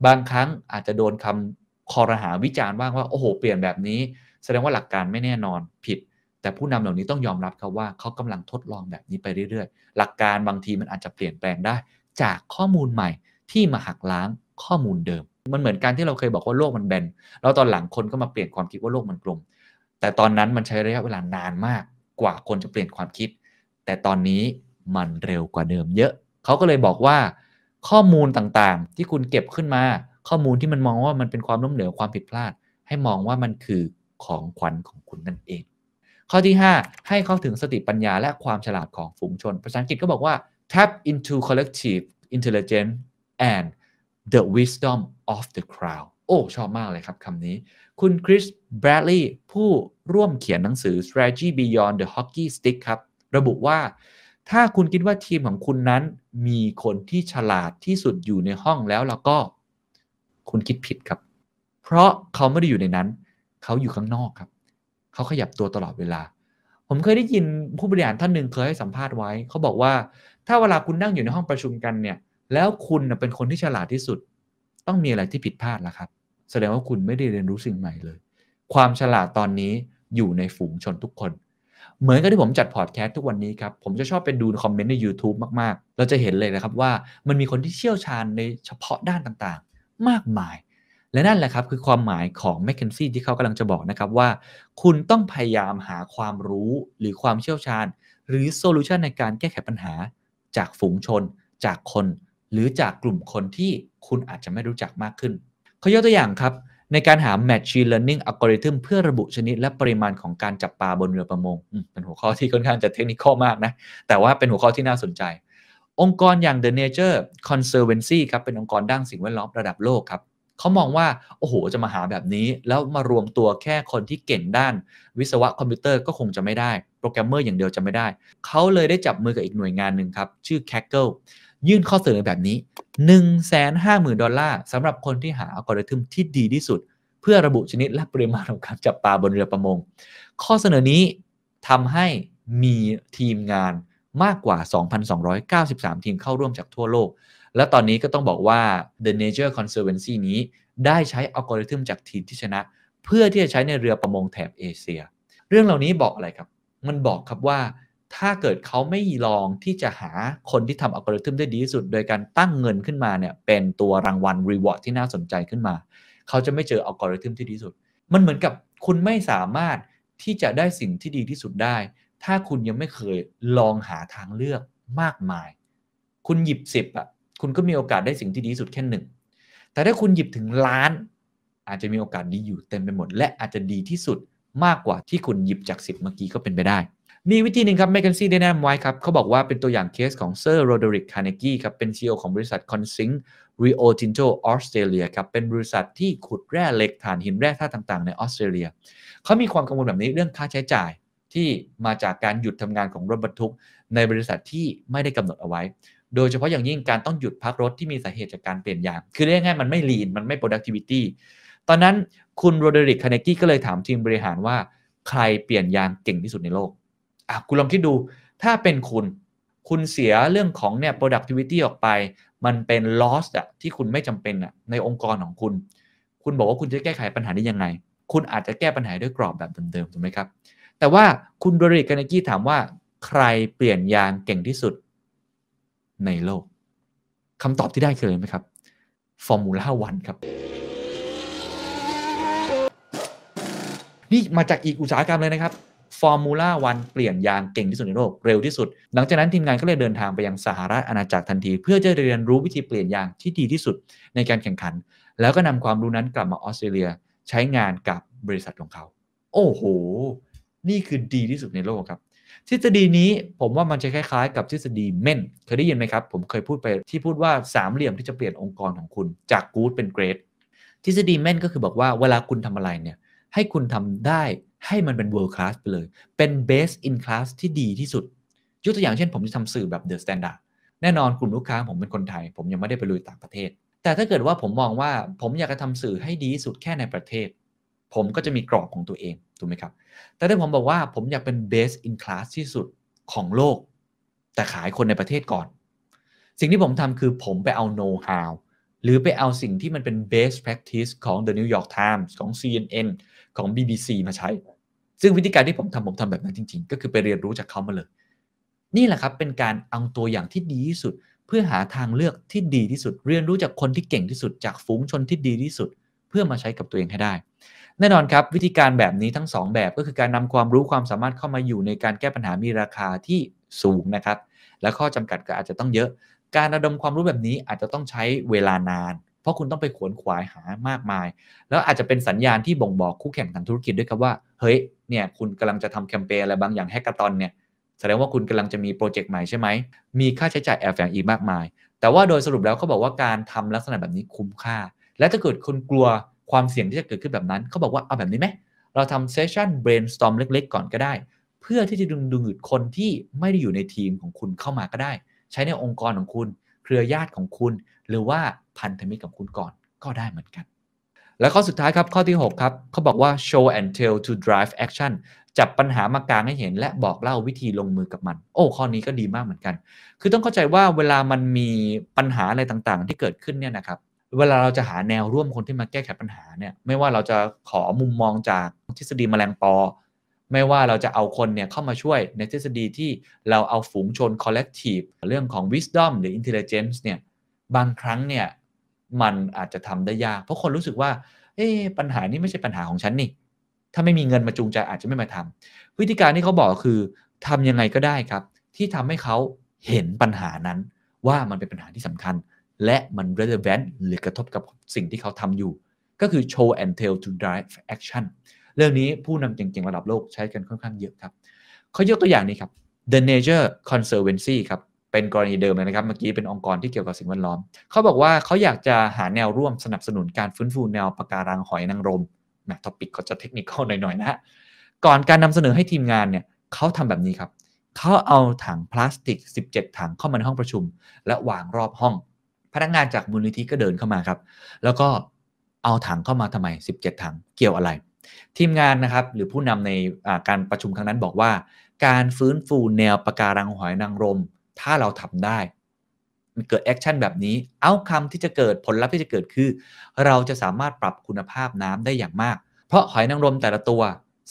บางครั้งอาจจะโดนคำคอรหาวิจารณ์บ้างว่าโอ้โหเปลี่ยนแบบนี้ แสดงว่าหลักการไม่แน่นอนผิด แต่ผู้นำเหล่านี้ต้องยอมรับครับว่าเขากำลังทดลองแบบนี้ไปเรื่อยๆ หลักการบางทีมันอาจจะเปลี่ยนแปลงได้ จากข้อมูลใหม่ที่มาหักล้าง ข้อมูลเดิม มันเหมือนการที่เราเคยบอกว่าโลกมันแบนแล้วตอนหลังคนก็มาเปลี่ยนความคิดว่าโลกมันกลม แต่ตอนนั้นมันใช้ระยะเวลานานมากกว่าคนจะเปลี่ยนความคิด แต่ตอนนี้มันเร็วกว่าเดิมเยอะเขาก็เลยบอกว่า ข้อมูลต่างๆ ที่คุณเก็บขึ้นมา ข้อมูลที่มันมองว่ามันเป็นความล้มเหลวความผิดพลาด ให้มองว่ามันคือของขวัญของคุณนั่นเอง ข้อที่ 5 ให้เข้าถึงสติปัญญาและความฉลาดของฝูงชน ภาษาอังกฤษก็บอกว่า tap into collective intelligence and the wisdom of the crowd โอ้ชอบมากเลยครับคำนี้ คุณคริสแบรดลีย์ผู้ร่วมเขียนหนังสือ strategy beyond the hockey stick ครับ ระบุว่า ถ้าคุณคิดว่าทีมของคุณนั้น มีคนที่ฉลาดที่สุดอยู่ในห้องแล้วแล้วก็ คุณคิดผิดครับ เพราะเขาไม่ได้อยู่ในนั้น เขาอยู่ข้างนอกครับ เขาขยับตัวตลอดเวลา ผมเคยได้ยินผู้บริหารท่านหนึ่งเคยให้สัมภาษณ์ไว้ เขาบอกว่า ถ้าเวลาคุณนั่งอยู่ในห้องประชุมกันเนี่ย แล้วคุณเป็นคนที่ฉลาดที่สุด ต้องมีอะไรที่ผิดพลาดแล้วครับ แสดงว่าคุณไม่ได้เรียนรู้สิ่งใหม่เลย ความฉลาดตอนนี้อยู่ในฝูงชนทุกคน เหมือนกับที่ผมจัดพอดแคสต์ทุกวันนี้ครับ ผมจะชอบไปดู comment ใน YouTube มากๆ เราจะเห็นเลยนะครับว่ามันมีคนที่เชี่ยวชาญในเฉพาะด้านต่างๆ มากมาย และนั่นแหละครับคือความหมายของ m c k เคนซี่ที่เขากำลังจะบอกนะครับว่า คุณต้องพยายามหาความรู้หรือความเชี่ยวชาญ หรือ solution ในการแก้ไขปัญหาจากฝูงชน จากคน หรือจากกลุ่มคนที่คุณอาจจะไม่รู้จักมากขึ้นเขายกตัวอย่างครับ ในการหา Machine Learning Algorithm เพื่อระบุชนิดและปริมาณของการจับปลาบนเรือประมง เป็นหัวข้อที่ค่อนข้างจะเทคนิคมากนะ แต่ว่าเป็นหัวข้อที่น่าสนใจ องค์กรอย่าง The Nature Conservancy ครับเป็นองค์กรด้านสิ่งแวดล้อมระดับโลกครับเขามองว่า โอ้โห จะมาหาแบบนี้ แล้วมารวมตัวแค่คนที่เก่งด้าน วิศวะคอมพิวเตอร์ก็คงจะไม่ได้ โปรแกรมเมอร์อย่างเดียวจะไม่ได้ เขาเลยได้จับมือกับอีกหน่วยงานหนึ่งครับ ชื่อ Kaggle ยื่นข้อเสนอแบบนี้ 150,000 ดอลลาร์สำหรับคนที่หาอัลกอริทึมที่ดีที่สุด เพื่อระบุชนิดและปริมาณของการจับปลาบนเรือประมง ข้อเสนอนี้ทำให้มีทีมงานมากกว่า 2,293 ทีมเข้าร่วมจากทั่วโลก และตอนนี้ก็ต้องบอกว่า The Nature Conservancy นี้ได้ใช้อัลกอริทึมจากทีมที่ชนะ เพื่อที่จะใช้ในเรือประมงแถบเอเชีย เรื่องเหล่านี้บอกอะไรครับ มันบอกครับว่า ถ้าเกิดเขาไม่ลองที่จะหาคนที่ทำอัลกอริทึมได้ดีที่สุด โดยการตั้งเงินขึ้นมาเนี่ยเป็นตัวรางวัล reward ที่น่าสนใจขึ้นมา เขาจะไม่เจออัลกอริทึมที่ดีที่สุด มันเหมือนกับคุณไม่สามารถที่จะได้สิ่งที่ดีที่สุดได้ ถ้าคุณยังไม่เคยลองหาทางเลือกมากมาย คุณหยิบสิบอะคุณก็มีโอกาสได้สิ่งที่ดีที่สุดแค่หนึ่งแต่ถ้าคุณหยิบถึงล้าน อาจจะมีโอกาสดีอยู่เต็มไปหมด และอาจจะดีที่สุดมากกว่าที่คุณหยิบจากสิบเมื่อกี้ก็เป็นไปได้ มีวิธีหนึ่งครับ m ม k เคนซี่ได้แนะนำไว้ครับเขาบอกว่าเป็นตัวอย่างเคสของ Sir Roderick Carnegie ครับเป็น CEO ของบริษัทคอนซิง Rio Tinto ออสเตรเลียครับเป็นบริษัทที่ขุดแร่เหล็กถ่านหินแร่ธาตุต่างๆ ในออสเตรเลียเขามีความกังวลแบบนี้เรื่องค่าใช้จ่ายที่มาจากการหยุดทำงานของรถบรรทุก ในบริษัทที่ไม่ได้กำหนดเอาไว้ โดยเฉพาะอย่างยิ่งการต้องหยุดพักรถที่มีสาเหตุจากการเปลี่ยนยาง คือเรียกง่ายมันไม่ lean มันไม่ productivity ตอนนั้นคุณโรเดริกคาเนกี้ก็เลยถามทีมบริหารว่าใครเปลี่ยนยางเก่งที่สุดในโลก อะคุณลองคิดดู ถ้าเป็นคุณ คุณเสียเรื่องของเนี่ย productivity ออกไป มันเป็น loss อะที่คุณไม่จำเป็นอะในองค์กรของคุณ คุณบอกว่าคุณจะแก้ไขปัญหาได้ยังไง คุณอาจจะแก้ปัญหาด้วยกรอบแบบเดิมๆถูกไหมครับ แต่ว่าคุณ Roderick Carnegie ถามว่า ใครเปลี่ยนยางเก่งที่สุดในโลกคำตอบที่ได้คืออะไรไหมครับ Formula One ครับ นี่มาจากอีกอุตสาหกรรมเลยนะครับ Formula One เปลี่ยนยางเก่งที่สุดในโลกเร็วที่สุด หลังจากนั้นทีมงานก็เลยเดินทางไปยังสหราชอาณาจักรทันที เพื่อจะเรียนรู้วิธีเปลี่ยนยางที่ดีที่สุดในการแข่งขัน แล้วก็นำความรู้นั้นกลับมาออสเตรเลียใช้งานกับบริษัทของเขา โอ้โห นี่คือดีที่สุดในโลกครับ ทฤษฎีนี้ผมว่ามันจะคล้ายๆ กับทฤษฎีเม่นเคยได้ยินไหมครับ ผมเคยพูดไปที่พูดว่าสามเหลี่ยมที่จะเปลี่ยนองค์กรของคุณ จากกู๊ดเป็นเกรดทฤษฎีเม่นก็คือบอกว่าเวลาคุณทำอะไรเนี่ย ให้คุณทำได้ให้มันเป็น world class ไปเลย เป็น best in class ที่ดีที่สุด ยกตัวอย่างเช่นผมจะทำสื่อแบบ the standard แน่นอนกลุ่มลูกค้าผมเป็นคนไทย ผมยังไม่ได้ไปลุยต่างประเทศ แต่ถ้าเกิดว่าผมมองว่าผมอยากจะทำสื่อให้ดีที่สุดแค่ในประเทศ ผมก็จะมีกรอบของตัวเองถูกไหมครับ แต่ถ้าผมบอกว่าผมอยากเป็น best in class ที่สุดของโลก แต่ขายคนในประเทศก่อน สิ่งที่ผมทำคือผมไปเอา know how หรือไปเอาสิ่งที่มันเป็น best practice ของ The New York Times ของ CNN ของ BBC มาใช้ ซึ่งวิธีการที่ผมทำผมทำแบบนั้นจริง ๆ ก็คือไปเรียนรู้จากเขามาเลย นี่แหละครับเป็นการเอาตัวอย่างที่ดีที่สุด เพื่อหาทางเลือกที่ดีที่สุด เรียนรู้จากคนที่เก่งที่สุด จากฝูงชนที่ดีที่สุด เพื่อมาใช้กับตัวเองให้ได้ แน่นอนครับวิธีการแบบนี้ทั้ง 2 แบบก็คือการนำความรู้ความสามารถเข้ามาอยู่ในการแก้ปัญหามีราคาที่สูงนะครับ และข้อจำกัดก็อาจจะต้องเยอะ การระดมความรู้แบบนี้อาจจะต้องใช้เวลานาน เพราะคุณต้องไปขวนขวายหามากมาย แล้วอาจจะเป็นสัญญาณที่บ่งบอกคู่แข่งทางธุรกิจด้วยครับว่า เฮ้ย เนี่ยคุณกำลังจะทำแคมเปญอะไรบางอย่างแฮกเกอร์ตอนเนี่ย แสดงว่าคุณกำลังจะมีโปรเจกต์ใหม่ใช่ไหม มีค่าใช้จ่ายแอบแฝงอีกมากมาย แต่ว่าโดยสรุปแล้วเขาบอกว่าการทำลักษณะแบบนี้คุ้มค่า และถ้าเกิดคุณกลัวความเสี่ยงที่จะเกิดขึ้นแบบนั้น เขาบอกว่าเอาแบบนี้ไหม เราทำเซสชั่น brainstorm เล็ก ๆ ก่อนก็ได้ เพื่อที่จะดึงดูดคนที่ไม่ได้อยู่ในทีมของคุณเข้ามาก็ได้ ใช้ในองค์กรของคุณ เครือญาติของคุณ หรือว่า พันธมิตรของคุณก่อนก็ได้เหมือนกัน และข้อสุดท้ายครับข้อที่ 6 ครับเขาบอกว่า show and tell to drive action จับปัญหามากางให้เห็นและบอกเล่าวิธีลงมือกับมัน โอ้ข้อนี้ก็ดีมากเหมือนกัน คือต้องเข้าใจว่าเวลามันมีปัญหาอะไรต่างๆ ที่เกิดขึ้นเนี่ยนะครับเวลาเราจะหาแนวร่วมคนที่มาแก้ไขปัญหาเนี่ยไม่ว่าเราจะขอมุมมองจากทฤษฎีแมลงปอ ไม่ว่าเราจะเอาคนเนี่ยเข้ามาช่วยในทฤษฎีที่เราเอาฝูงชน collective เรื่องของ wisdom หรือ intelligence เนี่ยบางครั้งเนี่ย มันอาจจะทำได้ยาก เพราะคนรู้สึกว่า เอ๊ปัญหานี้ไม่ใช่ปัญหาของฉันนี่ ถ้าไม่มีเงินมาจูงใจอาจจะไม่มาทำวิธีการที่เขาบอกคือทำยังไงก็ได้ครับ ที่ทำให้เขาเห็นปัญหานั้น ว่ามันเป็นปัญหาที่สำคัญ และมัน relevant หรือกระทบกับสิ่งที่เขาทำอยู่ ก็คือ show and tell to drive action เรื่องนี้ผู้นำเก่งๆระดับโลกใช้กันค่อนข้างเยอะครับเขายกตัวอย่างนี้ครับ The Nature Conservancy ครับ เป็นกรณีเดิมเลยนะครับ เมื่อกี้เป็นองค์กรที่เกี่ยวกับสิ่งแวดล้อม เขาบอกว่าเขาอยากจะหาแนวร่วมสนับสนุนการฟื้นฟูแนวปะการังหอยนางรมนะท็อปิกเขาจะเทคนิคหน่อยๆนะฮะก่อนการนำเสนอให้ทีมงานเนี่ยเขาทำแบบนี้ครับเขาเอาถังพลาสติก 17 ถังเข้ามาในห้องประชุม และวางรอบห้อง พนักงานจากมูลนิธิก็เดินเข้ามาครับ แล้วก็เอาถังเข้ามาทำไม 17 ถังเกี่ยวอะไร ทีมงานนะครับหรือผู้นำในการประชุมครั้งนั้นบอกว่า การฟื้นฟูแนวปะการังหอยนางรม ถ้าเราทำได้ มันเกิด action แบบนี้เอาคำที่จะเกิดผลลัพธ์ที่จะเกิดคือ เราจะสามารถปรับคุณภาพน้ำได้อย่างมาก เพราะหอยนางรมแต่ละตัว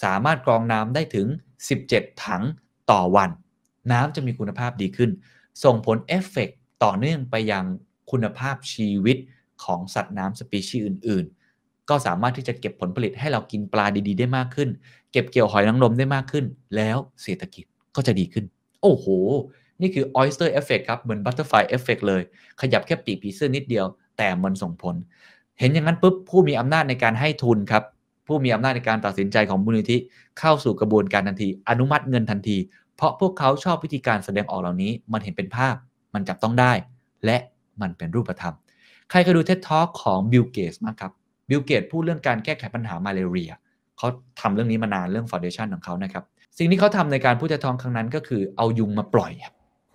สามารถกรองน้ำได้ถึง 17 ถังต่อวัน น้ำจะมีคุณภาพดีขึ้น ส่งผลเอฟเฟกต่อเนื่องไปยังคุณภาพชีวิตของสัตว์น้ำสปีชีส์อื่น ๆ ก็สามารถที่จะเก็บผลผลิตให้เรากินปลาดีๆ ได้มากขึ้น เก็บเกี่ยวหอยนางรมได้มากขึ้น แล้วเศรษฐกิจก็จะดีขึ้น โอ้โห นี่คือ oyster effect ครับ เหมือน butterfly effect เลย ขยับแค่ปีกผีเสื้อนิดเดียว แต่มันส่งผล เห็นอย่างนั้นปุ๊บผู้มีอำนาจในการให้ทุนครับ ผู้มีอำนาจในการตัดสินใจของมูลนิธิเข้าสู่กระบวนการทันที อนุมัติเงินทันที เพราะพวกเขาชอบวิธีการแสดงออกเหล่านี้ มันเห็นเป็นภาพ มันจับต้องได้ และมันเป็นรูปธรรม ใครเคยดู TED Talk ของ Bill Gates มากครับ Bill Gates พูดเรื่องการแก้ไขปัญหา malariaเขาทำเรื่องนี้มานานเรื่องฟ u n เดชันของเขานะครับ สิ่งที่เขาทำในการพูดเท็ d ท a l k ครั้งนั้นก็คือเอายุงมาปล่อยครับ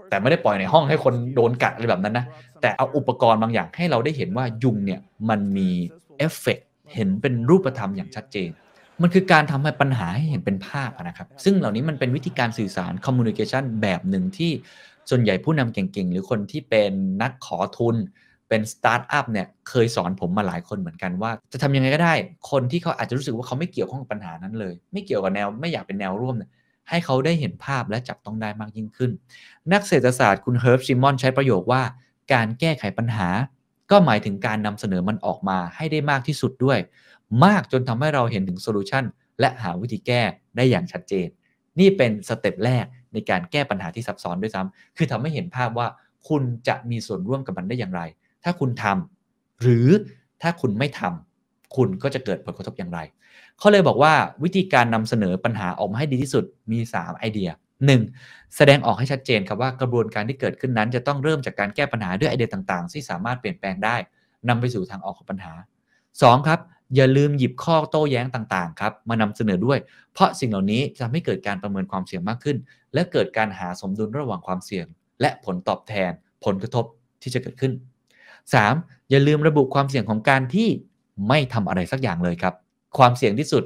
แต่ไม่ได้ปล่อยในห้องให้คนโดนกัดอะไรแบบนั้นนะ แต่เอาอุปกรณ์บางอย่างให้เราได้เห็นว่ายุงเนี่ยมันมีเอฟเฟกเห็นเป็นรูปธรรมอย่างชัดเจน มันคือการทำให้ปัญหาให้เห็นเป็นภาพนะครับ ซึ่งเหล่านี้มันเป็นวิธีการสื่อสาร communication แบบหนึ่งที่ส่วนใหญ่ผู้นำเก่งๆ หรือคนที่เป็นนักขอทุนเป็นสตาร์ทอัพเนี่ยเคยสอนผมมาหลายคนเหมือนกันว่า จะทำยังไงก็ได้ คนที่เขาอาจจะรู้สึกว่าเขาไม่เกี่ยวข้องกับปัญหานั้นเลย ไม่เกี่ยวกับแนวไม่อยากเป็นแนวร่วมเนี่ย ให้เขาได้เห็นภาพและจับต้องได้มากยิ่งขึ้น นักเศรษฐศาสตร์คุณ Herb Simon ใช้ประโยคว่า การแก้ไขปัญหา ก็หมายถึงการนำเสนอมันออกมาให้ได้มากที่สุดด้วย มากจนทำให้เราเห็นถึง solution และหาวิธีแก้ได้อย่างชัดเจน นี่เป็น step แรกในการแก้ปัญหาที่ซับซ้อนด้วยซ้ำคือทำให้เห็นภาพว่าคุณจะมีส่วนร่วมกับมันได้อย่างไร ถ้าคุณทำหรือถ้าคุณไม่ทำคุณก็จะเกิดผลกระทบอย่างไร เขาเลยบอกว่าวิธีการนำเสนอปัญหาออกมาให้ดีที่สุดมี 3 ไอเดีย 1. แสดงออกให้ชัดเจนครับว่ากระบวนการที่เกิดขึ้นนั้น จะต้องเริ่มจากการแก้ปัญหาด้วยไอเดียต่างๆ ที่สามารถเปลี่ยนแปลงได้นำไปสู่ทางออกของปัญหา 2. ครับอย่าลืมหยิบข้อโต้แย้งต่างๆครับมานำเสนอด้วย เพราะสิ่งเหล่านี้จะทำให้เกิดการประเมินความเสี่ยงมากขึ้น และเกิดการหาสมดุลระหว่างความเสี่ยง และผลตอบแทน ผลกระทบที่จะเกิดขึ้น 3. อย่าลืมระบุความเสี่ยงของการที่ไม่ทำอะไรสักอย่างเลยครับ ความเสี่ยงที่สุด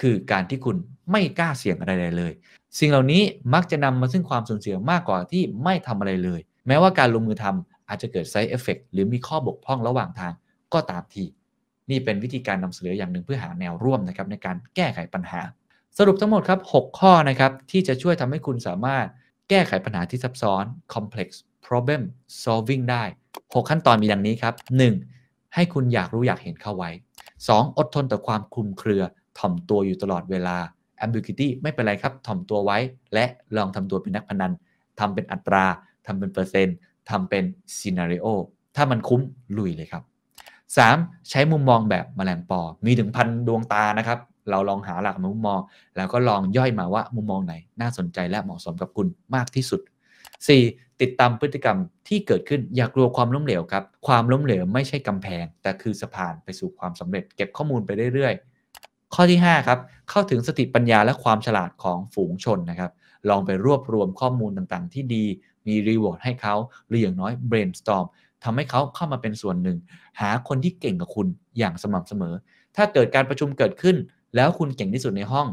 คือการที่คุณไม่กล้าเสี่ยงอะไรเลย สิ่งเหล่านี้มักจะนำมาซึ่งความสูญเสียมากกว่าที่ไม่ทำอะไรเลย แม้ว่าการลงมือทำอาจจะเกิด side effect หรือมีข้อบกพร่องระหว่างทางก็ตามทีนี่เป็นวิธีการนำเสนออย่างหนึ่งเพื่อหาแนวร่วมนะครับในการแก้ไขปัญหา สรุปทั้งหมดครับ 6 ข้อนะครับที่จะช่วยทำให้คุณสามารถแก้ไขปัญหาที่ซับซ้อน complex problem solving ได้ 6 ขั้นตอนมีดังนี้ครับ 1. ให้คุณอยากรู้อยากเห็นเข้าไว้ 2. อดทนต่อความคลุมเครือถ่อมตัวอยู่ตลอดเวลา ambiguity ไม่เป็นไรครับถ่อมตัวไว้ และลองทำตัวเป็นนักพนันทำเป็นอัตราทำเป็นเปอร์เซ็นต์ทำเป็น scenario ถ้ามันคุ้มลุยเลยครับ 3. ใช้มุมมองแบบแมลงปอ มีถึงพันดวงตานะครับ เราลองหาหลักมุมมอง แล้วก็ลองย่อยมาว่ามุมมองไหน น่าสนใจและเหมาะสมกับคุณมากที่สุด 4. ติดตามพฤติกรรมที่เกิดขึ้นอย่ากลัวความล้มเหลวครับ ความล้มเหลวไม่ใช่กำแพง แต่คือสะพานไปสู่ความสำเร็จ เก็บข้อมูลไปเรื่อยๆ ข้อที่ 5 ครับ เข้าถึงสติปัญญาและความฉลาดของฝูงชนนะครับ ลองไปรวบรวมข้อมูลต่างๆ ที่ดี มีรีวอร์ดให้เขา หรืออย่างน้อย brainstorm ทำให้เขาเข้ามาเป็นส่วนหนึ่ง หาคนที่เก่งกับคุณอย่างสม่ำเสมอ ถ้าเกิดการประชุมเกิดขึ้น แล้วคุณเก่งที่สุดในห้อง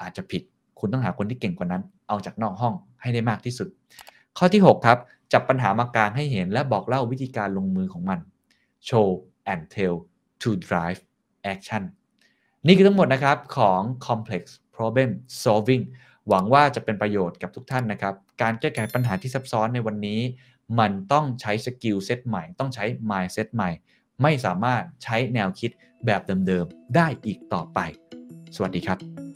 อาจจะผิด คุณต้องหาคนที่เก่งกว่านั้น เอาจากนอกห้อง ให้ได้มากที่สุด ข้อที่ 6 ครับ จับปัญหามากลางให้เห็นและบอกเล่าวิธีการลงมือของมัน show and tell to drive action นี่คือทั้งหมดนะครับของ complex problem solving หวังว่าจะเป็นประโยชน์กับทุกท่านนะครับ การแก้ไขปัญหาที่ซับซ้อนในวันนี้ มันต้องใช้สกิลเซตใหม่ ต้องใช้ mindset ใหม่ ไม่สามารถใช้แนวคิดแบบเดิมๆ ได้อีกต่อไป สวัสดีครับ